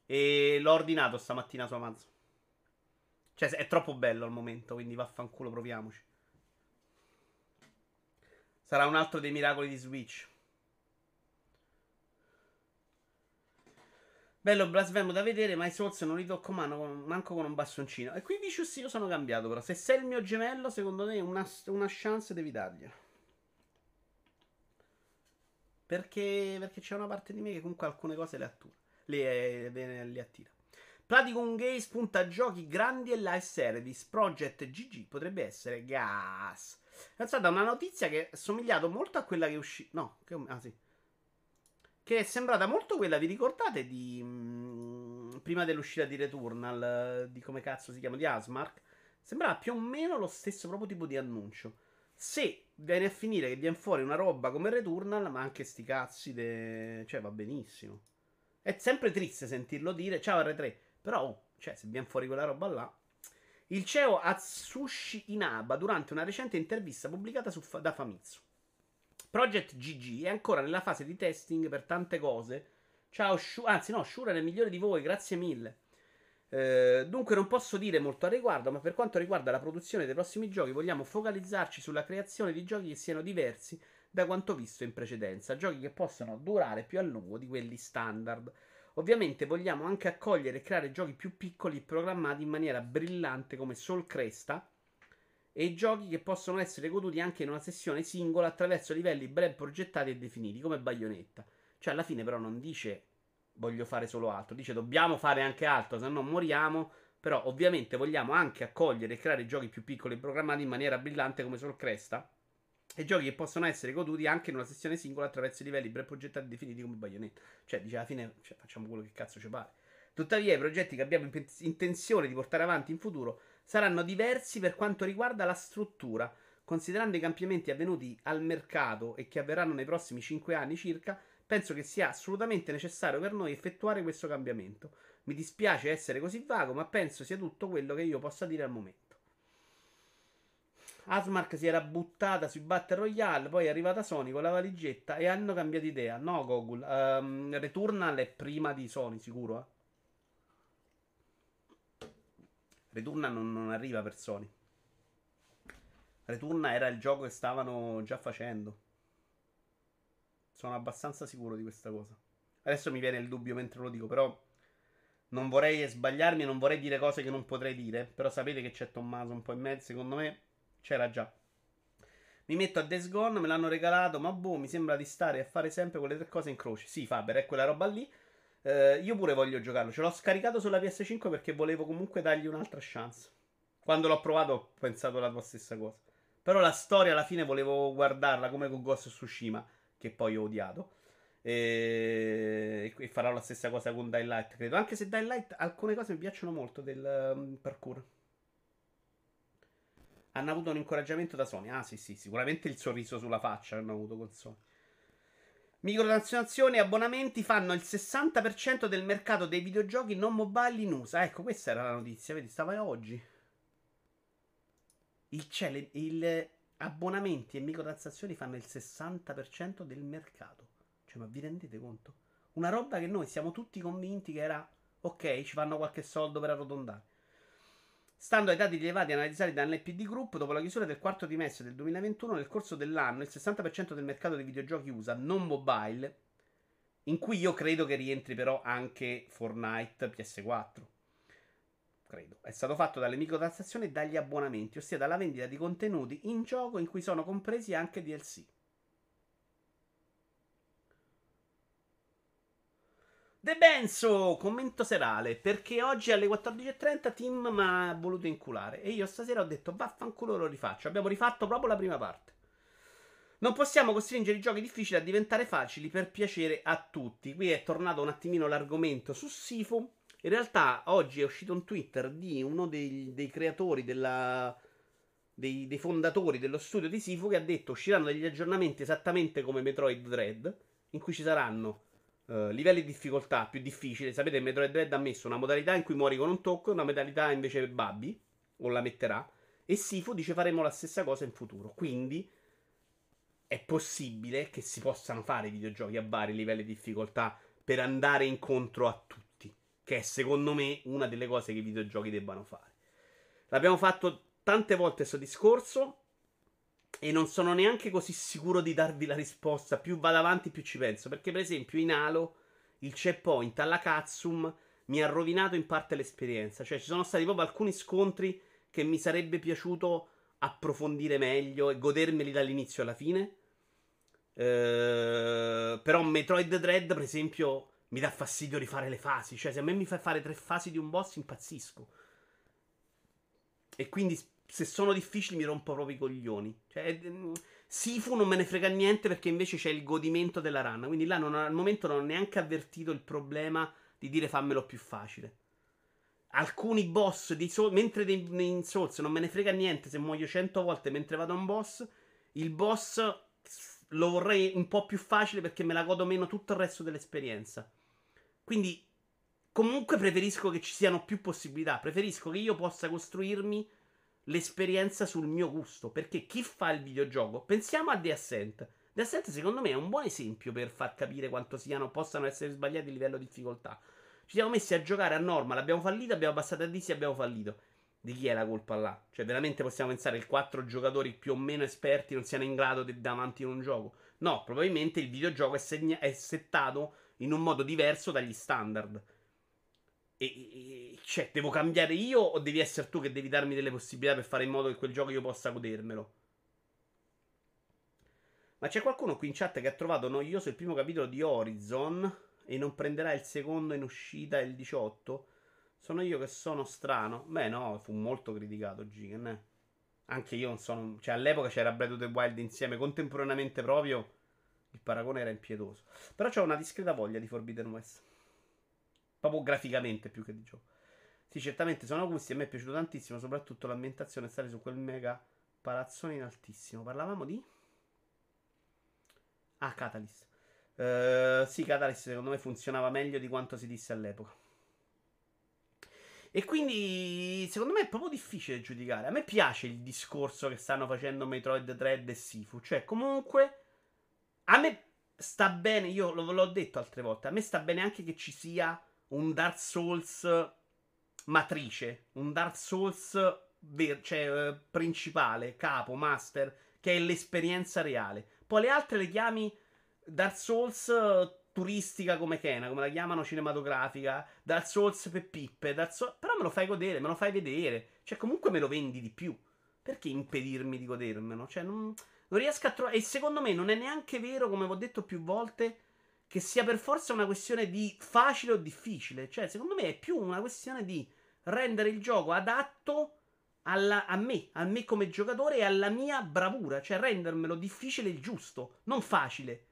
E l'ho ordinato stamattina su Amazon. Cioè, è troppo bello al momento. Quindi vaffanculo, proviamoci. Sarà un altro dei miracoli di Switch. Bello blasfemo da vedere, ma i Souls non li tocco mano, manco con un bastoncino. E qui Vicious io sono cambiato, però. Se sei il mio gemello, secondo me una, una chance devi dargliela. Perché, perché c'è una parte di me che comunque alcune cose le, attura, le, le, le attira. Platicum Gaze punta giochi grandi e live service. Project GG potrebbe essere gas. È stata una notizia che è somigliato molto a quella che uscì. No, che, ah sì che è sembrata molto quella, vi ricordate di mh, mm, prima dell'uscita di Returnal, di come cazzo si chiama, di Asmark? Sembrava più o meno lo stesso proprio tipo di annuncio. Se viene a finire che viene fuori una roba come Returnal, ma anche sti cazzi, de... cioè va benissimo. È sempre triste sentirlo dire, ciao R3, però, oh, cioè, se viene fuori quella roba là. Il CEO Atsushi Inaba durante una recente intervista pubblicata su, da Famitsu. Project GG è ancora nella fase di testing per tante cose. Ciao, Shu- anzi no, Shura è il migliore di voi, grazie mille. Eh, dunque non posso dire molto al riguardo, ma per quanto riguarda la produzione dei prossimi giochi vogliamo focalizzarci sulla creazione di giochi che siano diversi da quanto visto in precedenza, giochi che possano durare più a lungo di quelli standard. Ovviamente vogliamo anche accogliere e creare giochi più piccoli e programmati in maniera brillante come Soul Cresta, e giochi che possono essere goduti anche in una sessione singola attraverso livelli ben progettati e definiti, come Bayonetta. Cioè, alla fine, però, non dice voglio fare solo altro, dice dobbiamo fare anche altro, se no moriamo. Però, ovviamente, vogliamo anche accogliere e creare giochi più piccoli e programmati in maniera brillante come Sol Cresta. E giochi che possono essere goduti anche in una sessione singola attraverso livelli ben progettati e definiti come Bayonetta. Cioè, dice alla fine, cioè, facciamo quello che cazzo ci pare. Tuttavia, i progetti che abbiamo intenzione di portare avanti in futuro saranno diversi per quanto riguarda la struttura. Considerando i cambiamenti avvenuti al mercato e che avverranno nei prossimi 5 anni circa, Penso che sia assolutamente necessario per noi effettuare questo cambiamento. Mi dispiace essere così vago, ma penso sia tutto quello che io possa dire al momento. Asmark si era buttata sui Battle Royale, poi è arrivata Sony con la valigetta e hanno cambiato idea. No, Gogul. Um, Returnal è prima di Sony, sicuro. Eh? Returnal non, non arriva per Sony. Returnal era il gioco che stavano già facendo. Sono abbastanza sicuro di questa cosa. Adesso mi viene il dubbio mentre lo dico, però non vorrei sbagliarmi non vorrei dire cose che non potrei dire. Però sapete che c'è Tommaso un po' in mezzo, secondo me c'era già. Mi metto a Days Gone, me l'hanno regalato, ma boh, mi sembra di stare a fare sempre quelle tre cose in croce. Sì, Faber, è quella roba lì. Eh, io pure voglio giocarlo. Ce l'ho scaricato sulla PS5 perché volevo comunque dargli un'altra chance. Quando l'ho provato ho pensato la tua stessa cosa. Però la storia alla fine volevo guardarla come con Ghost Tsushima che poi ho odiato. E... e farò la stessa cosa con Dying Light, credo. Anche se Dying Light alcune cose mi piacciono molto del um, parkour. Hanno avuto un incoraggiamento da Sony. Ah, sì, sì, sicuramente il sorriso sulla faccia hanno avuto con Sony. Microtransazioni e abbonamenti fanno il 60% del mercato dei videogiochi non mobile in USA. Ecco, questa era la notizia, vedi, stava oggi. Il, cioè, il, abbonamenti e microtransazioni fanno il 60% del mercato. Cioè, ma vi rendete conto? Una roba che noi siamo tutti convinti che era ok, ci fanno qualche soldo per arrotondare. Stando ai dati rilevati e analizzati dall'NPD Group, dopo la chiusura del quarto trimestre del 2021, nel corso dell'anno il 60% del mercato dei videogiochi USA non mobile, in cui io credo che rientri però anche Fortnite PS4 credo, è stato fatto dalle microtransazioni e dagli abbonamenti, ossia dalla vendita di contenuti in gioco in cui sono compresi anche DLC. De Benzo, commento serale, perché oggi alle 14.30 Tim mi ha voluto inculare e io stasera ho detto vaffanculo lo rifaccio, abbiamo rifatto proprio la prima parte. Non possiamo costringere i giochi difficili a diventare facili per piacere a tutti. Qui è tornato un attimino l'argomento su Sifu in realtà oggi è uscito un Twitter di uno dei, dei creatori della, dei, dei, fondatori dello studio di Sifu che ha detto usciranno degli aggiornamenti esattamente come Metroid Dread in cui ci saranno uh, livelli di difficoltà più difficili. Sapete, Metroid Dread ha messo una modalità in cui muori con un tocco e una modalità invece Babbi, o la metterà. E Sifu dice faremo la stessa cosa in futuro. Quindi è possibile che si possano fare videogiochi a vari livelli di difficoltà per andare incontro a tutti che è secondo me una delle cose che i videogiochi debbano fare. L'abbiamo fatto tante volte questo discorso e non sono neanche così sicuro di darvi la risposta. Più vado avanti, più ci penso. Perché, per esempio, in Halo il checkpoint alla Katsum mi ha rovinato in parte l'esperienza. Cioè, ci sono stati proprio alcuni scontri che mi sarebbe piaciuto approfondire meglio e godermeli dall'inizio alla fine. Uh, però Metroid Dread, per esempio, mi dà fastidio rifare le fasi. Cioè, se a me mi fai fare tre fasi di un boss, impazzisco. E quindi, se sono difficili, mi rompo proprio i coglioni. Cioè, mm, Sifu non me ne frega niente perché invece c'è il godimento della run. Quindi là non, al momento non ho neanche avvertito il problema di dire fammelo più facile. Alcuni boss di Soul, mentre in Souls non me ne frega niente se muoio cento volte mentre vado a un boss, il boss lo vorrei un po' più facile perché me la godo meno tutto il resto dell'esperienza. Quindi comunque preferisco che ci siano più possibilità, preferisco che io possa costruirmi l'esperienza sul mio gusto, perché chi fa il videogioco, pensiamo a The Ascent. The Ascent secondo me è un buon esempio per far capire quanto siano, possano essere sbagliati a livello di difficoltà. Ci siamo messi a giocare a normal, abbiamo fallito, abbiamo passato a DC e abbiamo fallito. Di chi è la colpa là? Cioè, veramente possiamo pensare che quattro giocatori più o meno esperti non siano in grado di davanti in un gioco? No, probabilmente il videogioco è, segna- è settato in un modo diverso dagli standard. E, e, cioè, devo cambiare io o devi essere tu che devi darmi delle possibilità per fare in modo che quel gioco io possa godermelo? Ma c'è qualcuno qui in chat che ha trovato noioso il primo capitolo di Horizon e non prenderà il secondo in uscita il 18? Sono io che sono strano? Beh, no, fu molto criticato Gigan, eh. Anche io non sono. Cioè, all'epoca c'era Breath of the Wild insieme, contemporaneamente proprio. Il paragone era impietoso. Però c'ho una discreta voglia di Forbidden West. Proprio graficamente più che di gioco. Sì, certamente sono gusti. A me è piaciuto tantissimo. Soprattutto l'ambientazione stare su quel mega palazzone in altissimo. Parlavamo di. Ah, Catalyst. Uh, sì, Catalyst secondo me funzionava meglio di quanto si disse all'epoca. E quindi secondo me è proprio difficile giudicare. A me piace il discorso che stanno facendo Metroid Dread e Sifu. Cioè, comunque, a me sta bene, io l'ho detto altre volte, a me sta bene anche che ci sia un Dark Souls matrice, un Dark Souls ver- cioè, eh, principale, capo, master, che è l'esperienza reale. Poi le altre le chiami Dark Souls eh, turistica come Kena, come la chiamano cinematografica, Dark Souls per pippe, Dark Souls... però me lo fai godere, me lo fai vedere, cioè comunque me lo vendi di più. Perché impedirmi di godermelo? Cioè non, non riesco a trovare... E secondo me non è neanche vero, come ho detto più volte, che sia per forza una questione di facile o difficile. Cioè, secondo me è più una questione di rendere il gioco adatto alla, a me, a me come giocatore e alla mia bravura. Cioè, rendermelo difficile il giusto, non facile.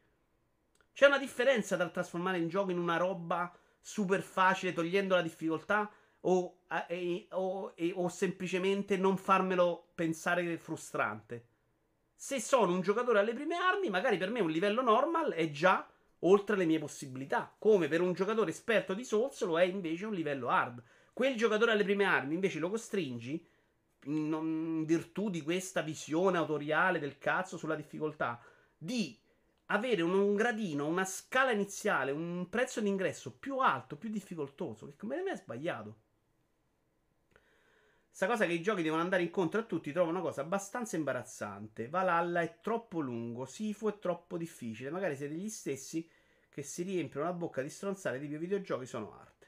C'è una differenza tra trasformare il gioco in una roba super facile togliendo la difficoltà o, e, o, e, o semplicemente non farmelo pensare frustrante. Se sono un giocatore alle prime armi, magari per me un livello normal è già oltre le mie possibilità. Come per un giocatore esperto di Souls lo è invece un livello hard. Quel giocatore alle prime armi invece lo costringi, in virtù di questa visione autoriale del cazzo sulla difficoltà, di avere un, un, gradino, una scala iniziale, un prezzo d'ingresso più alto, più difficoltoso, che come me è sbagliato. Sta cosa che i giochi devono andare incontro a tutti trovo una cosa abbastanza imbarazzante. Valhalla è troppo lungo, Sifu è troppo difficile. Magari siete gli stessi che si riempiono la bocca di stronzare di più videogiochi sono arte.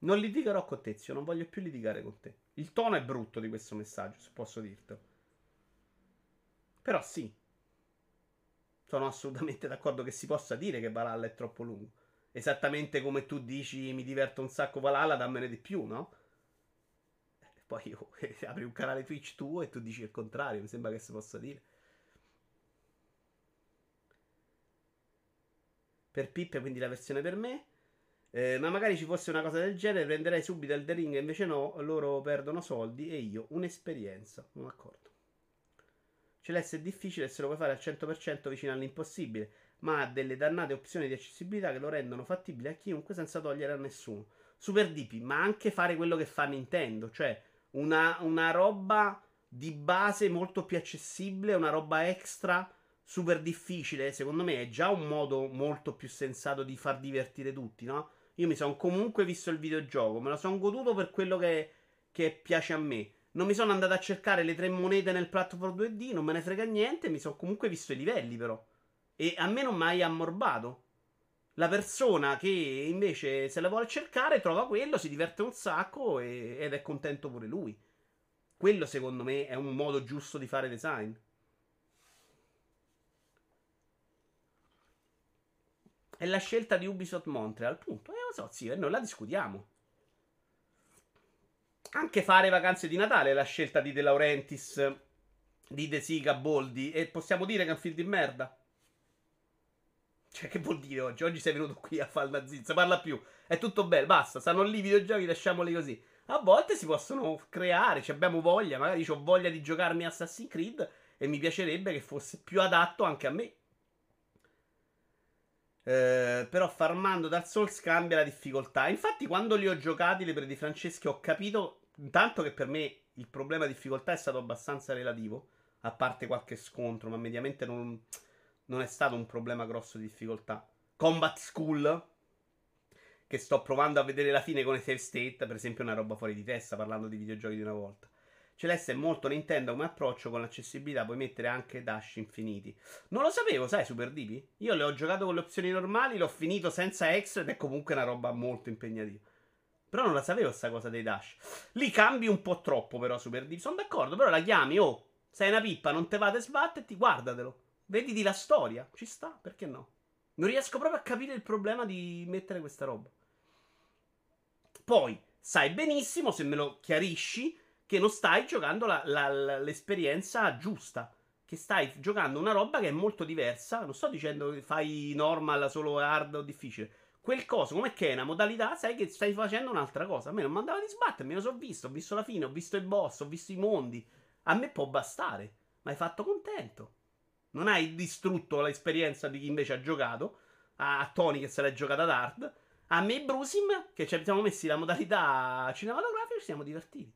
Non litigherò con te, zio, non voglio più litigare con te. Il tono è brutto di questo messaggio, se posso dirtelo. Però sì, sono assolutamente d'accordo che si possa dire che Valhalla è troppo lungo. Esattamente come tu dici mi diverto un sacco Valhalla, dammene di più, no? Poi oh, apri un canale Twitch tuo e tu dici il contrario, mi sembra che si possa dire. Per Pippe, quindi la versione per me. Eh, ma magari ci fosse una cosa del genere, prenderei subito il The Ring, invece no, loro perdono soldi e io un'esperienza. Non d'accordo. Celeste è difficile se lo puoi fare al 100% vicino all'impossibile, ma ha delle dannate opzioni di accessibilità che lo rendono fattibile a chiunque senza togliere a nessuno. Super deep, ma anche fare quello che fa Nintendo, cioè una, una roba di base molto più accessibile, una roba extra super difficile, secondo me è già un modo molto più sensato di far divertire tutti, no? Io mi sono comunque visto il videogioco, me lo sono goduto per quello che, che piace a me. Non mi sono andato a cercare le tre monete nel platform 2D, non me ne frega niente, mi sono comunque visto i livelli però. E a me non mai ammorbato. La persona che invece se la vuole cercare trova quello, si diverte un sacco e, ed è contento pure lui. Quello secondo me è un modo giusto di fare design. È la scelta di Ubisoft Montreal, punto. Eh, lo so, sì, noi la discutiamo. Anche fare vacanze di Natale è la scelta di De Laurentiis, di De Siga, Boldi. E possiamo dire che è un film di merda? Cioè, che vuol dire oggi? Oggi sei venuto qui a fare la zizza. Parla più. È tutto bello, basta. Stanno lì i videogiochi, lasciamoli così. A volte si possono creare, ci abbiamo voglia. Magari ho voglia di giocarmi Assassin's Creed e mi piacerebbe che fosse più adatto anche a me. Eh, però farmando Dark Souls cambia la difficoltà. Infatti, quando li ho giocati, le pre di Franceschi, ho capito intanto che per me il problema di difficoltà è stato abbastanza relativo. A parte qualche scontro, ma mediamente non, non è stato un problema grosso di difficoltà. Combat School, che sto provando a vedere la fine con i save state, per esempio, è una roba fuori di testa, parlando di videogiochi di una volta. Celeste è molto Nintendo come approccio con l'accessibilità, puoi mettere anche dash infiniti. Non lo sapevo, sai, Super Divi? Io le ho giocato con le opzioni normali, l'ho finito senza extra ed è comunque una roba molto impegnativa. Però non la sapevo sta cosa dei dash. Lì cambi un po' troppo però Super Divi. Sono d'accordo, però la chiami, oh, sei una pippa, non te vate sbatterti, guardatelo. Vediti la storia, ci sta, perché no? Non riesco proprio a capire il problema di mettere questa roba. Poi, sai benissimo, se me lo chiarisci, che non stai giocando la, la, la, l'esperienza giusta. Che stai giocando una roba che è molto diversa. Non sto dicendo che fai normal, solo hard o difficile. Quel coso, come che è una modalità, sai che stai facendo un'altra cosa. A me non mandava di sbattermi, lo so visto. Ho visto la fine, ho visto il boss, ho visto i mondi. A me può bastare. Ma hai fatto contento. Non hai distrutto l'esperienza di chi invece ha giocato. A Tony che se l'è giocata ad hard. A me e Brusim, che ci siamo messi la modalità cinematografica, ci siamo divertiti.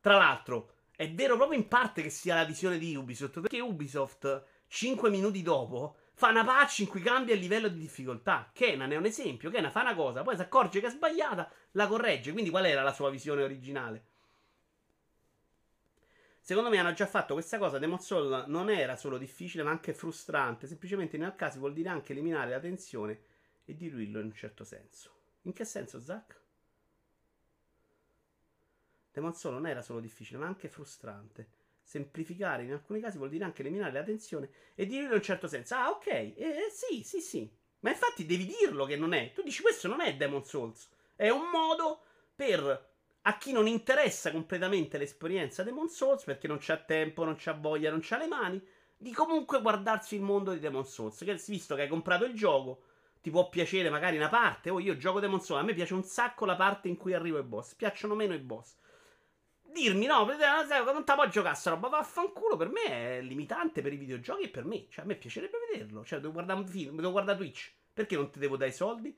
Tra l'altro, è vero proprio in parte che sia la visione di Ubisoft, perché Ubisoft, 5 minuti dopo, fa una patch in cui cambia il livello di difficoltà. Kenan è un esempio. Kenan fa una cosa, poi si accorge che è sbagliata, la corregge. Quindi qual era la sua visione originale? Secondo me hanno già fatto questa cosa. Demon Soul non era solo difficile, ma anche frustrante. Semplicemente in alcuni casi vuol dire anche eliminare la tensione e diluirlo in un certo senso. In che senso, Zach? Demon Soul non era solo difficile, ma anche frustrante. Semplificare in alcuni casi vuol dire anche eliminare la tensione e dirlo in un certo senso. Ah, ok, eh, eh, sì, sì, sì. Ma infatti devi dirlo che non è. Tu dici questo non è Demon Souls. È un modo per a chi non interessa completamente l'esperienza Demon Souls perché non c'ha tempo, non c'ha voglia, non c'ha le mani, di comunque guardarsi il mondo di Demon Souls. Che visto che hai comprato il gioco, ti può piacere magari una parte. Oh, io gioco Demon Souls, a me piace un sacco la parte in cui arrivo ai boss. Piacciono meno i boss dirmi no, non te puoi giocare sta roba, vaffanculo, per me è limitante per i videogiochi e per me, cioè a me piacerebbe vederlo, cioè devo guardare un film, devo guardare Twitch, perché non ti devo dare i soldi?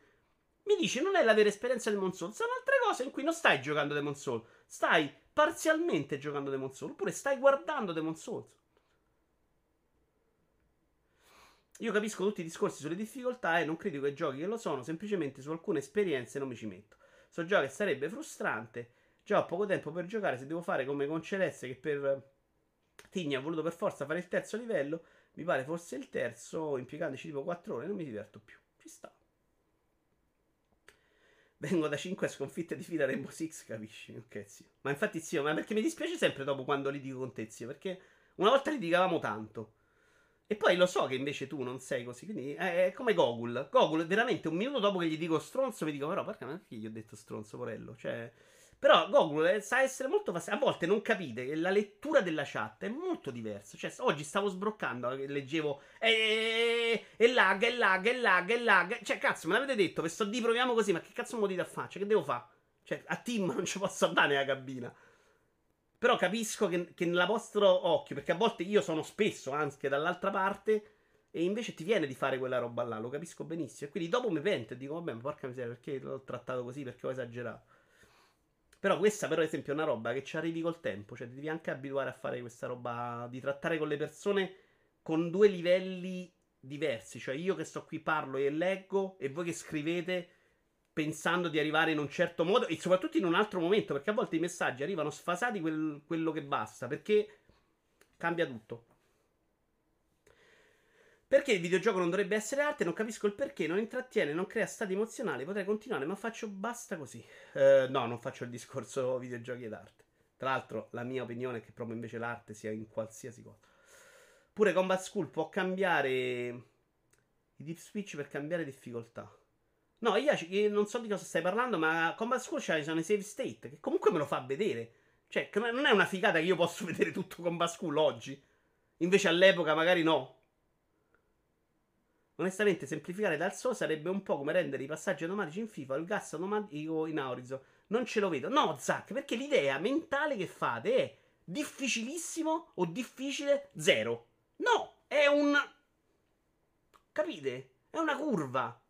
Mi dice non è la vera esperienza Demon Souls, sono altre cose in cui non stai giocando Demon Souls, stai parzialmente giocando Demon Souls, oppure stai guardando Demon Souls. Io capisco tutti i discorsi sulle difficoltà e non critico i giochi che lo sono, semplicemente su alcune esperienze non mi ci metto. So già che sarebbe frustrante Già ho poco tempo per giocare. Se devo fare come con Celeste, che per Tigna ha voluto per forza fare il terzo livello, mi pare forse il terzo, impiegandoci tipo 4 ore, non mi diverto più. Ci sta. Vengo da 5 sconfitte di fila Rainbow Six, capisci? Ok, zio. Ma infatti, zio, ma perché mi dispiace sempre dopo quando litigo con te, zio? Perché una volta litigavamo tanto. E poi lo so che invece tu non sei così. Quindi è come Gogol. Gogol, veramente un minuto dopo che gli dico stronzo, mi dico, però perché non è che gli ho detto stronzo, porello? Cioè. Però Google eh, sa essere molto fastidioso. A volte non capite che la lettura della chat è molto diversa. Cioè, oggi stavo sbroccando, eh, leggevo e, e lag, e lag, e lag, e lag. Cioè, cazzo, me l'avete detto, sto di proviamo così, ma che cazzo mi dite a fare? Cioè, che devo fare? Cioè, a team non ci posso andare nella cabina. Però capisco che, che nella vostro occhio, perché a volte io sono spesso anche dall'altra parte, e invece ti viene di fare quella roba là, lo capisco benissimo. E quindi dopo mi pento e dico, vabbè, ma porca miseria, perché l'ho trattato così, perché ho esagerato. Però questa, per esempio, è una roba che ci arrivi col tempo. Cioè, ti devi anche abituare a fare questa roba di trattare con le persone con due livelli diversi. Cioè, io che sto qui parlo e leggo, e voi che scrivete pensando di arrivare in un certo modo, e soprattutto in un altro momento, perché a volte i messaggi arrivano sfasati quel, quello che basta, perché cambia tutto. Perché il videogioco non dovrebbe essere arte? Non capisco il perché, non intrattiene, non crea stati emozionali. Potrei continuare, ma faccio basta così. Uh, no, non faccio il discorso videogiochi ed arte. Tra l'altro, la mia opinione è che proprio invece l'arte sia in qualsiasi cosa. Pure Combat School può cambiare i deep switch per cambiare difficoltà. No, io non so di cosa stai parlando, ma Combat School c'ha sono i save state, che comunque me lo fa vedere. Cioè, non è una figata che io posso vedere tutto Combat School oggi. Invece all'epoca magari no. Onestamente, semplificare dal so sarebbe un po' come rendere i passaggi automatici in FIFA il gas automatico in Horizon. Non ce lo vedo. No, Zack, perché l'idea mentale che fate è difficilissimo o difficile zero. No, è un... Capite? È una curva.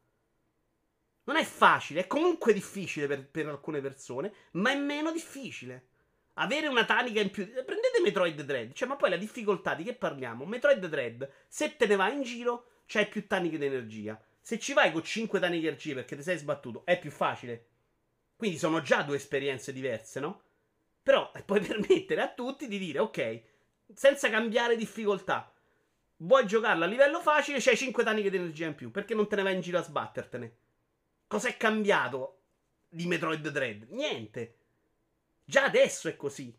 Non è facile, è comunque difficile per, per alcune persone, ma è meno difficile. Avere una tanica in più. Prendete Metroid Dread. Cioè, ma poi la difficoltà di che parliamo? Metroid Dread, se te ne vai in giro, c'hai più taniche di energia. Se ci vai con 5 taniche di energia perché ti sei sbattuto, è più facile. Quindi sono già due esperienze diverse, no? Però puoi permettere a tutti di dire, ok, senza cambiare difficoltà, vuoi giocarla a livello facile, c'hai 5 taniche di energia in più, perché non te ne vai in giro a sbattertene? Cos'è cambiato di Metroid Dread? Niente. Già adesso è così.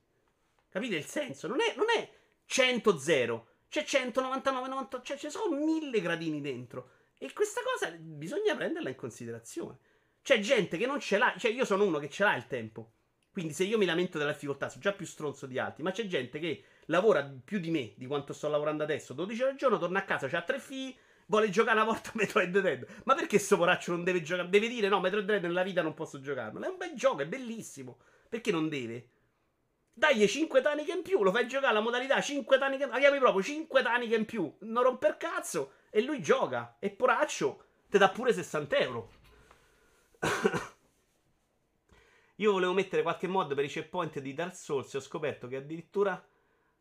Capite il senso? Non è, non è 100-0. C'è 199, 98, cioè ci sono mille gradini dentro. E questa cosa bisogna prenderla in considerazione. C'è gente che non ce l'ha, cioè io sono uno che ce l'ha il tempo. Quindi se io mi lamento della difficoltà, sono già più stronzo di altri, ma c'è gente che lavora più di me, di quanto sto lavorando adesso, 12 ore al giorno, torna a casa, ha tre figli, vuole giocare una volta a Metroid Dread. Ma perché sto poraccio non deve giocare? Deve dire no, Metroid Dread nella vita non posso giocarlo. È un bel gioco, è bellissimo. Perché non deve? Dagli 5 taniche in più, lo fai giocare la modalità 5 taniche, la chiami proprio 5 taniche in più, non romper cazzo, e lui gioca. E poraccio, te dà pure 60 euro. Io volevo mettere qualche mod per i checkpoint di Dark Souls e ho scoperto che addirittura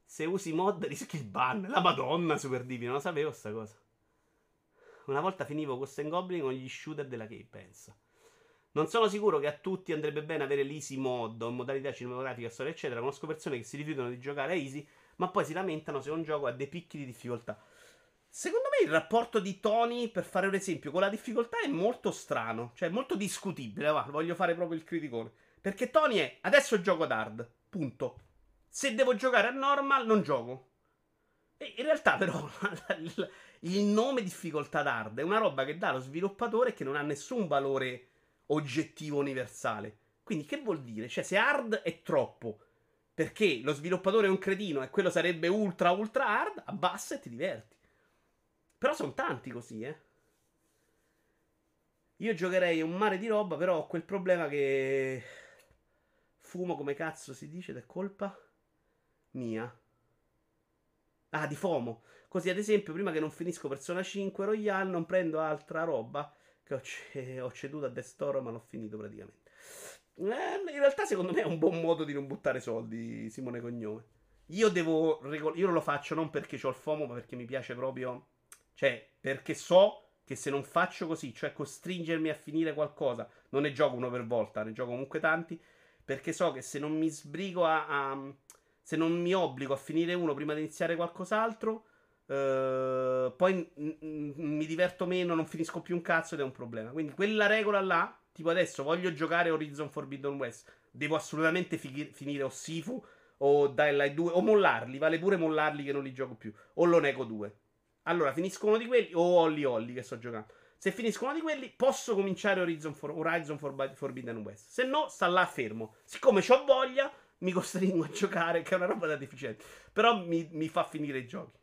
se usi mod rischi il ban. La madonna, super divino, non sapevo sta cosa. Una volta finivo Ghost Goblin con gli shooter della Cave, pensa. Non sono sicuro che a tutti andrebbe bene avere l'easy mod o modalità cinematografica, storia, eccetera. Conosco persone che si rifiutano di giocare a easy, ma poi si lamentano se un gioco ha dei picchi di difficoltà. Secondo me il rapporto di Tony, per fare un esempio, con la difficoltà è molto strano, cioè molto discutibile. Va, voglio fare proprio il criticone. Perché Tony è adesso gioco ad hard, punto. Se devo giocare a normal, non gioco. E in realtà, però, il nome difficoltà hard è una roba che dà lo sviluppatore che non ha nessun valore oggettivo universale. Quindi, che vuol dire? Cioè, se hard è troppo perché lo sviluppatore è un cretino e quello sarebbe ultra ultra hard, abbassa e ti diverti. Però sono tanti così, eh. Io giocherei un mare di roba, però ho quel problema che fumo come cazzo si dice ed è colpa mia. Ah, di FOMO. Così, ad esempio, prima che non finisco Persona 5 Royale, non prendo altra roba che ho, ceduto a Destoro, ma l'ho finito praticamente. Eh, in realtà, secondo me, è un buon modo di non buttare soldi, Simone Cognome. Io devo. Regol- io lo faccio non perché ho il FOMO, ma perché mi piace proprio cioè, perché so che se non faccio così, cioè costringermi a finire qualcosa, non ne gioco uno per volta, ne gioco comunque tanti, perché so che se non mi sbrigo a, a se non mi obbligo a finire uno prima di iniziare qualcos'altro, Uh, poi mi diverto meno, non finisco più un cazzo ed è un problema. Quindi quella regola là, tipo adesso voglio giocare Horizon Forbidden West, devo assolutamente fi- finire o Sifu o Dying Light 2 o mollarli, vale pure mollarli che non li gioco più, o lo nego 2. Allora, finisco uno di quelli o Holly Holly che sto giocando. Se finisco uno di quelli, posso cominciare Horizon, for, Horizon for, Forbidden West. Se no, sta là fermo. Siccome ho voglia, mi costringo a giocare, che è una roba da deficiente. Però mi, mi fa finire i giochi.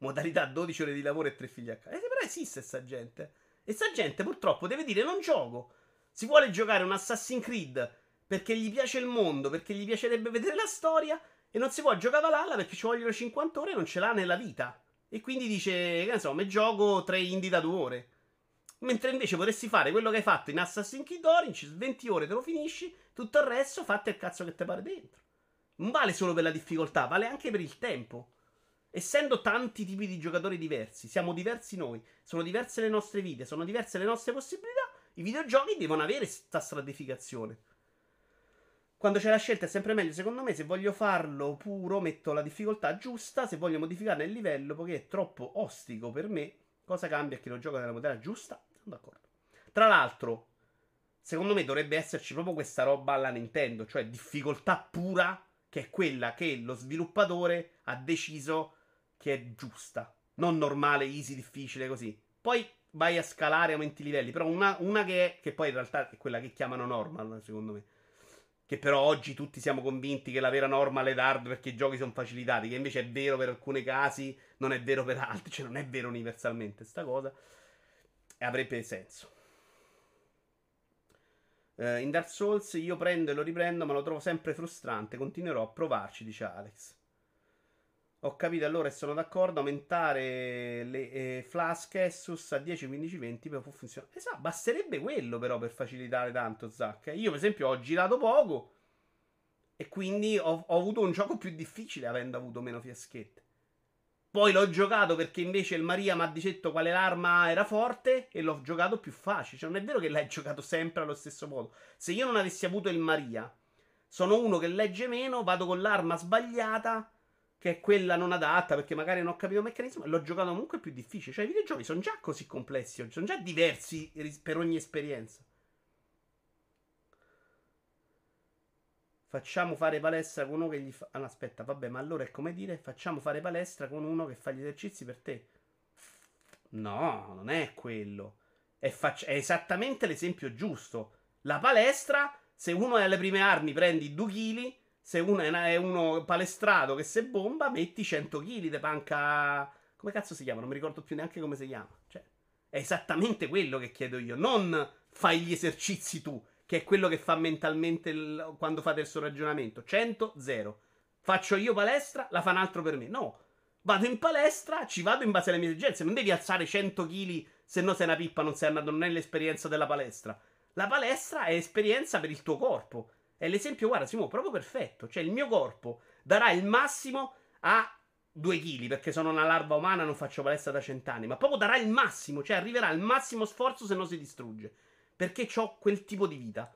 Modalità 12 ore di lavoro e 3 figli a casa. Eh, però esiste sta gente. E sta gente purtroppo deve dire non gioco. Si vuole giocare un Assassin's Creed perché gli piace il mondo, perché gli piacerebbe vedere la storia e non si può giocare Valhalla perché ci vogliono 50 ore e non ce l'ha nella vita. E quindi dice, che ne so, mi gioco 3 indie da 2 ore. Mentre invece potresti fare quello che hai fatto in Assassin's Creed Orange, 20 ore te lo finisci, tutto il resto fate il cazzo che ti pare dentro. Non vale solo per la difficoltà, vale anche per il tempo. Essendo tanti tipi di giocatori diversi, siamo diversi noi, sono diverse le nostre vite, sono diverse le nostre possibilità, i videogiochi devono avere questa stratificazione. Quando c'è la scelta è sempre meglio, secondo me, se voglio farlo puro metto la difficoltà giusta, se voglio modificare il livello perché è troppo ostico per me, cosa cambia a chi lo gioca nella modalità giusta? Sono d'accordo. Tra l'altro, secondo me dovrebbe esserci proprio questa roba alla Nintendo, cioè difficoltà pura, che è quella che lo sviluppatore ha deciso che è giusta. Non normale, easy, difficile, così. Poi vai a scalare, aumenti i livelli, però una, una che è, che poi in realtà è quella che chiamano normal, secondo me che però oggi tutti siamo convinti che la vera norma è hard perché i giochi sono facilitati, che invece è vero per alcuni casi, non è vero per altri, cioè non è vero universalmente sta cosa, e avrebbe senso. Uh, in Dark Souls io prendo e lo riprendo, ma lo trovo sempre frustrante, continuerò a provarci, dice Alex. Ho capito allora e sono d'accordo. Aumentare le eh, Flask Essus a 10, 15, 20 per può funzionare. Esatto, basterebbe quello però per facilitare tanto, Zack. Io, per esempio, ho girato poco e quindi ho, ho, avuto un gioco più difficile avendo avuto meno fiaschette. Poi l'ho giocato perché invece il Maria mi ha detto quale arma era forte e l'ho giocato più facile. Cioè, non è vero che l'hai giocato sempre allo stesso modo. Se io non avessi avuto il Maria, sono uno che legge meno, vado con l'arma sbagliata che è quella non adatta perché magari non ho capito il meccanismo l'ho giocato comunque più difficile. Cioè i videogiochi sono già così complessi, sono già diversi per ogni esperienza. Facciamo fare palestra con uno che gli fa... Ah, aspetta, vabbè, ma allora è come dire facciamo fare palestra con uno che fa gli esercizi per te. No, non è quello. È, fac... è esattamente l'esempio giusto. La palestra, se uno è alle prime armi prendi 2 kg, se uno è uno palestrato che se bomba, metti 100 kg di panca. Come cazzo si chiama? Non mi ricordo più neanche come si chiama. Cioè, è esattamente quello che chiedo io. Non fai gli esercizi tu. che è quello che fa mentalmente il, quando fate il suo ragionamento. 100, 0. Faccio io palestra, la fa un altro per me. No. Vado in palestra, ci vado in base alle mie esigenze. Non devi alzare 100 kg se no sei una pippa, non sei andato, non è l'esperienza della palestra. La palestra è esperienza per il tuo corpo. È l'esempio, guarda, Simo, proprio perfetto. Cioè, il mio corpo darà il massimo a 2 kg, perché sono una larva umana, non faccio palestra da cent'anni, ma proprio darà il massimo, cioè arriverà al massimo sforzo se non si distrugge. Perché ho quel tipo di vita.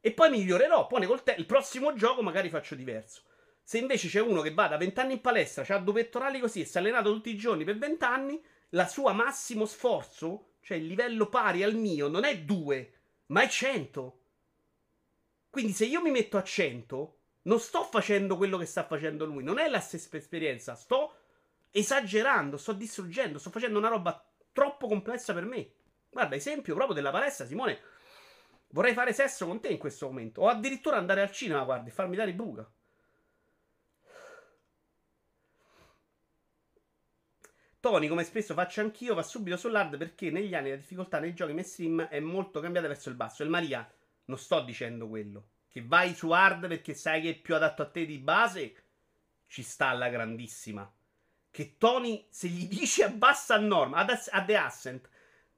E poi migliorerò. Poi col te- il prossimo gioco magari faccio diverso. Se invece c'è uno che va da 20 anni in palestra, ha due pettorali così e si è allenato tutti i giorni per 20 anni, la sua massimo sforzo, cioè il livello pari al mio, non è 2, ma è 100. Quindi se io mi metto a 100, non sto facendo quello che sta facendo lui, non è la stessa esperienza, sto esagerando, sto distruggendo, sto facendo una roba troppo complessa per me. Guarda, esempio proprio della palestra, Simone. Vorrei fare sesso con te in questo momento. O addirittura andare al cinema, guarda, e farmi dare buca. Tony, come spesso faccio anch'io, va subito sull'hard perché negli anni la difficoltà nei giochi mainstream è molto cambiata verso il basso. E Maria, non sto dicendo quello. Che vai su hard perché sai che è più adatto a te di base, ci sta alla grandissima. Che Tony, se gli dici abbassa a norma, ad, a The Ascent,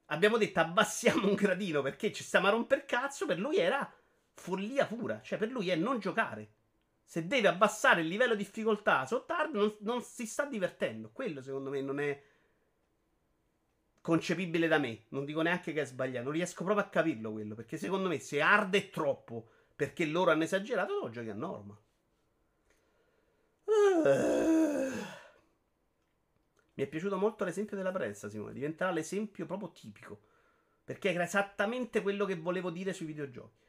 abbiamo detto abbassiamo un gradino perché ci stiamo a romper cazzo, per lui era follia pura. Cioè, per lui è non giocare. Se deve abbassare il livello di difficoltà sotto hard, non, non si sta divertendo. Quello, secondo me, non è concepibile da me. Non dico neanche che è sbagliato. Non riesco proprio a capirlo quello. Perché secondo me, se hard è troppo perché loro hanno esagerato, lo giochi a norma. Mi è piaciuto molto l'esempio della pressa, Simone. Diventerà l'esempio proprio tipico. Perché era esattamente quello che volevo dire sui videogiochi.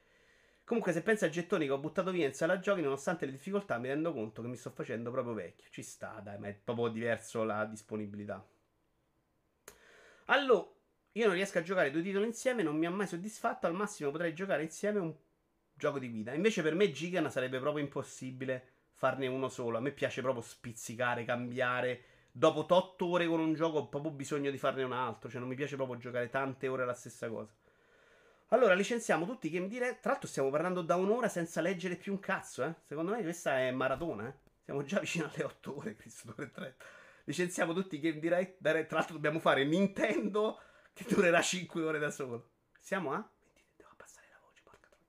Comunque, se pensi ai gettoni che ho buttato via in sala giochi, nonostante le difficoltà, mi rendo conto che mi sto facendo proprio vecchio. Ci sta, dai, ma è proprio diverso la disponibilità. Allora, io non riesco a giocare due titoli insieme, non mi ha mai soddisfatto. Al massimo potrei giocare insieme un gioco di guida. Invece, per me, Gigan sarebbe proprio impossibile farne uno solo. A me piace proprio spizzicare, cambiare. Dopo 8 ore con un gioco ho proprio bisogno di farne un altro. Cioè, non mi piace proprio giocare tante ore la stessa cosa. Allora, licenziamo tutti i game direct. Tra l'altro, stiamo parlando da un'ora senza leggere più un cazzo, eh. Secondo me questa è maratona, eh. Siamo già vicino alle 8 ore, Cristo 3. Licenziamo tutti i game direct. Tra l'altro, dobbiamo fare Nintendo che durerà 5 ore da solo. Siamo a? Devo abbassare la voce, porca troia.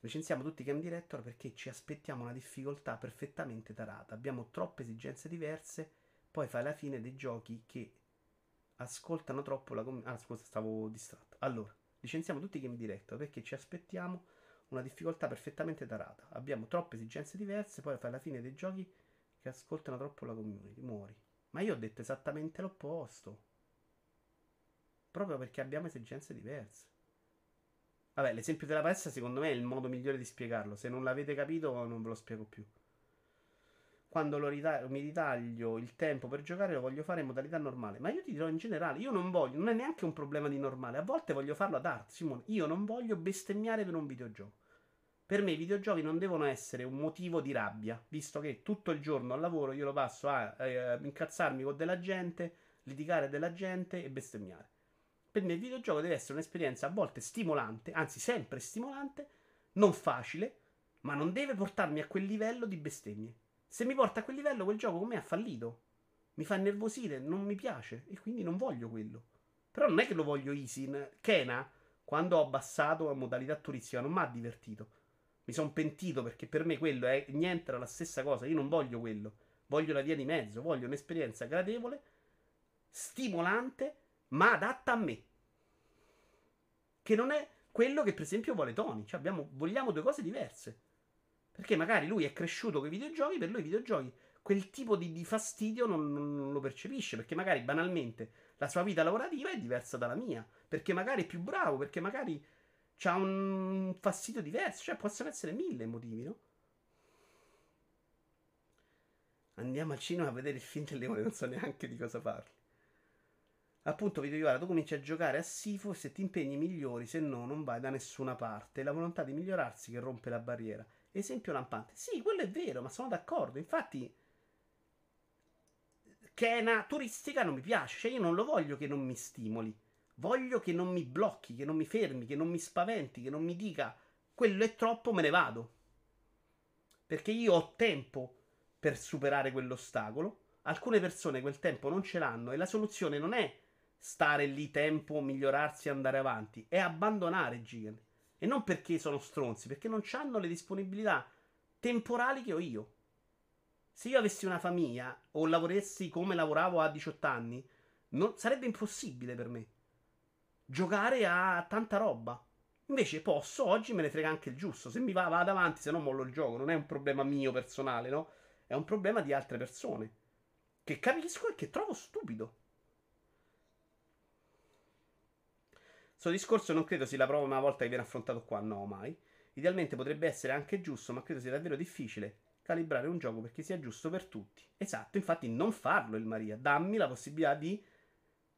Licenziamo tutti i game director perché ci aspettiamo una difficoltà perfettamente tarata. Abbiamo troppe esigenze diverse. Poi fai la fine dei giochi che ascoltano troppo la comunità. Ah, scusa, stavo distratto. Allora. Licenziamo tutti i game director perché ci aspettiamo una difficoltà perfettamente tarata. Abbiamo troppe esigenze diverse, poi fai la fine dei giochi che ascoltano troppo la community. Muori. Ma io ho detto esattamente l'opposto. Proprio perché abbiamo esigenze diverse. Vabbè, l'esempio della palestra secondo me è il modo migliore di spiegarlo. Se non l'avete capito non ve lo spiego più quando rita- mi ritaglio il tempo per giocare lo voglio fare in modalità normale. Ma io ti dirò in generale, io non voglio, non è neanche un problema di normale. A volte voglio farlo ad art, Simone. Io non voglio bestemmiare per un videogioco. Per me i videogiochi non devono essere un motivo di rabbia, visto che tutto il giorno al lavoro io lo passo a eh, incazzarmi con della gente, litigare della gente e bestemmiare. Per me il videogioco deve essere un'esperienza a volte stimolante, anzi sempre stimolante, non facile, ma non deve portarmi a quel livello di bestemmie. Se mi porta a quel livello, quel gioco con me ha fallito. Mi fa nervosire, non mi piace e quindi non voglio quello. Però non è che lo voglio easy. Kena, quando ho abbassato a modalità turistica, non mi ha divertito. Mi sono pentito perché per me quello è niente, la stessa cosa. Io non voglio quello. Voglio la via di mezzo. Voglio un'esperienza gradevole, stimolante, ma adatta a me. Che non è quello che per esempio vuole Tony. Cioè abbiamo, vogliamo due cose diverse. Perché magari lui è cresciuto con i videogiochi, per lui i videogiochi quel tipo di, di fastidio non, non, lo percepisce, perché magari banalmente la sua vita lavorativa è diversa dalla mia, perché magari è più bravo, perché magari ha un fastidio diverso, cioè possono essere mille motivi, no? Andiamo al cinema a vedere il film del leone, non so neanche di cosa parli. Appunto, video guarda, tu cominci a giocare a Sifo se ti impegni migliori, se no non vai da nessuna parte. È la volontà di migliorarsi che rompe la barriera. Esempio lampante. Sì, quello è vero, ma sono d'accordo. Infatti, che è una turistica non mi piace. Cioè, io non lo voglio che non mi stimoli. Voglio che non mi blocchi, che non mi fermi, che non mi spaventi, che non mi dica quello è troppo, me ne vado. Perché io ho tempo per superare quell'ostacolo. Alcune persone quel tempo non ce l'hanno e la soluzione non è stare lì tempo, migliorarsi e andare avanti, è abbandonare Gigan. E non perché sono stronzi, perché non hanno le disponibilità temporali che ho io. Se io avessi una famiglia o lavorassi come lavoravo a 18 anni, non, sarebbe impossibile per me giocare a tanta roba. Invece posso, oggi me ne frega anche il giusto. Se mi va, vado avanti, se no mollo il gioco. Non è un problema mio personale, no? È un problema di altre persone. Che capisco e che trovo stupido. Questo discorso non credo sia la prova una volta che viene affrontato qua, no, mai. Idealmente potrebbe essere anche giusto, ma credo sia davvero difficile calibrare un gioco perché sia giusto per tutti. Esatto, infatti non farlo il Maria, dammi la possibilità di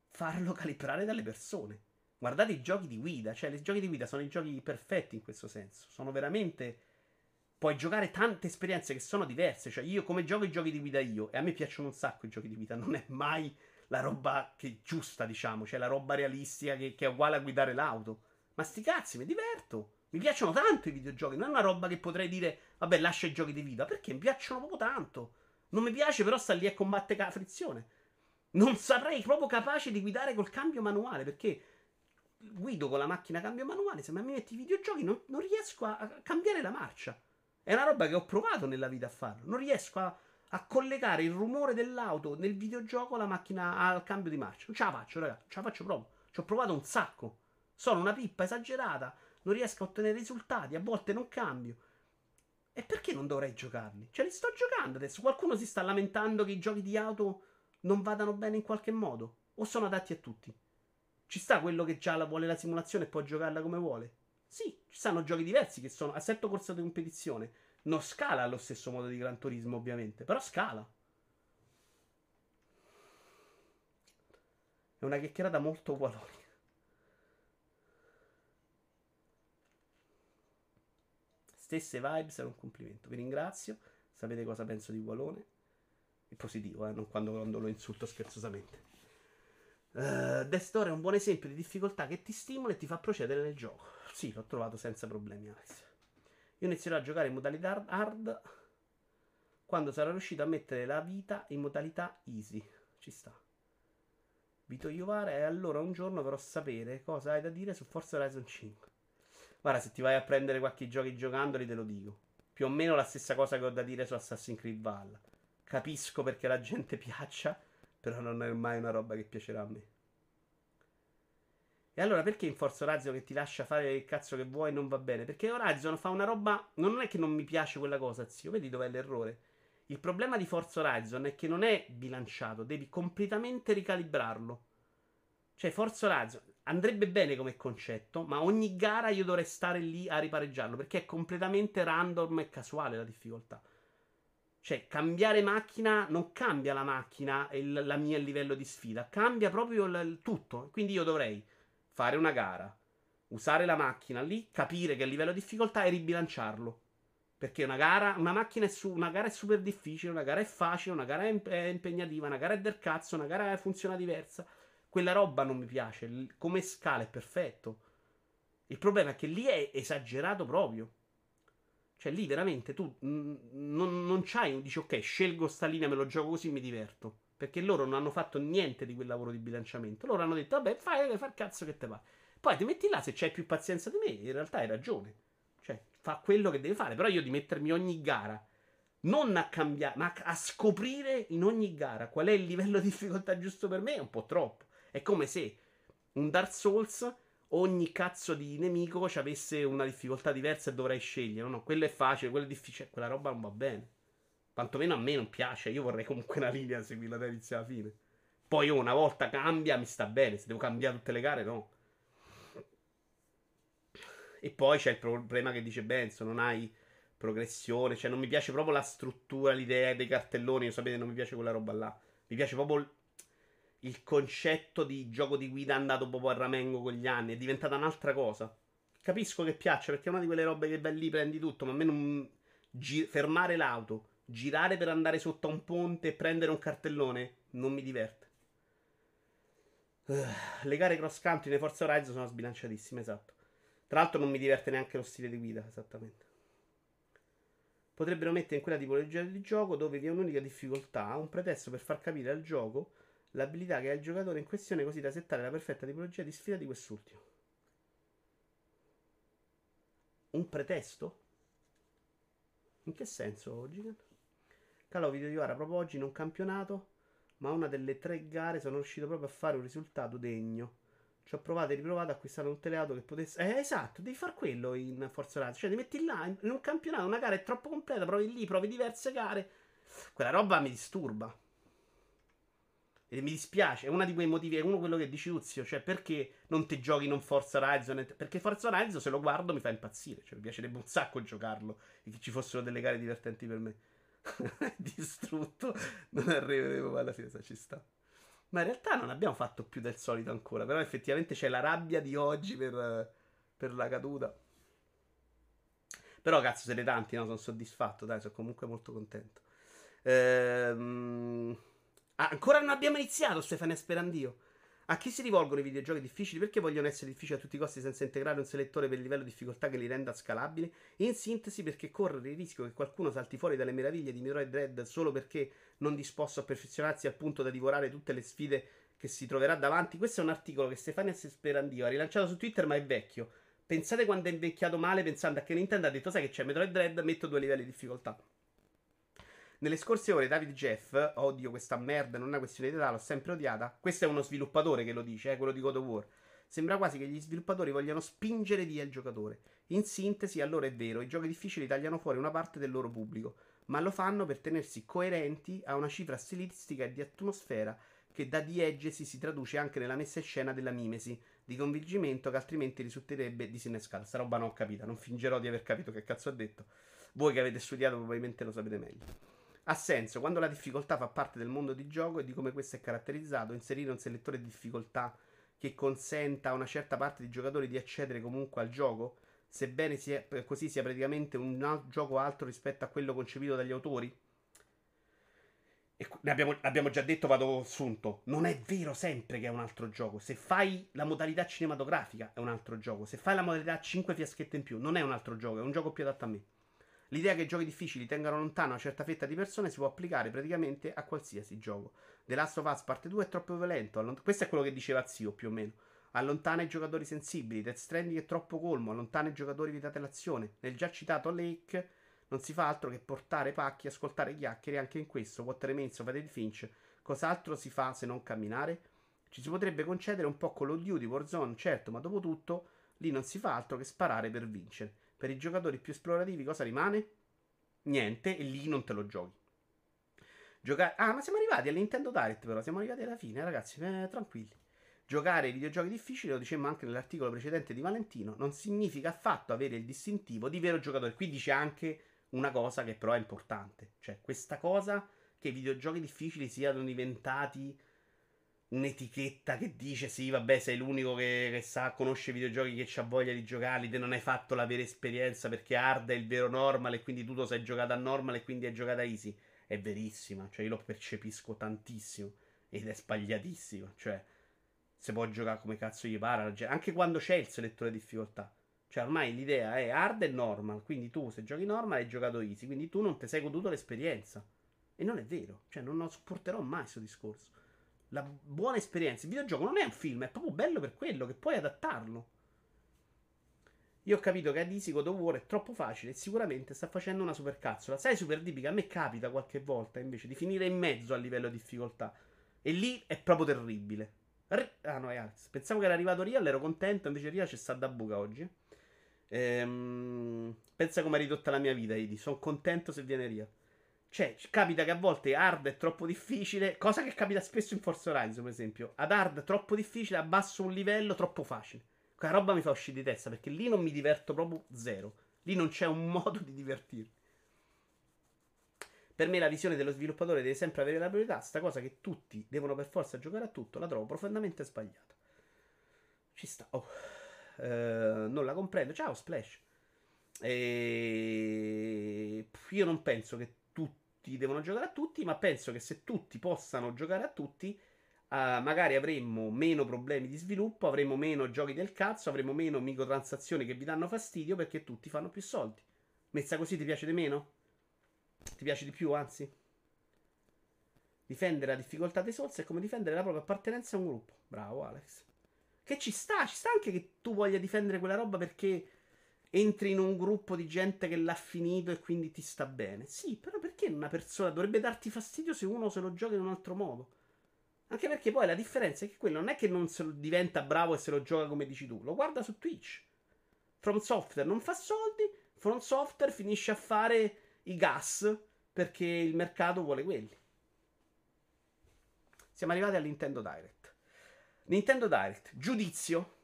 farlo calibrare dalle persone. Guardate i giochi di guida, cioè i giochi di guida sono i giochi perfetti in questo senso. Sono veramente. Puoi giocare tante esperienze che sono diverse. Cioè, io come gioco i giochi di guida io, e a me piacciono un sacco i giochi di guida, non è mai la roba che giusta, diciamo, cioè la roba realistica che, che è uguale a guidare l'auto. Ma sti cazzi, mi diverto. Mi piacciono tanto i videogiochi. Non è una roba che potrei dire, vabbè, lascia i giochi di vita. Perché mi piacciono proprio tanto. Non mi piace, però, sta lì a combattere la frizione. Non sarei proprio capace di guidare col cambio manuale. Perché guido con la macchina cambio manuale, se mi metti i videogiochi non, non riesco a, a, cambiare la marcia. È una roba che ho provato nella vita a farlo. Non riesco a, a collegare il rumore dell'auto nel videogioco alla macchina al cambio di marcia. Non ce la faccio, ragazzi. Ce la faccio proprio. Ci ho provato un sacco. Sono una pippa esagerata. Non riesco a ottenere risultati. A volte non cambio. E perché non dovrei giocarli? Cioè, li sto giocando adesso. Qualcuno si sta lamentando che i giochi di auto non vadano bene in qualche modo? O sono adatti a tutti? Ci sta quello che già la vuole la simulazione e può giocarla come vuole? Sì, ci stanno giochi diversi che sono assetto corsa di competizione. Non scala allo stesso modo di Gran Turismo, ovviamente, però scala. È una chiacchierata molto valore. Stesse vibes, è un complimento. Vi ringrazio. Sapete cosa penso di Walone? È positivo, eh? non quando, quando lo insulto scherzosamente. Uh, Death Door è un buon esempio di difficoltà che ti stimola e ti fa procedere nel gioco. Sì, l'ho trovato senza problemi, Alex. Io inizierò a giocare in modalità hard quando sarò riuscito a mettere la vita in modalità easy. Ci sta. Vito Iovara e allora un giorno vorrò sapere cosa hai da dire su Forza Horizon 5. Guarda, se ti vai a prendere qualche giochi giocandoli te lo dico. Più o meno la stessa cosa che ho da dire su Assassin's Creed Valhalla. Capisco perché la gente piaccia però non è mai una roba che piacerà a me. E allora perché in Forza Horizon che ti lascia fare il cazzo che vuoi non va bene? Perché Horizon fa una roba. Non è che non mi piace quella cosa, zio. Vedi dov'è l'errore? Il problema di Forza Horizon è che non è bilanciato, devi completamente ricalibrarlo. Cioè, Forza Horizon andrebbe bene come concetto, ma ogni gara io dovrei stare lì a ripareggiarlo perché è completamente random e casuale la difficoltà. Cioè, cambiare macchina non cambia la macchina e il, la mia livello di sfida, cambia proprio il, il tutto. Quindi io dovrei fare una gara, usare la macchina lì, capire che il livello di difficoltà e ribilanciarlo. Perché una gara, una macchina è, su, una gara è super difficile, una gara è facile, una gara è, imp- è impegnativa, una gara è del cazzo, una gara funziona diversa. Quella roba non mi piace. Come scala è perfetto. Il problema è che lì è esagerato proprio. Cioè, lì veramente tu non, non c'hai, dici ok, scelgo sta linea, me lo gioco così, mi diverto. Perché loro non hanno fatto niente di quel lavoro di bilanciamento. Loro hanno detto, vabbè, fai, fai il cazzo che te va. Poi ti metti là, se c'hai più pazienza di me, in realtà hai ragione. Cioè, fa quello che deve fare. Però io di mettermi ogni gara, non a cambiare, ma a scoprire in ogni gara qual è il livello di difficoltà giusto per me, è un po' troppo. È come se un Dark Souls ogni cazzo di nemico avesse una difficoltà diversa e dovrei scegliere. No, quello è facile, quello è difficile. Quella roba non va bene. Quantomeno a me non piace. Io vorrei comunque una linea seguirla dall'inizio alla fine. Poi oh, una volta cambia, mi sta bene. Se devo cambiare tutte le gare, no. E poi c'è il problema che dice Benzo: non hai progressione. Cioè, non mi piace proprio la struttura, l'idea dei cartelloni. Sapete, non mi piace quella roba là. Mi piace proprio il concetto di gioco di guida è andato proprio a ramengo con gli anni, è diventata un'altra cosa. Capisco che piace perché è una di quelle robe che vai lì, prendi tutto, ma a me non. Gi- fermare l'auto, girare per andare sotto a un ponte e prendere un cartellone non mi diverte. Uh, le gare cross country nei Forza Horizon sono sbilanciatissime, esatto. Tra l'altro non mi diverte neanche lo stile di guida, esattamente. Potrebbero mettere in quella tipologia di gioco dove vi è un'unica difficoltà, un pretesto per far capire al gioco l'abilità che ha il giocatore in questione così da settare la perfetta tipologia di sfida di quest'ultimo. Un pretesto? In che senso, Gigan? Calo video di Vara proprio oggi in un campionato, ma una delle tre gare sono riuscito proprio a fare un risultato degno. Ci ho provato e riprovato a acquistare un teleauto che potesse. Eh, esatto, devi fare quello in Forza Horizon. Cioè, ti metti là in un campionato, una gara è troppo completa, provi lì, provi diverse gare. Quella roba mi disturba. E mi dispiace, è uno di quei motivi, è uno quello che dici Uzio, cioè perché non ti giochi non Forza Horizon? Perché Forza Horizon se lo guardo mi fa impazzire, cioè mi piacerebbe un sacco giocarlo e che ci fossero delle gare divertenti per me. Distrutto, non arriveremo alla fine, ci sta. Ma in realtà non abbiamo fatto più del solito ancora. Però effettivamente c'è la rabbia di oggi per, per la caduta. Però cazzo, siete tanti, no? Sono soddisfatto, dai, sono comunque molto contento. Ehm... Ancora non abbiamo iniziato, Stefano Sperandio. A chi si rivolgono i videogiochi difficili? Perché vogliono essere difficili a tutti i costi senza integrare un selettore per il livello di difficoltà che li renda scalabili? In sintesi, perché correre il rischio che qualcuno salti fuori dalle meraviglie di Metroid Dread solo perché non disposto a perfezionarsi al punto da divorare tutte le sfide che si troverà davanti. Questo è un articolo che Stefania Sperandio ha rilanciato su Twitter, ma è vecchio. Pensate quando è invecchiato male pensando a che Nintendo ha detto, sai che c'è Metroid Dread, metto due livelli di difficoltà. Nelle scorse ore David Jeff, odio questa merda, non è una questione di età, l'ho sempre odiata. Questo è uno sviluppatore che lo dice, eh, quello di God of War. Sembra quasi che gli sviluppatori vogliano spingere via il giocatore. In sintesi, allora è vero, i giochi difficili tagliano fuori una parte del loro pubblico, ma lo fanno per tenersi coerenti a una cifra stilistica e di atmosfera che da diegesi si traduce anche nella messa in scena della mimesi, di convincimento che altrimenti risulterebbe disinnescata. Sta roba non ho capita, non fingerò di aver capito che cazzo ha detto. Voi che avete studiato probabilmente lo sapete meglio. Ha senso quando la difficoltà fa parte del mondo di gioco e di come questo è caratterizzato, inserire un selettore di difficoltà che consenta a una certa parte di giocatori di accedere comunque al gioco, sebbene sia, così sia praticamente un al- gioco altro rispetto a quello concepito dagli autori? E abbiamo, abbiamo, già detto, vado assunto. Non è vero sempre che è un altro gioco. Se fai la modalità cinematografica è un altro gioco. Se fai la modalità 5 fiaschette in più, non è un altro gioco, è un gioco più adatto a me. L'idea che giochi difficili tengano lontano una certa fetta di persone si può applicare praticamente a qualsiasi gioco. The Last of Us Parte 2 è troppo violento. Allont- Questo è quello che diceva Zio più o meno. Allontana i giocatori sensibili. Death Stranding è troppo colmo. Allontana i giocatori vietate l'azione. Nel già citato Lake non si fa altro che portare pacchi, ascoltare chiacchiere. Anche in questo, What Remains of Edith Finch, cos'altro si fa se non camminare? Ci si potrebbe concedere un po' Call of Duty, Warzone, certo, ma dopo tutto lì non si fa altro che sparare per vincere. Per i giocatori più esplorativi cosa rimane? Niente, e lì non te lo giochi. Giocare... Ah, ma siamo arrivati al Nintendo Direct però, siamo arrivati alla fine, ragazzi, eh, tranquilli. Giocare ai videogiochi difficili, lo dicevamo anche nell'articolo precedente di Valentino, non significa affatto avere il distintivo di vero giocatore. Qui dice anche una cosa che però è importante, cioè questa cosa che i videogiochi difficili siano diventati un'etichetta che dice sì, vabbè, sei l'unico che, che sa, conosce i videogiochi, che ha voglia di giocarli, te non hai fatto la vera esperienza perché hard è il vero normal e quindi tu lo sei giocato a normal e quindi hai giocato a easy. È verissima, cioè io lo percepisco tantissimo ed è sbagliatissimo, cioè se può giocare come cazzo gli pare, anche quando c'è il selettore di difficoltà. Cioè ormai l'idea è hard e normal, quindi tu se giochi normal hai giocato easy, quindi tu non ti sei goduto l'esperienza. E non è vero, cioè non lo sopporterò mai questo discorso la buona esperienza. Il videogioco non è un film, è proprio bello per quello che puoi adattarlo. Io ho capito che ad Easy God of War è troppo facile e sicuramente sta facendo una supercazzola. Sai, Super Dipi, a me capita qualche volta invece di finire in mezzo a livello di difficoltà. E lì è proprio terribile. ah no, Alex. Pensavo che era arrivato Real, ero contento, invece Real c'è sta da buca oggi. Ehm, pensa come è ridotta la mia vita, Idi. Sono contento se viene Real. Cioè, capita che a volte hard è troppo difficile, cosa che capita spesso in Forza Horizon, per esempio. Ad hard troppo difficile, abbasso un livello troppo facile. Quella roba mi fa uscire di testa, perché lì non mi diverto proprio zero. Lì non c'è un modo di divertirmi. Per me la visione dello sviluppatore deve sempre avere la priorità, sta cosa che tutti devono per forza giocare a tutto, la trovo profondamente sbagliata. Ci sta. Oh. Uh, non la comprendo. Ciao Splash. E... Io non penso che tutti devono giocare a tutti, ma penso che se tutti possano giocare a tutti, Uh, magari avremmo meno problemi di sviluppo, avremmo meno giochi del cazzo, avremmo meno microtransazioni che vi danno fastidio perché tutti fanno più soldi. Messa così ti piace di meno? Ti piace di più, anzi? Difendere la difficoltà dei Souls è come difendere la propria appartenenza a un gruppo. Bravo, Alex. Che ci sta, ci sta anche che tu voglia difendere quella roba perché entri in un gruppo di gente che l'ha finito e quindi ti sta bene. Sì, però perché una persona dovrebbe darti fastidio se uno se lo gioca in un altro modo? Anche perché poi la differenza è che quello non è che non se lo diventa bravo e se lo gioca come dici tu, lo guarda su Twitch. From Software non fa soldi, From Software finisce a fare i gas perché il mercato vuole quelli. Siamo arrivati al Nintendo Direct. Nintendo Direct, giudizio.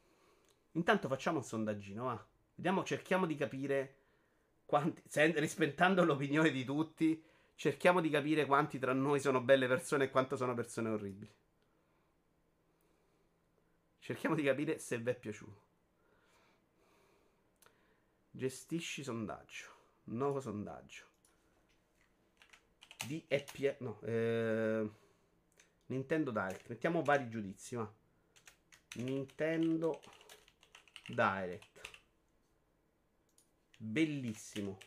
Intanto facciamo un sondaggino, va. Vediamo, cerchiamo di capire quanti, rispettando l'opinione di tutti, cerchiamo di capire quanti tra noi sono belle persone e quanto sono persone orribili. Cerchiamo di capire se vi è piaciuto. Gestisci sondaggio. Nuovo sondaggio. DEP. No. Eh, Nintendo Direct. Mettiamo vari giudizi. Ma. Nintendo Direct. Bellissimo.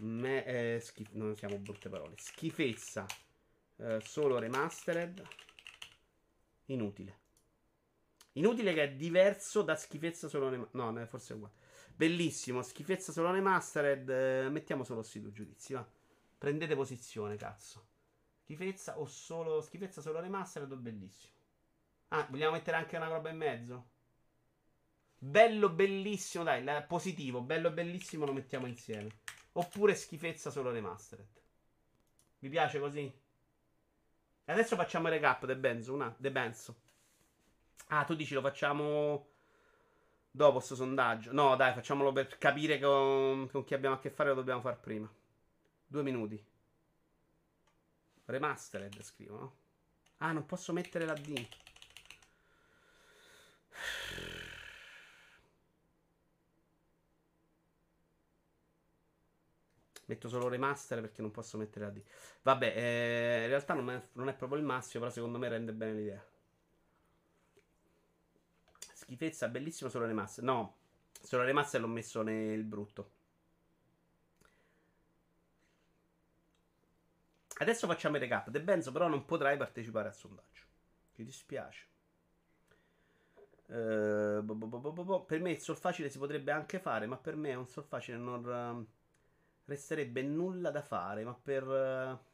Me, eh, schif- non siamo brutte parole. Schifezza. Eh, solo remastered. Inutile. Inutile che è diverso da schifezza solo remastered. No, forse è uguale. Bellissimo. Schifezza solo remastered. Eh, mettiamo solo questi due giudizi. Va. Prendete posizione, cazzo. Schifezza o solo. Schifezza solo remastered o bellissimo. Ah, vogliamo mettere anche una roba in mezzo? Bello, bellissimo. Dai, la, positivo. Bello, bellissimo. Lo mettiamo insieme. Oppure schifezza solo remastered. Vi piace così? Adesso facciamo il recap del Benzo. Una, De Benzo. Ah, tu dici lo facciamo dopo questo sondaggio. No, dai, facciamolo per capire con, con chi abbiamo a che fare. Lo dobbiamo fare prima. Due minuti. Remastered scrivono. Ah, non posso mettere la D. Metto solo remaster perché non posso mettere la D. Vabbè, eh, in realtà non è, non è, proprio il massimo, però secondo me rende bene l'idea. Schifezza, bellissimo solo remaster. No, solo remaster l'ho messo nel brutto. Adesso facciamo il recap. De Benzo però non potrai partecipare al sondaggio. Mi dispiace. Uh, bo bo bo per me il sol facile si potrebbe anche fare, ma per me è un sol facile non resterebbe nulla da fare, ma per... Uh,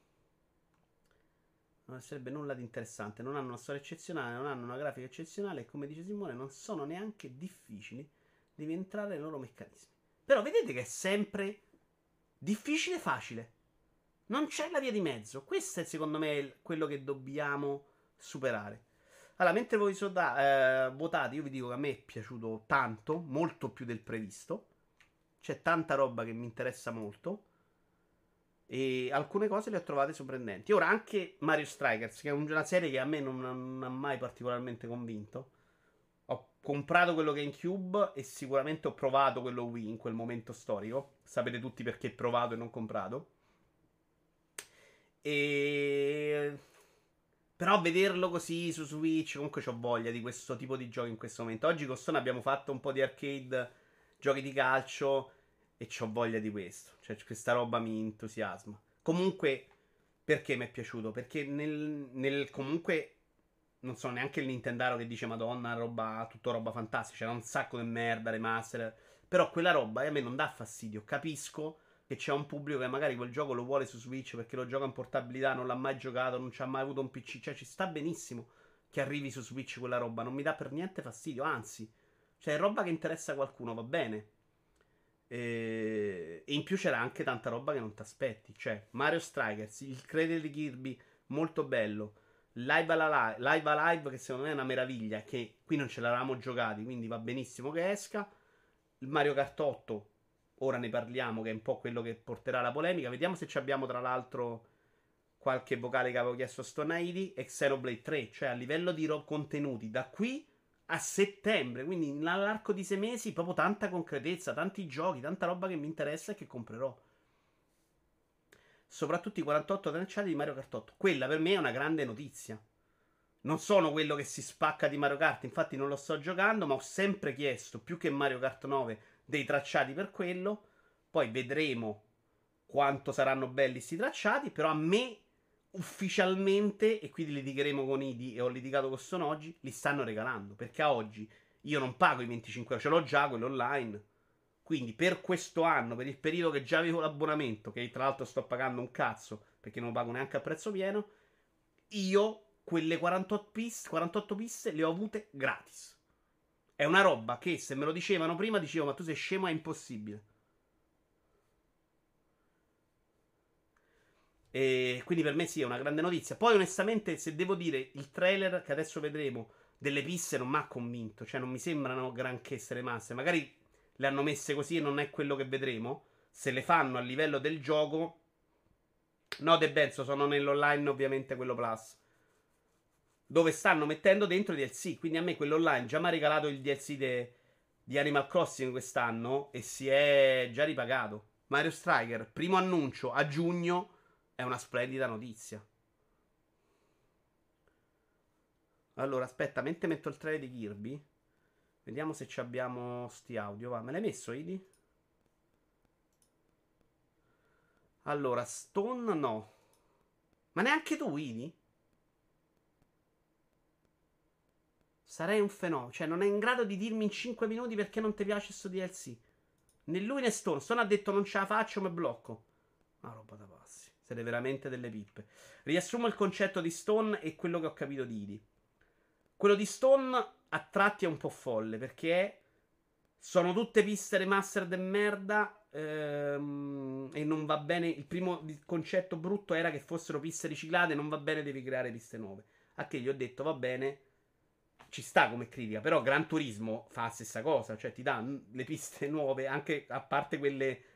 non resterebbe nulla di interessante. Non hanno una storia eccezionale, non hanno una grafica eccezionale e come dice Simone non sono neanche difficili. Devi entrare nei loro meccanismi. Però vedete che è sempre difficile facile. Non c'è la via di mezzo. Questo è secondo me quello che dobbiamo superare. Allora, mentre voi soda, eh, votate, io vi dico che a me è piaciuto tanto, molto più del previsto. C'è tanta roba che mi interessa molto. E alcune cose le ho trovate sorprendenti. Ora anche Mario Strikers, che è una serie che a me non, ha mai particolarmente convinto. Ho comprato quello che è in Cube e sicuramente ho provato quello Wii in quel momento storico. Sapete tutti perché provato e non comprato. E... Però vederlo così su Switch, comunque ho voglia di questo tipo di giochi in questo momento. Oggi con Stone abbiamo fatto un po' di arcade, giochi di calcio e ho voglia di questo. Cioè, questa roba mi entusiasma. Comunque, perché mi è piaciuto? Perché nel, nel comunque non so neanche il Nintendaro che dice Madonna, roba, tutto roba fantastica. C'era un sacco di merda, remaster. Però quella roba a me non dà fastidio. Capisco che c'è un pubblico che magari quel gioco lo vuole su Switch perché lo gioca in portabilità, non l'ha mai giocato, non ci ha mai avuto un PC. Cioè, ci sta benissimo che arrivi su Switch quella roba. Non mi dà per niente fastidio, anzi. Cioè, roba che interessa qualcuno, va bene. E, in più c'era anche tanta roba che non ti aspetti. Cioè, Mario Strikers, il Cradle di Kirby, molto bello. Live Alive, Live Alive, che secondo me è una meraviglia. Che qui non ce l'avevamo giocati, quindi va benissimo che esca. Il Mario Kart 8, ora ne parliamo, che è un po' quello che porterà la polemica. Vediamo se ci abbiamo, tra l'altro, qualche vocale che avevo chiesto a Stonaidi. E Xenoblade 3, cioè a livello di contenuti. Da qui a settembre, quindi nell'arco di sei mesi, proprio tanta concretezza, tanti giochi, tanta roba che mi interessa e che comprerò. soprattutto i 48 tracciati di Mario Kart 8. Quella per me è una grande notizia. Non sono quello che si spacca di Mario Kart, infatti non lo sto giocando, ma ho sempre chiesto, più che Mario Kart 9, dei tracciati per quello. Poi vedremo quanto saranno belli questi tracciati, però a me ufficialmente, e quindi litigheremo con Idi e ho litigato con Son oggi, li stanno regalando, perché a oggi io non pago i 25 euro, ce l'ho già quello online. Quindi per questo anno, per il periodo che già avevo l'abbonamento, che tra l'altro sto pagando un cazzo, perché non lo pago neanche a prezzo pieno, io quelle 48 piste, 48 piste le ho avute gratis. È una roba che se me lo dicevano prima dicevo ma tu sei scemo, è impossibile. E quindi per me sì, è una grande notizia. Poi onestamente, se devo dire, il trailer che adesso vedremo delle piste non mi ha convinto, cioè non mi sembrano granché essere masse. Magari le hanno messe così e non è quello che vedremo. Se le fanno a livello del gioco, no, De Benzo sono nell'online ovviamente quello plus dove stanno mettendo dentro i DLC. Quindi a me quello online già mi ha regalato il DLC de, di Animal Crossing quest'anno e si è già ripagato. Mario Striker, primo annuncio a giugno, è una splendida notizia. Allora, aspetta, mentre metto il trailer di Kirby, vediamo se abbiamo sti audio. Va, me l'hai messo, Idi? Allora, Stone no. Ma neanche tu, Idi? Sarei un fenomeno. Cioè, non è in grado di dirmi in 5 minuti perché non ti piace questo DLC. Né lui né Stone. Stone ha detto non ce la faccio, mi blocco. Una roba da passi. Siete veramente delle pippe. Riassumo il concetto di Stone e quello che ho capito di Idi. Quello di Stone a tratti è un po' folle perché sono tutte piste remastered e merda. Ehm, e non va bene. Il primo concetto brutto era che fossero piste riciclate. Non va bene, devi creare piste nuove. A che gli ho detto va bene ci sta come critica, però Gran Turismo fa la stessa cosa, cioè ti dà le piste nuove, anche a parte quelle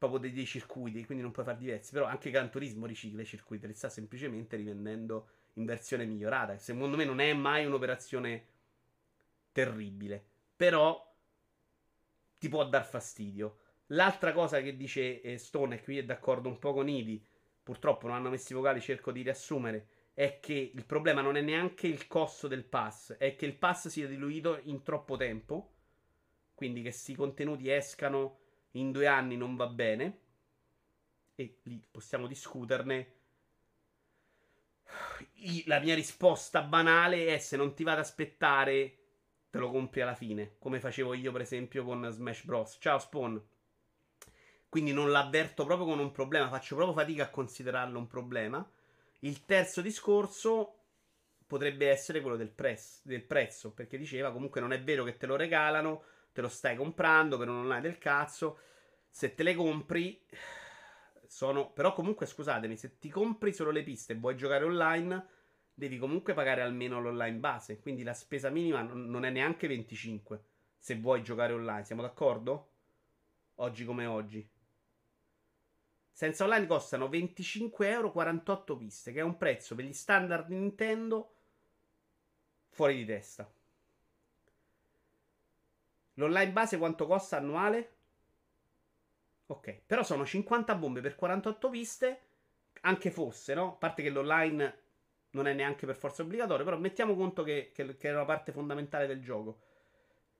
proprio dei, dei circuiti, quindi non puoi fare diversi, però anche Gran Turismo ricicla i circuiti, li sta semplicemente rivendendo in versione migliorata, secondo me non è mai un'operazione terribile, però ti può dar fastidio. L'altra cosa che dice eh, Stone, e qui è d'accordo un po' con Idi, purtroppo non hanno messo i vocali, cerco di riassumere, è che il problema non è neanche il costo del pass, è che il pass sia diluito in troppo tempo. Quindi che questi contenuti escano in due anni non va bene. E lì possiamo discuterne. La mia risposta banale è se non ti va ad aspettare, te lo compri alla fine. Come facevo io, per esempio, con Smash Bros. Ciao Spawn. Quindi non l'avverto proprio come un problema, faccio proprio fatica a considerarlo un problema. Il terzo discorso potrebbe essere quello del, press, del prezzo, perché diceva comunque non è vero che te lo regalano, te lo stai comprando, però non hai del cazzo. Se te le compri, sono... Però comunque scusatemi, se ti compri solo le piste e vuoi giocare online, devi comunque pagare almeno l'online base. Quindi la spesa minima non è neanche 25 se vuoi giocare online. Siamo d'accordo? Oggi come oggi. Senza online costano 25 euro 48 piste, che è un prezzo per gli standard Nintendo fuori di testa. L'online base quanto costa annuale? Ok, però sono 50 bombe per 48 piste, anche fosse, no? A parte che l'online non è neanche per forza obbligatorio, però mettiamo conto che, che, che è una parte fondamentale del gioco.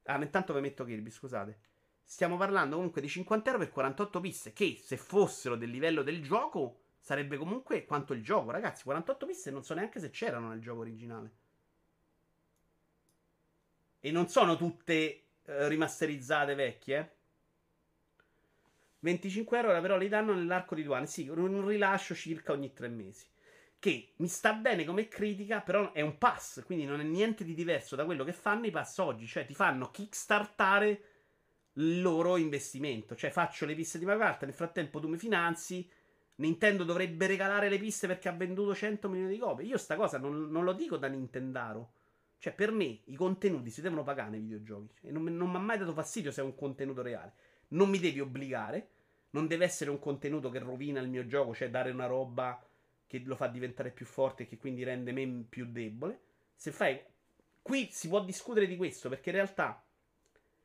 Ah, intanto vi metto Kirby, scusate. Stiamo parlando comunque di 50 euro per 48 piste. Che se fossero del livello del gioco, sarebbe comunque quanto il gioco. Ragazzi, 48 piste non so neanche se c'erano nel gioco originale. E non sono tutte eh, rimasterizzate vecchie. Eh? 25 euro però li danno nell'arco di due anni. Sì, un rilascio circa ogni tre mesi. Che mi sta bene come critica, però è un pass. Quindi non è niente di diverso da quello che fanno i pass oggi. Cioè ti fanno kickstartare il loro investimento. Cioè, faccio le piste di Mario Kart, nel frattempo tu mi finanzi. Nintendo dovrebbe regalare le piste perché ha venduto 100 milioni di copie. Io sta cosa non, non lo dico da Nintendaro. Cioè, per me i contenuti si devono pagare nei videogiochi. E non, non mi ha mai dato fastidio se è un contenuto reale. Non mi devi obbligare. Non deve essere un contenuto che rovina il mio gioco, cioè dare una roba che lo fa diventare più forte e che quindi rende me più debole. Se fai. Qui si può discutere di questo perché in realtà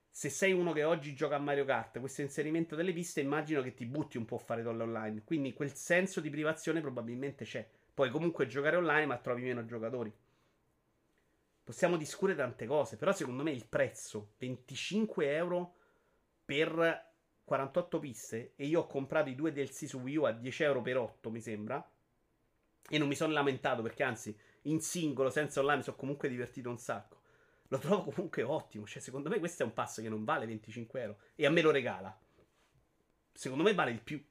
se sei uno che oggi gioca a Mario Kart, questo inserimento delle piste, immagino che ti butti un po' a fare doll online. Quindi quel senso di privazione probabilmente c'è. Puoi comunque giocare online, ma trovi meno giocatori. Possiamo discutere tante cose, però secondo me il prezzo 25 euro per 48 piste e io ho comprato i due DLC su Wii U a 10 euro per 8, mi sembra. E non mi sono lamentato perché anzi, in singolo, senza online, mi sono comunque divertito un sacco. Lo trovo comunque ottimo. Cioè, secondo me questo è un passo che non vale 25 euro. E a me lo regala. Secondo me vale di più.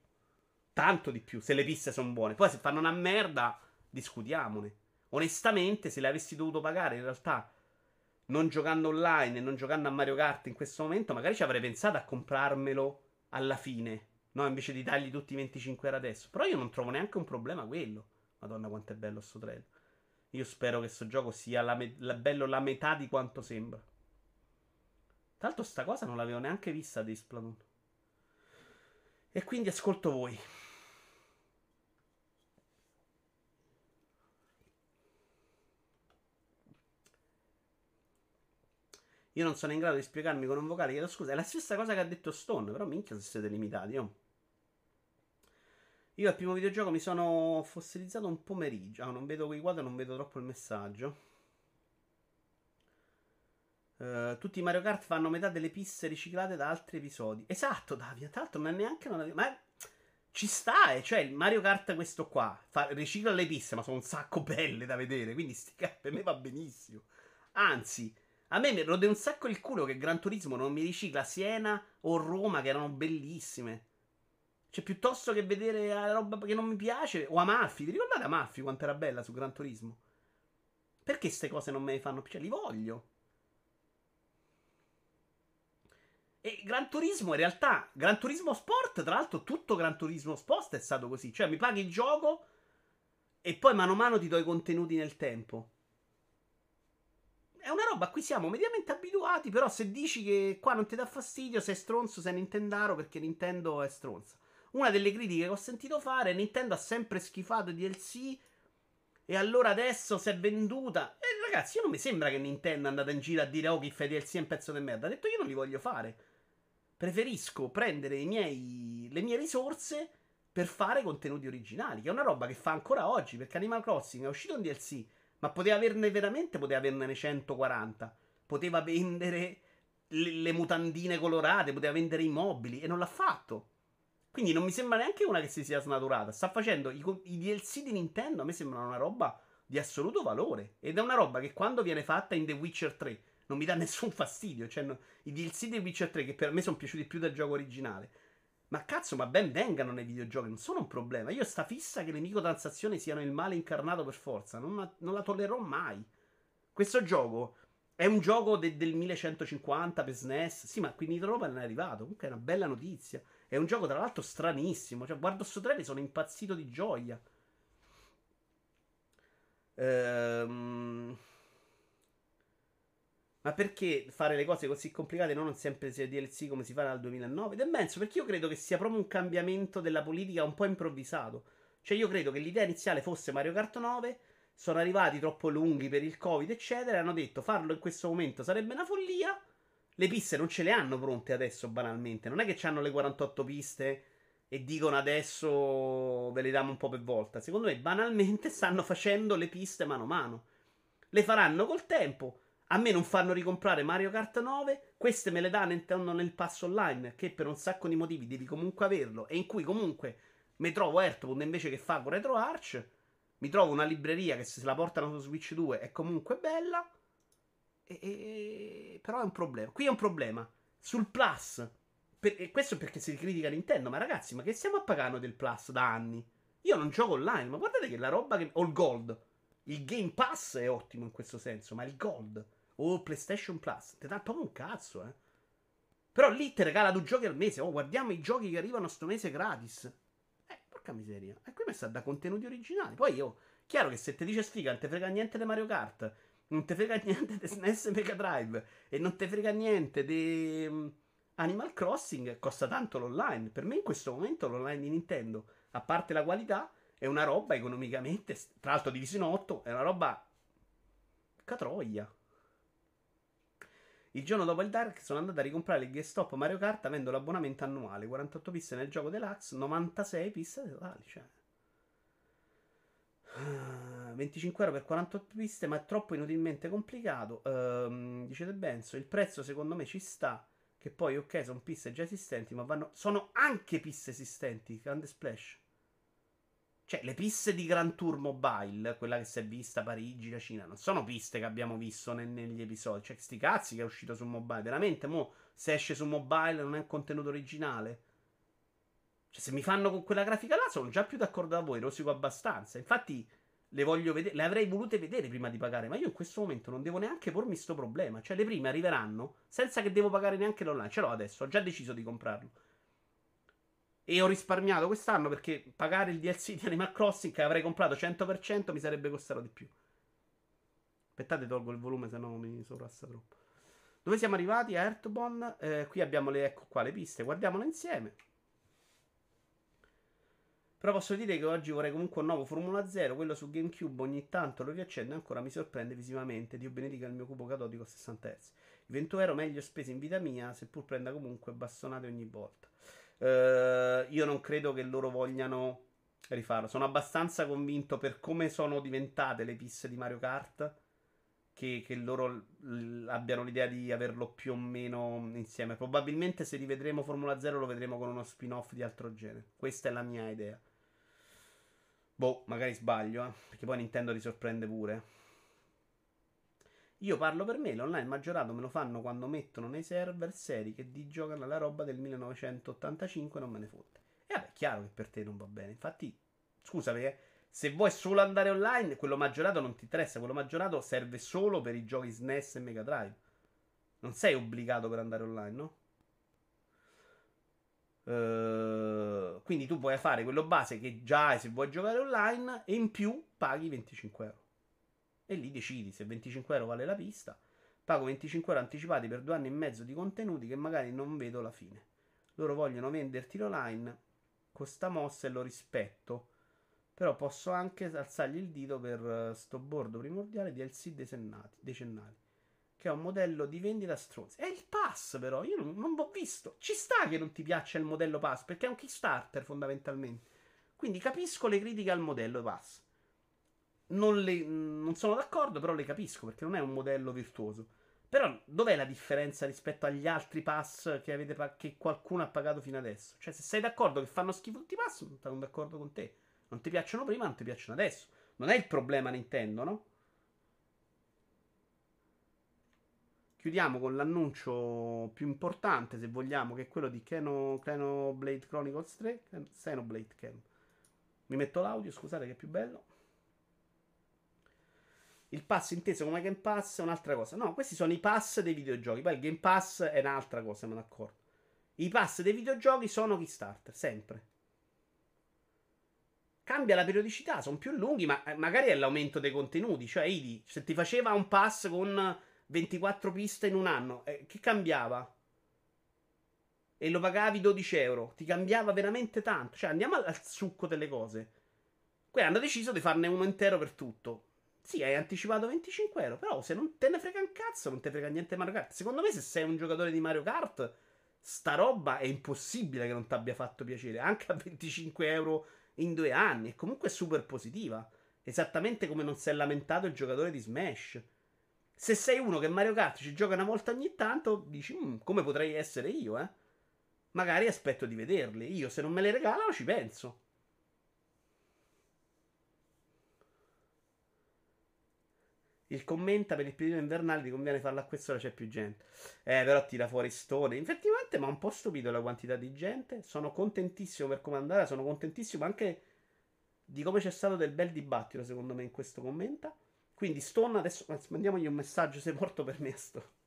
Tanto di più, se le piste sono buone. Poi se fanno una merda, discutiamone. Onestamente, se le avessi dovuto pagare, in realtà, non giocando online e non giocando a Mario Kart in questo momento, magari ci avrei pensato a comprarmelo alla fine. No, invece di dargli tutti i 25 euro adesso. Però io non trovo neanche un problema quello. Madonna, quanto è bello sto trailer. Io spero che questo gioco sia la me- la bello la metà di quanto sembra. Tra l'altro, sta cosa non l'avevo neanche vista di Splatoon. E quindi ascolto voi. Io non sono in grado di spiegarmi con un vocale. Chiedo scusa. È la stessa cosa che ha detto Stone. Però minchia se siete limitati. Oh. Io al primo videogioco mi sono fossilizzato un pomeriggio. Ah, non vedo quei quadri, non vedo troppo il messaggio. Uh, tutti i Mario Kart fanno metà delle piste riciclate da altri episodi. Esatto, Davide. Tra l'altro, non è neanche una. Ma ci sta, eh. Cioè, il Mario Kart questo qua fa, ricicla le piste, ma sono un sacco belle da vedere. Quindi, sti per me va benissimo. Anzi, a me mi rode un sacco il culo che Gran Turismo non mi ricicla Siena o Roma, che erano bellissime. Cioè, piuttosto che vedere la roba che non mi piace, o Amalfi. Vi ricordate Amalfi quanto era bella su Gran Turismo? Perché queste cose non me ne fanno piacere? Li voglio. E Gran Turismo in realtà, Gran Turismo Sport, tra l'altro tutto Gran Turismo Sport è stato così. Cioè mi paghi il gioco e poi mano a mano ti do i contenuti nel tempo. È una roba a cui siamo mediamente abituati, però se dici che qua non ti dà fastidio, sei stronzo, sei Nintendaro perché Nintendo è stronza. Una delle critiche che ho sentito fare è Nintendo ha sempre schifato i DLC e allora adesso si è venduta. E ragazzi, io non mi sembra che Nintendo è andata in giro a dire oh chi fa i DLC è un pezzo di merda. Ha detto io non li voglio fare. Preferisco prendere miei, le mie risorse per fare contenuti originali, che è una roba che fa ancora oggi, perché Animal Crossing è uscito un DLC, ma poteva averne veramente, poteva averne 140. Poteva vendere le, le mutandine colorate, poteva vendere i mobili e non l'ha fatto. Quindi non mi sembra neanche una che si sia snaturata. Sta facendo i, i DLC di Nintendo. A me sembra una roba di assoluto valore. Ed è una roba che quando viene fatta in The Witcher 3 non mi dà nessun fastidio. Cioè, no, i DLC di The Witcher 3 che per me sono piaciuti più del gioco originale. Ma cazzo, ma ben vengano nei videogiochi, non sono un problema. Io sta fissa che le microtransazioni siano il male incarnato per forza. Non, la, non la tollererò mai. Questo gioco è un gioco de, del 1150 per SNES. Sì, ma qui in Europa non è arrivato. Comunque è una bella notizia. È un gioco, tra l'altro, stranissimo. Cioè, guardo sto trailer sono impazzito di gioia. Ehm... Ma perché fare le cose così complicate non sempre sia DLC come si fa dal 2009? Ed è immenso perché io credo che sia proprio un cambiamento della politica un po' improvvisato. Cioè, io credo che l'idea iniziale fosse Mario Kart 9. Sono arrivati troppo lunghi per il Covid, eccetera. E hanno detto farlo in questo momento sarebbe una follia. Le piste non ce le hanno pronte adesso, banalmente. Non è che hanno le 48 piste e dicono adesso ve le diamo un po' per volta. Secondo me, banalmente, stanno facendo le piste mano a mano. Le faranno col tempo. A me non fanno ricomprare Mario Kart 9. Queste me le danno nel passo online, che per un sacco di motivi devi comunque averlo. E in cui comunque mi trovo Earthbound invece che fa con RetroArch. Mi trovo una libreria che se la portano su Switch 2 è comunque bella. E, e, però è un problema. Qui è un problema. Sul Plus. Per, questo perché si critica Nintendo. Ma ragazzi, ma che stiamo a pagare del Plus da anni? Io non gioco online, ma guardate che la roba che. O il Gold. Il Game Pass è ottimo in questo senso, ma il Gold. O PlayStation Plus. Ti dà proprio un cazzo, eh. Però lì ti regala due giochi al mese. Oh, guardiamo i giochi che arrivano sto mese gratis. Eh, porca miseria. E qui mi sta da contenuti originali. Poi io. Chiaro che se ti dice sfiga, non ti frega niente di Mario Kart non te frega niente di SNES Mega Drive e non te frega niente di um, Animal Crossing, costa tanto l'online. Per me in questo momento l'online di Nintendo, a parte la qualità, è una roba economicamente, tra l'altro diviso in 8, è una roba catroia. Il giorno dopo il Dark sono andato a ricomprare il GameStop Mario Kart avendo l'abbonamento annuale. 48 piste nel gioco deluxe, 96 piste totali. Cioè. 25 euro per 48 piste, ma è troppo inutilmente complicato. Uh, dice De Benzo, il prezzo secondo me ci sta. Che poi, ok, sono piste già esistenti, ma vanno... sono anche piste esistenti. Grande Splash. Cioè, le piste di Grand Tour Mobile, quella che si è vista Parigi, la Cina, non sono piste che abbiamo visto ne- negli episodi. Cioè, sti cazzi che è uscito su mobile. Veramente, mo, se esce su mobile non è un contenuto originale. Cioè, se mi fanno con quella grafica là, sono già più d'accordo da voi, rosico abbastanza. Infatti, le voglio vedere, le avrei volute vedere prima di pagare, ma io in questo momento non devo neanche pormi sto problema. Cioè, le prime arriveranno senza che devo pagare neanche l'online. Ce l'ho adesso, ho già deciso di comprarlo. E ho risparmiato quest'anno perché pagare il DLC di Animal Crossing che avrei comprato 100% mi sarebbe costato di più. Aspettate, tolgo il volume, se no mi sovrasta troppo. Dove siamo arrivati? A Earthbone. Eh, qui abbiamo le, ecco qua, le piste. Guardiamole insieme. Però posso dire che oggi vorrei comunque un nuovo Formula 0. Quello su GameCube ogni tanto lo riaccendo e ancora mi sorprende visivamente. Dio benedica il mio cubo catodico a 60 Hz. I 20 euro meglio spesi in vita mia, seppur prenda comunque bastonate ogni volta. Uh, io non credo che loro vogliano rifarlo. Sono abbastanza convinto per come sono diventate le piste di Mario Kart. Che, che loro l- abbiano l'idea di averlo più o meno insieme. Probabilmente se rivedremo Formula 0 lo vedremo con uno spin-off di altro genere. Questa è la mia idea. Boh, magari sbaglio, eh? perché poi Nintendo ti sorprende pure. Io parlo per me, l'online maggiorato me lo fanno quando mettono nei server seri che di giocano la roba del 1985 non me ne fotte. E vabbè, è chiaro che per te non va bene. Infatti, scusa perché se vuoi solo andare online, quello maggiorato non ti interessa, quello maggiorato serve solo per i giochi SNES e Mega Drive. Non sei obbligato per andare online, no? Uh, quindi tu puoi fare quello base che già hai se vuoi giocare online e in più paghi 25 euro. E lì decidi se 25 euro vale la pista. Pago 25 euro anticipati per due anni e mezzo di contenuti che magari non vedo la fine. Loro vogliono venderti online con sta mossa e lo rispetto. Però posso anche alzargli il dito per eh, sto bordo primordiale di LC decennali. Che è un modello di vendita stronza. È il pass, però. Io non, non l'ho visto. Ci sta che non ti piaccia il modello pass, perché è un Kickstarter fondamentalmente. Quindi capisco le critiche al modello pass. Non, le, non sono d'accordo, però le capisco perché non è un modello virtuoso. Però dov'è la differenza rispetto agli altri pass che, avete, che qualcuno ha pagato fino adesso? Cioè, se sei d'accordo che fanno schifo tutti i pass, non sono d'accordo con te. Non ti piacciono prima, non ti piacciono adesso. Non è il problema Nintendo, no? Chiudiamo con l'annuncio più importante, se vogliamo, che è quello di Xenoblade Chronicles 3. Xenoblade Cam. Mi metto l'audio, scusate che è più bello. Il pass inteso come Game Pass è un'altra cosa. No, questi sono i pass dei videogiochi. Poi il Game Pass è un'altra cosa, me ne. I pass dei videogiochi sono Kickstarter, sempre. Cambia la periodicità, sono più lunghi, ma eh, magari è l'aumento dei contenuti. Cioè, Idi, se ti faceva un pass con 24 piste in un anno, eh, che cambiava? E lo pagavi 12 euro. Ti cambiava veramente tanto. Cioè, andiamo al succo delle cose. Qui hanno deciso di farne uno intero per tutto. Sì, hai anticipato 25 euro, però se non te ne frega un cazzo, non te frega niente Mario Kart. Secondo me, se sei un giocatore di Mario Kart, sta roba è impossibile che non ti abbia fatto piacere. Anche a 25 euro in due anni. E comunque è super positiva. Esattamente come non si è lamentato il giocatore di Smash. Se sei uno che Mario Kart ci gioca una volta ogni tanto, dici, mm, come potrei essere io, eh? Magari aspetto di vederli. Io, se non me le regalano, ci penso. Il commenta per il periodo invernale ti conviene farlo a quest'ora c'è più gente. Eh, però tira fuori stone. Effettivamente mi ha un po' stupito la quantità di gente. Sono contentissimo per come andare. Sono contentissimo anche di come c'è stato del bel dibattito, secondo me, in questo commenta. Quindi Stone adesso mandiamogli un messaggio sei morto per me sto.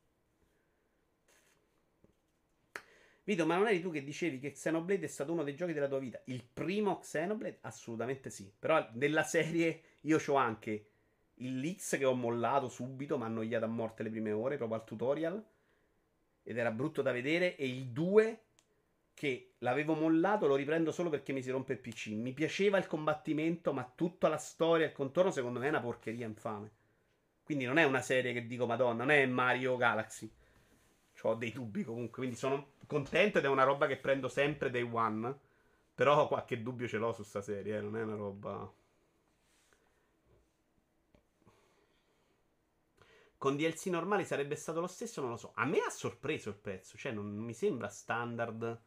Vito, ma non eri tu che dicevi che Xenoblade è stato uno dei giochi della tua vita? Il primo Xenoblade? Assolutamente sì. Però nella serie io ho anche il X che ho mollato subito, mi ha annoiato a morte le prime ore, proprio al tutorial. Ed era brutto da vedere. E il 2 che l'avevo mollato, lo riprendo solo perché mi si rompe il PC. Mi piaceva il combattimento, ma tutta la storia e il contorno secondo me è una porcheria infame. Quindi non è una serie che dico Madonna, non è Mario Galaxy. ho dei dubbi comunque, quindi sono contento ed è una roba che prendo sempre day one. Però qualche dubbio ce l'ho su sta serie, eh, non è una roba... Con DLC normali sarebbe stato lo stesso, non lo so. A me ha sorpreso il prezzo, cioè non mi sembra standard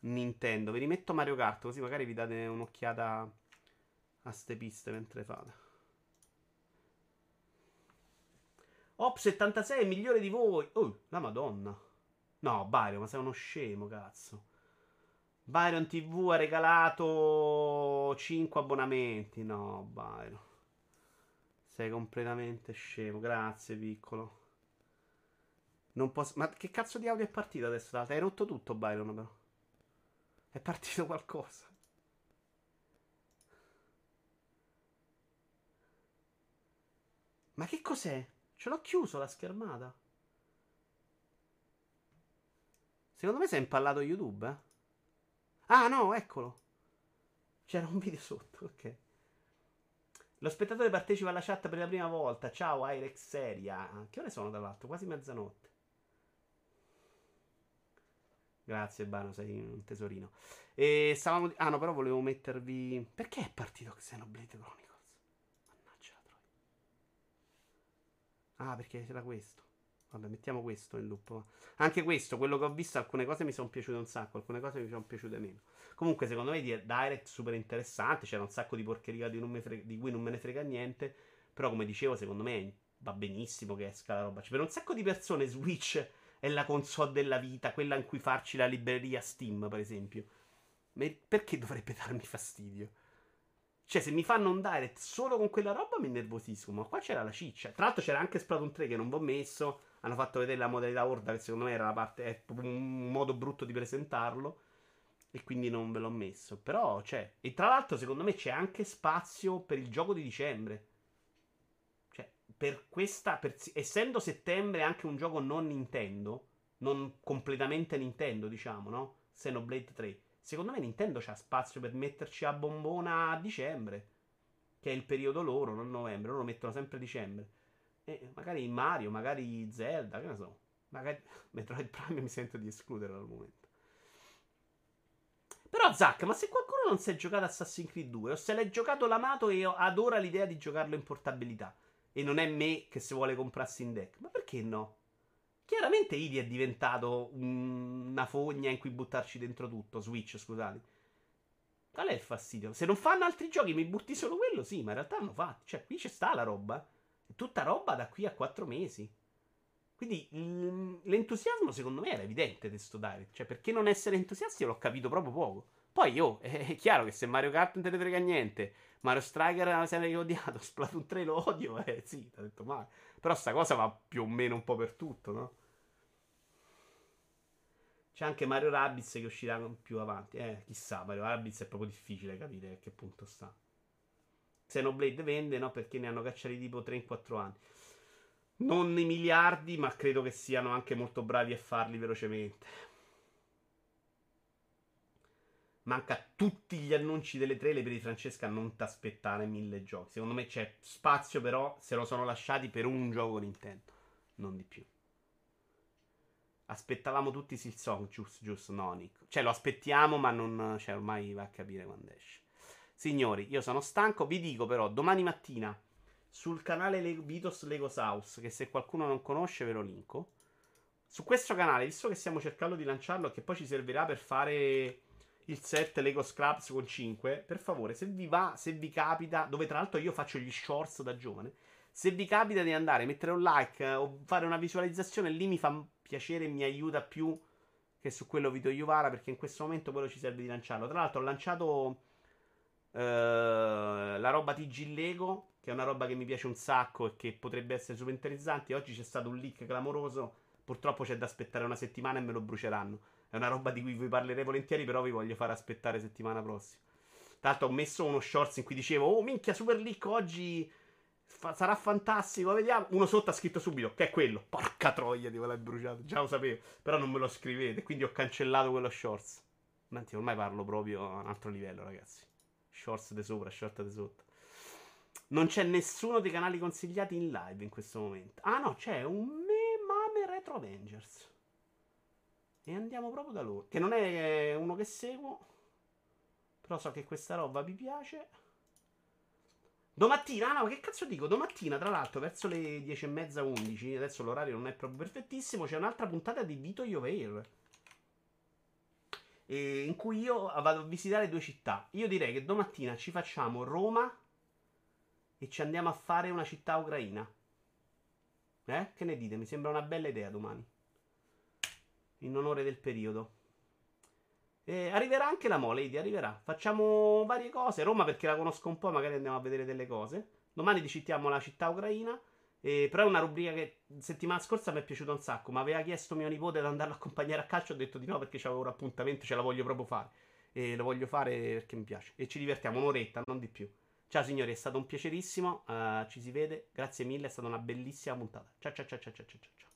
Nintendo. Vi rimetto Mario Kart così magari vi date un'occhiata a ste piste mentre fate. Op76 è migliore di voi. Oh, la madonna. No, Byron, ma sei uno scemo, cazzo. Byron TV ha regalato 5 abbonamenti. No, Byron. Sei completamente scemo. Grazie, piccolo. Non posso... Ma che cazzo di audio è partito adesso? Hai rotto tutto, Byron, però. È partito qualcosa. Ma che cos'è? Ce l'ho chiuso la schermata. Secondo me si è impallato YouTube, eh? Ah, no, eccolo. C'era un video sotto, ok. Lo spettatore partecipa alla chat per la prima volta. Ciao, Irex Seria. Che ore sono dall'alto? Quasi mezzanotte. Grazie, Bano, sei un tesorino. E stavamo. Ah, no, però volevo mettervi. Perché è partito Xenoblade Chronicles? Mannaggia la troia. Ah, perché c'era questo. Vabbè, mettiamo questo in loop. Anche questo, quello che ho visto, alcune cose mi sono piaciute un sacco, alcune cose mi sono piaciute meno. Comunque, secondo me, Direct super interessante. C'era un sacco di porcheria di, frega, di, cui non me ne frega niente. Però, come dicevo, secondo me va benissimo che esca la roba. Cioè, per un sacco di persone, Switch è la console della vita, quella in cui farci la libreria Steam, per esempio. Ma perché dovrebbe darmi fastidio? Cioè, se mi fanno un direct solo con quella roba mi innervosisco. Ma qua c'era la ciccia. Tra l'altro c'era anche Splatoon 3 che non vi ho messo. Hanno fatto vedere la modalità Horda, che secondo me era la parte. È un modo brutto di presentarlo. E quindi non ve l'ho messo. Però c'è. E tra l'altro, secondo me c'è anche spazio per il gioco di dicembre. Cioè, per questa. Per, essendo settembre anche un gioco non Nintendo. Non completamente Nintendo, diciamo, no? Xenoblade 3 Secondo me Nintendo c'ha spazio per metterci a bombona a dicembre. Che è il periodo loro, non novembre. Loro mettono sempre dicembre. E magari Mario, magari Zelda, che ne so. Magari Metroid Prime mi sento di escludere al momento. Però Zack, ma se qualcuno non si è giocato Assassin's Creed 2 o se l'è giocato l'amato e adora l'idea di giocarlo in portabilità e non è me che si vuole comprarsi in deck, ma perché no? Chiaramente Idi è diventato una fogna in cui buttarci dentro tutto. Switch, scusate. Qual è il fastidio? Se non fanno altri giochi, mi butti solo quello? Sì, ma in realtà hanno fatto. Cioè, qui c'è sta la roba. Tutta roba da qui a quattro mesi. Quindi l'entusiasmo secondo me era evidente di sto Direct. Cioè, perché non essere entusiasti l'ho capito proprio poco. Poi io, è chiaro che se Mario Kart non te ne frega niente, Mario Striker è una serie che ho odiato, Splatoon 3 lo odio, eh sì, ti ho detto male. Però sta cosa va più o meno un po' per tutto, no? C'è anche Mario Rabbids che uscirà più avanti. Eh, chissà, Mario Rabbids è proprio difficile capire a che punto sta. Xenoblade vende, no? Perché ne hanno cacciati tipo 3 in 4 anni. Non i miliardi, ma credo che siano anche molto bravi a farli velocemente. Manca tutti gli annunci delle trailer per di Francesca non ti aspettare mille giochi. Secondo me c'è spazio, però se lo sono lasciati per un gioco Nintendo, non di più. Aspettavamo tutti Silsong, giusto, giusto, no, Nick. Cioè, lo aspettiamo, ma non. Cioè, ormai va a capire quando esce. Signori, io sono stanco. Vi dico però, domani mattina sul canale Le- Vitos Lego House, che se qualcuno non conosce ve lo linko. Su questo canale, visto che stiamo cercando di lanciarlo, che poi ci servirà per fare il set Lego Scraps con 5, per favore, se vi va, se vi capita, dove tra l'altro io faccio gli shorts da giovane, se vi capita di andare, mettere un like o fare una visualizzazione, lì mi fa piacere e mi aiuta più che su quello Vito Iuvara perché in questo momento quello ci serve di lanciarlo. Tra l'altro ho lanciato uh, la roba TG Lego, che è una roba che mi piace un sacco e che potrebbe essere super interessante. Oggi c'è stato un leak clamoroso, purtroppo c'è da aspettare una settimana e me lo bruceranno. È una roba di cui vi parlerei volentieri, però vi voglio far aspettare settimana prossima. Tra l'altro ho messo uno shorts in cui dicevo, oh minchia, super leak oggi fa- sarà fantastico, vediamo. Uno sotto ha scritto subito che è quello. Porca troia, di l'hai bruciato. Già lo sapevo, però non me lo scrivete, quindi ho cancellato quello shorts. Manti, ormai parlo proprio a un altro livello, ragazzi. Shorts di sopra, short di sotto. Non c'è nessuno dei canali consigliati in live in questo momento. Ah no, c'è un Me Mame Retro Avengers. E andiamo proprio da loro. Che non è uno che seguo. Però so che questa roba vi piace. Domattina, ah no, che cazzo dico? Domattina, tra l'altro, verso le 10 e mezza, 11. Adesso l'orario non è proprio perfettissimo. C'è un'altra puntata di Vito Ioveir. In cui io vado a visitare due città. Io direi che domattina ci facciamo Roma e ci andiamo a fare una città ucraina. Eh? Che ne dite? Mi sembra una bella idea domani. In onore del periodo. E arriverà anche la Molady, arriverà. Facciamo varie cose. Roma perché la conosco un po', magari andiamo a vedere delle cose. Domani visitiamo la città ucraina. Eh, però è una rubrica che settimana scorsa mi è piaciuta un sacco. Ma aveva chiesto mio nipote di andarlo a accompagnare a calcio. Ho detto di no perché avevo un appuntamento, ce la voglio proprio fare. E lo voglio fare perché mi piace. E ci divertiamo un'oretta, non di più. Ciao signori, è stato un piacerissimo. Uh, ci si vede. Grazie mille, è stata una bellissima puntata. Ciao ciao ciao ciao ciao ciao ciao.